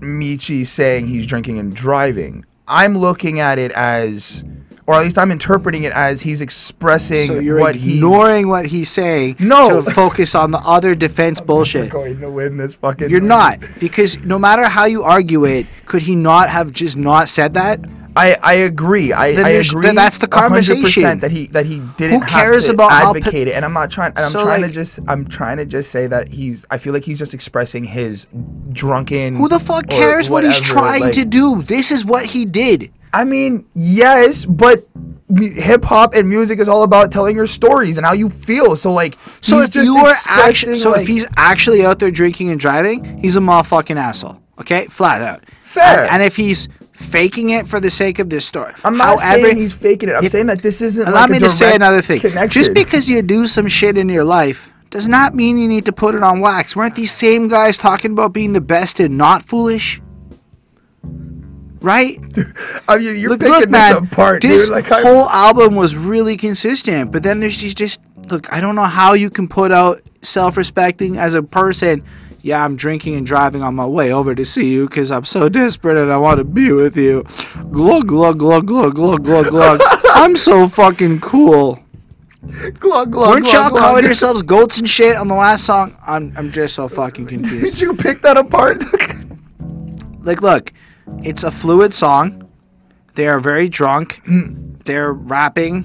Meechy saying he's drinking and driving. I'm looking at it as, or at least I'm interpreting it as he's expressing So you're what he's ignoring what he's saying No. to focus on the other defense bullshit. going to win this fucking. You're not because no matter how you argue it, could he not have just not said that? I, I agree. I, I agree. then that's the 100% conversation. that he that he didn't Who cares have to about advocate it. And I'm not trying. And I'm So, trying like- to just. I'm trying to just say that he's. I feel like he's just expressing his drunken. Who the fuck cares what he's trying like- to do? This is what he did. I mean, yes, but hip hop and music is all about telling your stories and how you feel. So like, So if you are actually, so like- if he's actually out there drinking and driving, he's a motherfucking asshole. Okay, flat out. Fair. And, and if he's faking it for the sake of this story, I'm not however, saying he's faking it. I'm if- saying that this isn't. Allow like a me to say another thing. Connection. Just because you do some shit in your life does not mean you need to put it on wax. Weren't these same guys talking about being the best and not foolish? Right? I mean, you're look, picking look, this apart, this dude. Like, whole album was really consistent, but then there's these just look. I don't know how you can put out self-respecting as a person. Yeah, I'm drinking and driving on my way over to see you because I'm so desperate and I want to be with you. Glug glug glug glug glug glug glug. I'm so fucking cool. glug, glug, Weren't glug, y'all glug. calling yourselves goats and shit on the last song? I'm I'm just so fucking confused. Did you pick that apart? like, look, it's a fluid song. They are very drunk. They're rapping,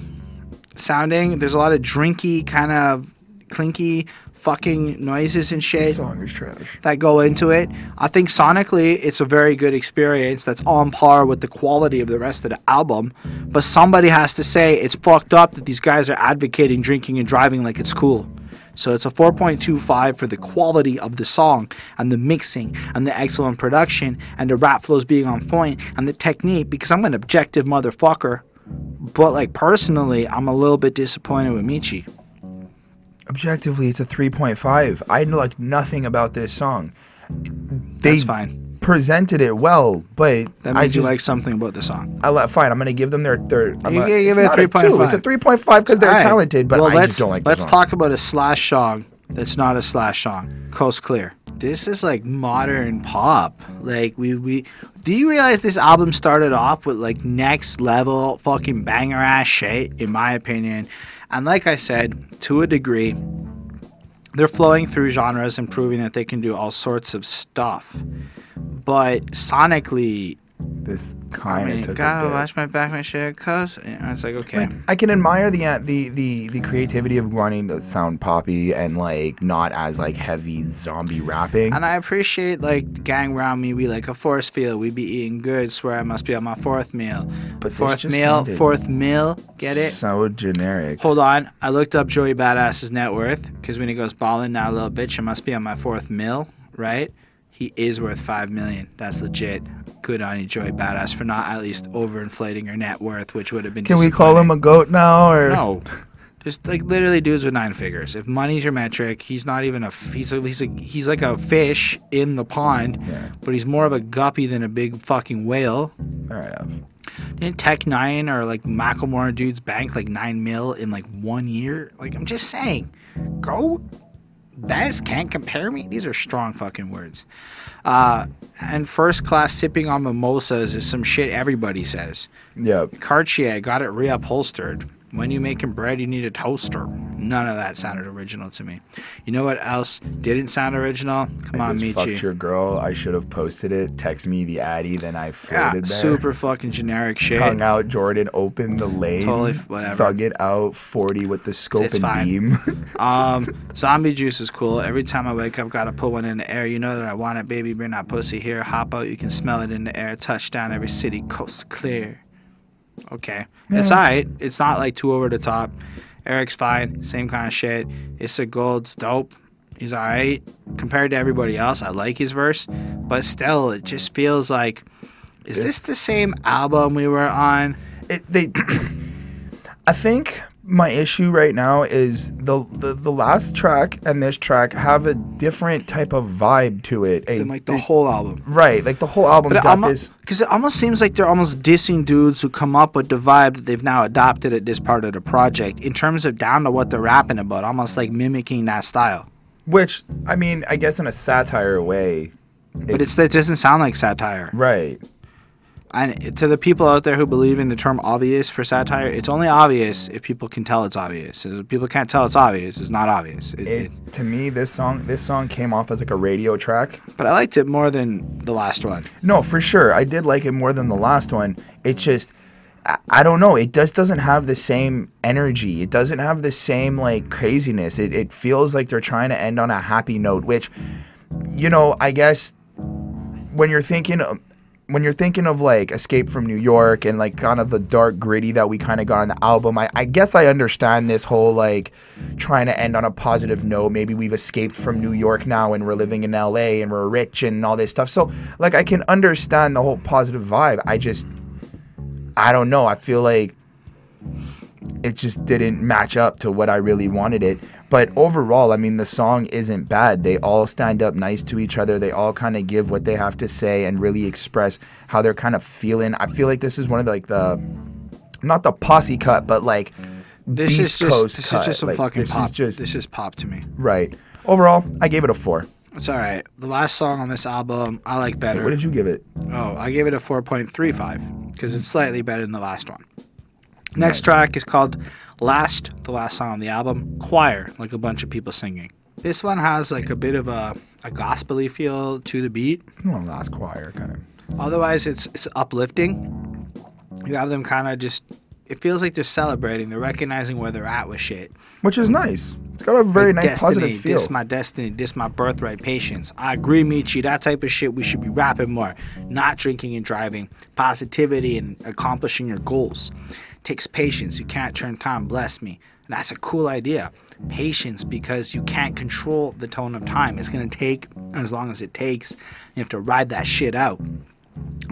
sounding. There's a lot of drinky, kind of clinky fucking noises and shit song is trash. that go into it. I think sonically it's a very good experience that's on par with the quality of the rest of the album. But somebody has to say it's fucked up that these guys are advocating drinking and driving like it's cool. So it's a 4.25 for the quality of the song and the mixing and the excellent production and the rap flows being on point and the technique because I'm an objective motherfucker. But like personally, I'm a little bit disappointed with Meechy. Objectively, it's a 3.5. I know like nothing about this song. They That's fine. Presented it well, but That I means you just like something about the song. I let fine. I'm gonna give them their their. I'm You gonna- can give it a not 3.5. It's a 3.5 because they're right. talented, but well, I let's, just don't like. Let's talk about a slash song that's not a slash song. Coast Clear. This is like modern pop. Like we we. Do you realize this album started off with like next level fucking banger ass shit? In my opinion, and like I said, to a degree, they're flowing through genres and proving that they can do all sorts of stuff. But sonically, This I kind of mean, took gotta a watch my back, my shit, cause and it's like okay. Like, I can admire the uh, the the the creativity of wanting to sound poppy and like not as like heavy zombie rapping. And I appreciate like gang round me, we like a force field. We be eating good. Swear I must be on my fourth meal. But fourth meal, fourth meal. Get it? So generic. Hold on. I looked up Joey Badass's net worth because when he goes balling now, little bitch, I must be on my fourth mil, right? He is worth five million. That's legit. Good on you, Joey Badass, for not at least overinflating your net worth, which would have been. Can we call him a goat now or No. Just like literally dudes with nine figures. If money's your metric, he's not even a he's a, he's a, he's like a fish in the pond, Yeah. but he's more of a guppy than a big fucking whale. Fair enough. Didn't Tech N9ne or like Macklemore dudes bank like nine mil in like one year? Like I'm just saying, go best can't compare me. These are strong fucking words. Uh, and first class sipping on mimosas is some shit everybody says. Yep. Cartier got it reupholstered. When you making bread, you need a toaster. None of that sounded original to me. You know what else didn't sound original? Come I on, just fucked your girl. I should have posted it. Text me the Addy, then I Yeah, floated there. super fucking generic shit. Tongue out, Jordan. Open the lane. Totally whatever. Thug it out. Forty with the scope It's and fine. beam. Um, zombie juice is cool. Every time I wake up, gotta put one in the air. You know that I want it, baby. Bring that pussy here. Hop out. You can smell it in the air. Touchdown. Every city coast clear. Okay, it's alright. It's not like too over the top. Erick's fine. Same kind of shit. Issa Gold's dope. He's alright compared to everybody else. I like his verse, but still, it just feels like. Is this the same album we were on? it, they I think my issue right now is the, the the last track and this track have a different type of vibe to it. A- like the whole album. right, like the whole album got almost, this. because it almost seems like they're almost dissing dudes who come up with the vibe that they've now adopted at this part of the project in terms of down to what they're rapping about, almost like mimicking that style. Which I mean, I guess in a satire way. But it's it doesn't sound like satire. Right. And to the people out there who believe in the term obvious for satire, it's only obvious if people can tell it's obvious. If people can't tell it's obvious, it's not obvious. It- It, it- to me, this song this song came off as like a radio track. but I liked it more than the last one. No, for sure, I did like it more than the last one. It's just. I- I don't know. It just doesn't have the same energy. It doesn't have the same like craziness. It, it feels like they're trying to end on a happy note, which, you know, I guess when you're thinking when you're thinking of like Escape from New York and like kind of the dark gritty that we kind of got on the album, I, I guess I understand this whole like trying to end on a positive note. Maybe we've escaped from New York now and we're living in LA and we're rich and all this stuff. So like I can understand the whole positive vibe. I just I don't know. I feel like it just didn't match up to what I really wanted it. But overall, I mean, the song isn't bad. They all stand up nice to each other. They all kind of give what they have to say and really express how they're kind of feeling. I feel like this is one of the, like the, not the posse cut, but like This Beast is just Coast this cut. is just some Like, fucking this is pop. just- this is pop to me. right. Overall, I gave it a four. It's all right. The last song on this album I like better. What did you give it? Oh, I gave it a 4.35 because it's slightly better than the last one. Next track is called Last, the last song on the album. Choir, like a bunch of people singing. This one has like a bit of a, a gospely feel to the beat. Well, last choir kind of. Otherwise, it's it's uplifting. You have them kind of just. It feels like they're celebrating. They're recognizing where they're at with shit. Which is nice. It's got a very Like, nice destiny, positive feel. This my destiny. This my birthright. Patience. I agree, Meechy. That type of shit we should be rapping more. Not drinking and driving. Positivity and accomplishing your goals. Takes patience. You can't turn time. Bless me. And that's a cool idea. Patience because you can't control the tone of time. It's gonna take as long as it takes. You have to ride that shit out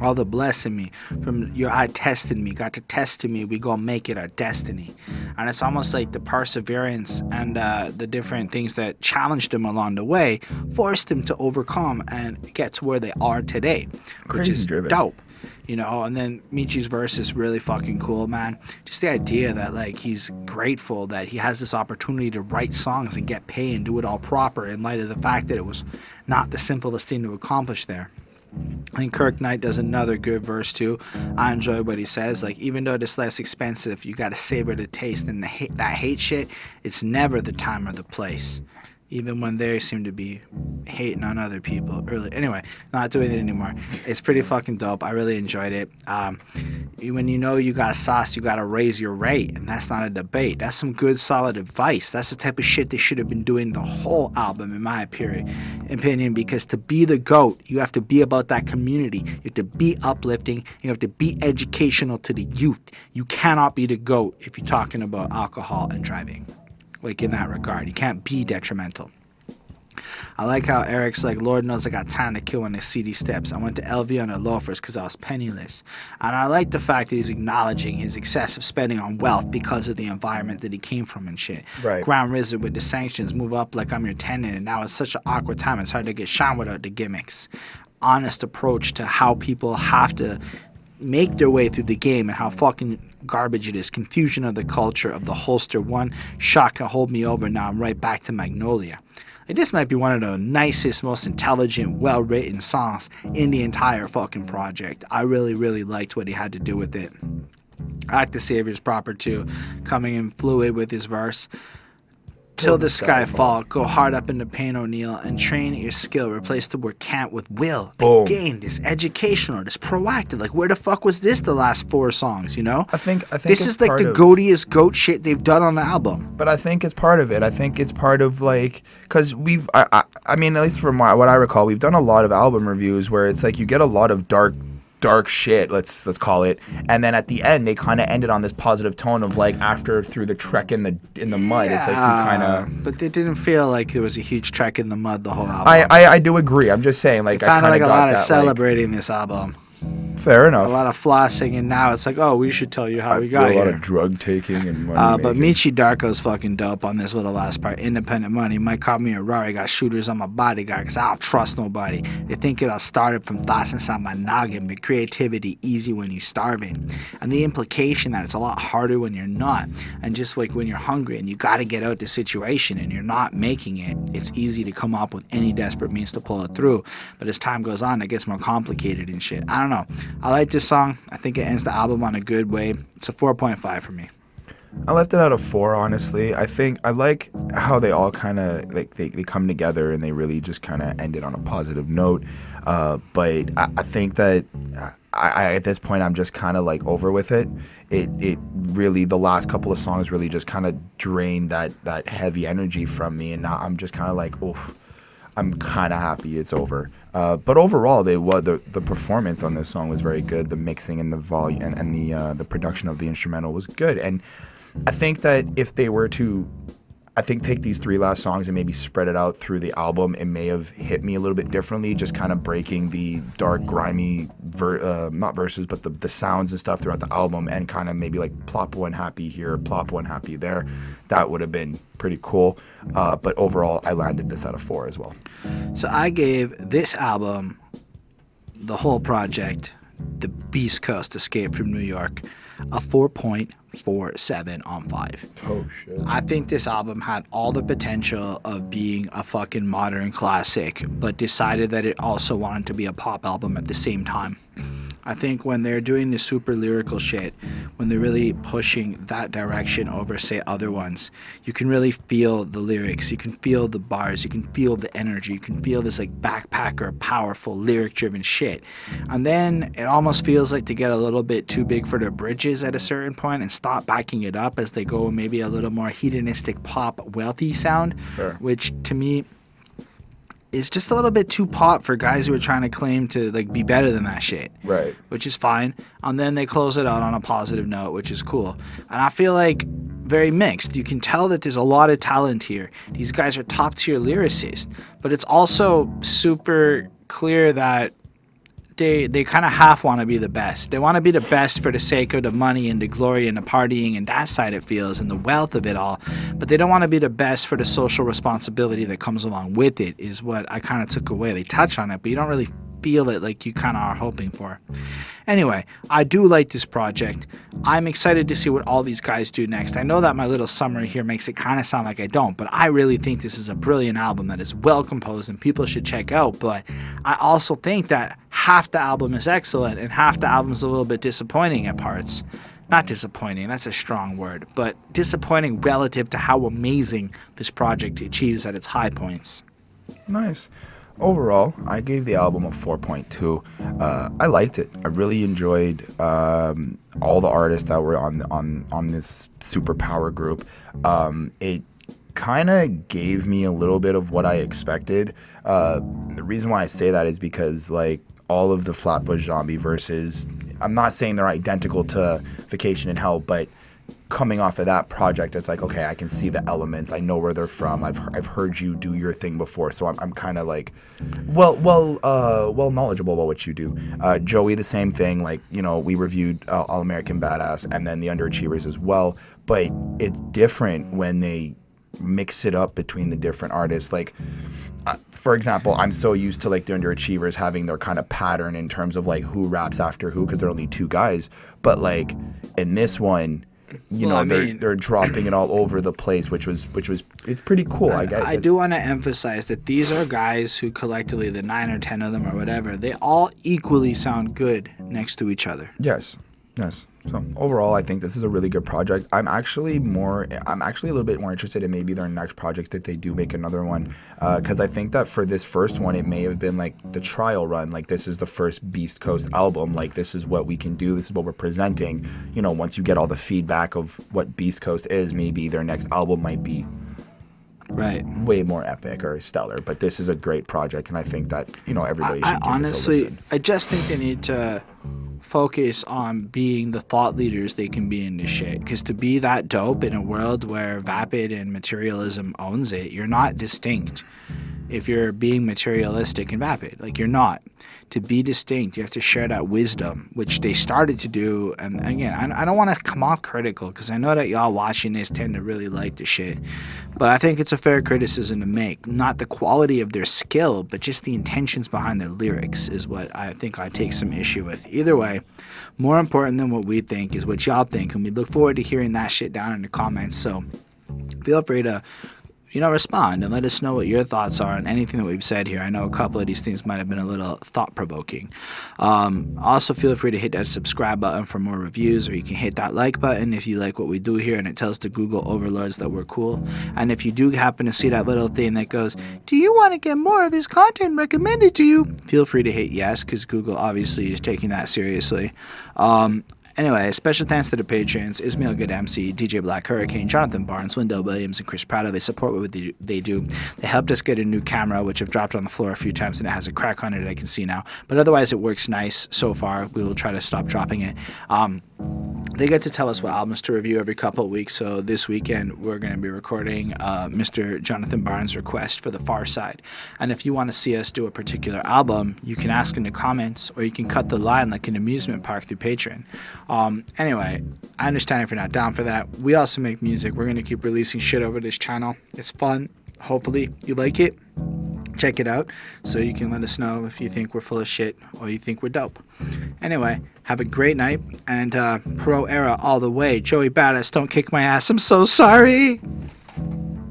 all the blessing me from your eye testing me got to testing me we gonna make it our destiny and it's almost like the perseverance and uh, the different things that challenged them along the way forced them to overcome and get to where they are today which Crazy is driven. dope you know and then meechy's verse is really fucking cool man just the idea that like he's grateful that he has this opportunity to write songs and get paid and do it all proper in light of the fact that it was not the simplest thing to accomplish there I think Kirk Knight does another good verse too. I enjoy what he says. Like even though it's less expensive, you gotta savor the taste. And the hate, that hate shit, it's never the time or the place. Even when they seem to be hating on other people early. Anyway, not doing it anymore. It's pretty fucking dope. I really enjoyed it. Um, when you know you got sauce, you gotta raise your rate, and that's not a debate. That's some good, solid advice. That's the type of shit they should have been doing the whole album, in my. Opinion, because to be the goat, you have to be about that community. You have to be uplifting. You have to be educational to the youth. You cannot be the goat if you're talking about alcohol and driving. Like in that regard, you can't be detrimental. I like how Erick's like, Lord knows I got time to kill on the see these steps. I went to LV on the loafers because I was penniless. And I like the fact that he's acknowledging his excessive spending on wealth because of the environment that he came from and shit. Right. Ground Wizard with the sanctions, move up like I'm your tenant, and now it's such an awkward time. It's hard to get shine without the gimmicks. Honest approach to how people have to make their way through the game and how fucking garbage it is. Confusion of the culture of the holster. One shot can hold me over. Now I'm right back to Magnolia. Like, this might be one of the nicest, most intelligent, well written songs in the entire fucking project. I really, really liked what he had to do with it. I like the Savior's proper too, coming in fluid with his verse. Till the sky fall, go hard up into pain, O'Neill, and train your skill. Replace the word can't with will. Boom. Again, this educational, this proactive. Like, where the fuck was this the last four songs, you know? I think I think This is like the of- goatiest goat shit they've done on the album. But I think it's part of it. I think it's part of like because we've I, I I mean at least from my, what I recall, we've done a lot of album reviews where it's like you get a lot of dark dark shit let's let's call it and then at the end they kind of ended on this positive tone of like after through the trek in the in the mud it's like you kind of But it didn't feel like there was a huge trek in the mud the whole album. I, I I do agree I'm just saying like I kind of like a lot of that, celebrating this album. Like, enough. A lot of flossing, and now it's like, oh, we should tell you how I we got a lot here. of drug taking and money Uh, but. Meechy Darko's fucking dope on this little last part. Independent money. Might call me a Rari. Got shooters on my bodyguard because I don't trust nobody. They think it all started from thoughts inside my noggin, but creativity easy when you're starving. And the implication that it's a lot harder when you're not. And just like when you're hungry and you got to get out the situation and you're not making it, it's easy to come up with any desperate means to pull it through. But as time goes on, it gets more complicated and shit. I don't know. I like this song. I think it ends the album on a good way. It's a 4.5 for me. I left it out of four, honestly. I think I like how they all kind of like they, they come together and they really just kind of ended on a positive note. Uh, but I, I think that I, I at this point I'm just kind of like over with it. It it really the last couple of songs really just kind of drained that that heavy energy from me, and now I'm just kind of like, oof. I'm kind of happy it's over. Uh, but overall, they the the performance on this song was very good. The mixing and the volume and, and the uh, the production of the instrumental was good. And I think that if they were to, I think take these three last songs and maybe spread it out through the album, it may have hit me a little bit differently. Just kind of breaking the dark, grimy, ver- uh, not verses, but the the sounds and stuff throughout the album, and kind of maybe like plop one happy here, plop one happy there. That would have been pretty cool. Uh, but overall, I landed this out of four as well. So I gave this album, the whole project, the Beast Coast Escape from New York, a 4.47 on 5. Oh shit. I think this album had all the potential of being a fucking modern classic, but decided that it also wanted to be a pop album at the same time. I think when they're doing the super lyrical shit, when they're really pushing that direction over, say, other ones, you can really feel the lyrics. You can feel the bars. You can feel the energy. You can feel this like backpacker, powerful, lyric driven shit. And then it almost feels like to get a little bit too big for their bridges at a certain point and stop backing it up as they go maybe a little more hedonistic pop, wealthy sound, Sure. which to me is just a little bit too pop for guys who are trying to claim to like be better than that shit Right. which is fine. And then they close it out on a positive note, which is cool. And I feel like very mixed. You can tell that there's a lot of talent here. These guys are top tier lyricists, but it's also super clear that they they kind of half want to be the best. They want to be the best for the sake of the money and the glory and the partying and that side it feels and the wealth of it all. But they don't want to be the best for the social responsibility that comes along with it. Is what I kind of took away. They touch on it, but you don't really feel it like you kind of are hoping for. Anyway, I do like this project. I'm excited to see what all these guys do next. I know that my little summary here makes it kind of sound like I don't, but I really think this is a brilliant album that is well composed and people should check out. But I also think that half the album is excellent and half the album is a little bit disappointing at parts. Not disappointing, that's a strong word, but disappointing relative to how amazing this project achieves at its high points. Nice. Overall, I gave the album a 4.2. Uh, I liked it. I really enjoyed um, all the artists that were on on on this superpower group. Um, it kind of gave me a little bit of what I expected. Uh, the reason why I say that is because like all of the Flatbush Zombie verses, I'm not saying they're identical to Vacation in Hell, but coming off of that project, it's like, okay, I can see the elements. I know where they're from. I've, I've heard you do your thing before. So I'm, I'm kind of like, well, well, uh, well knowledgeable about what you do. Uh, Joey, the same thing. Like, you know, we reviewed uh, All American Badass and then the Underachievers as well. But it's different when they mix it up between the different artists. Like, uh, for example, I'm so used to like the underachievers having their kind of pattern in terms of like who raps after who because they're only two guys. But like in this one, you Well, know, I they're mean- they're dropping it all over the place, which was which was it's pretty cool. I, guess I do want to emphasize that these are guys who collectively, the nine or ten of them or whatever, they all equally sound good next to each other. Yes, yes. So overall, I think this is a really good project. I'm actually more, I'm actually a little bit more interested in maybe their next project that they do make another one, uh, because I think that for this first one, it may have been like the trial run. Like this is the first Beast Coast album. Like this is what we can do. This is what we're presenting. You know, once you get all the feedback of what Beast Coast is, maybe their next album might be Right. way more epic or stellar. But this is a great project, and I think that you know everybody I, should I honestly. I just think they need to focus on being the thought leaders they can be in this shit. Because to be that dope in a world where vapid and materialism owns it, you're not distinct. If you're being materialistic and vapid, like you're not. To be distinct, you have to share that wisdom, which they started to do. And again, I, I don't want to come off critical because I know that y'all watching this tend to really like the shit. But I think it's a fair criticism to make. Not the quality of their skill, but just the intentions behind their lyrics is what I think I take some issue with. Either way, more important than what we think is what y'all think. And we look forward to hearing that shit down in the comments. So feel free to you know respond and let us know what your thoughts are on anything that we've said here. I know a couple of these things might have been a little thought-provoking. Um, also feel free to hit that subscribe button for more reviews or you can hit that like button if you like what we do here and it tells the google overlords that we're cool. And if you do happen to see that little thing that goes do you want to get more of this content recommended to you? feel free to hit yes because google obviously is taking that seriously. Um, Anyway, special thanks to the patrons Ismail MC, DJ Black Hurricane, Jonathan Barnes, Wendell Williams, and Chris Prado. They support what they do- they helped us get a new camera, which I've dropped on the floor a few times and it has a crack on it I can see now. But otherwise, it works nice so far. We will try to stop dropping it. Um, they get to tell us what albums to review every couple of weeks. So this weekend we're going to be recording uh, Mr. Jonathan Barnes' request for The Pharcyde. And if you want to see us do a particular album, you can ask in the comments, or you can cut the line like an amusement park through Patreon. Um, anyway, I understand if you're not down for that. We also make music. We're going to keep releasing shit over this channel. It's fun. Hopefully you like it check it out so you can let us know if you think we're full of shit or you think we're dope. Anyway, have a great night and uh, pro era all the way. Joey Badass, don't kick my ass. I'm so sorry.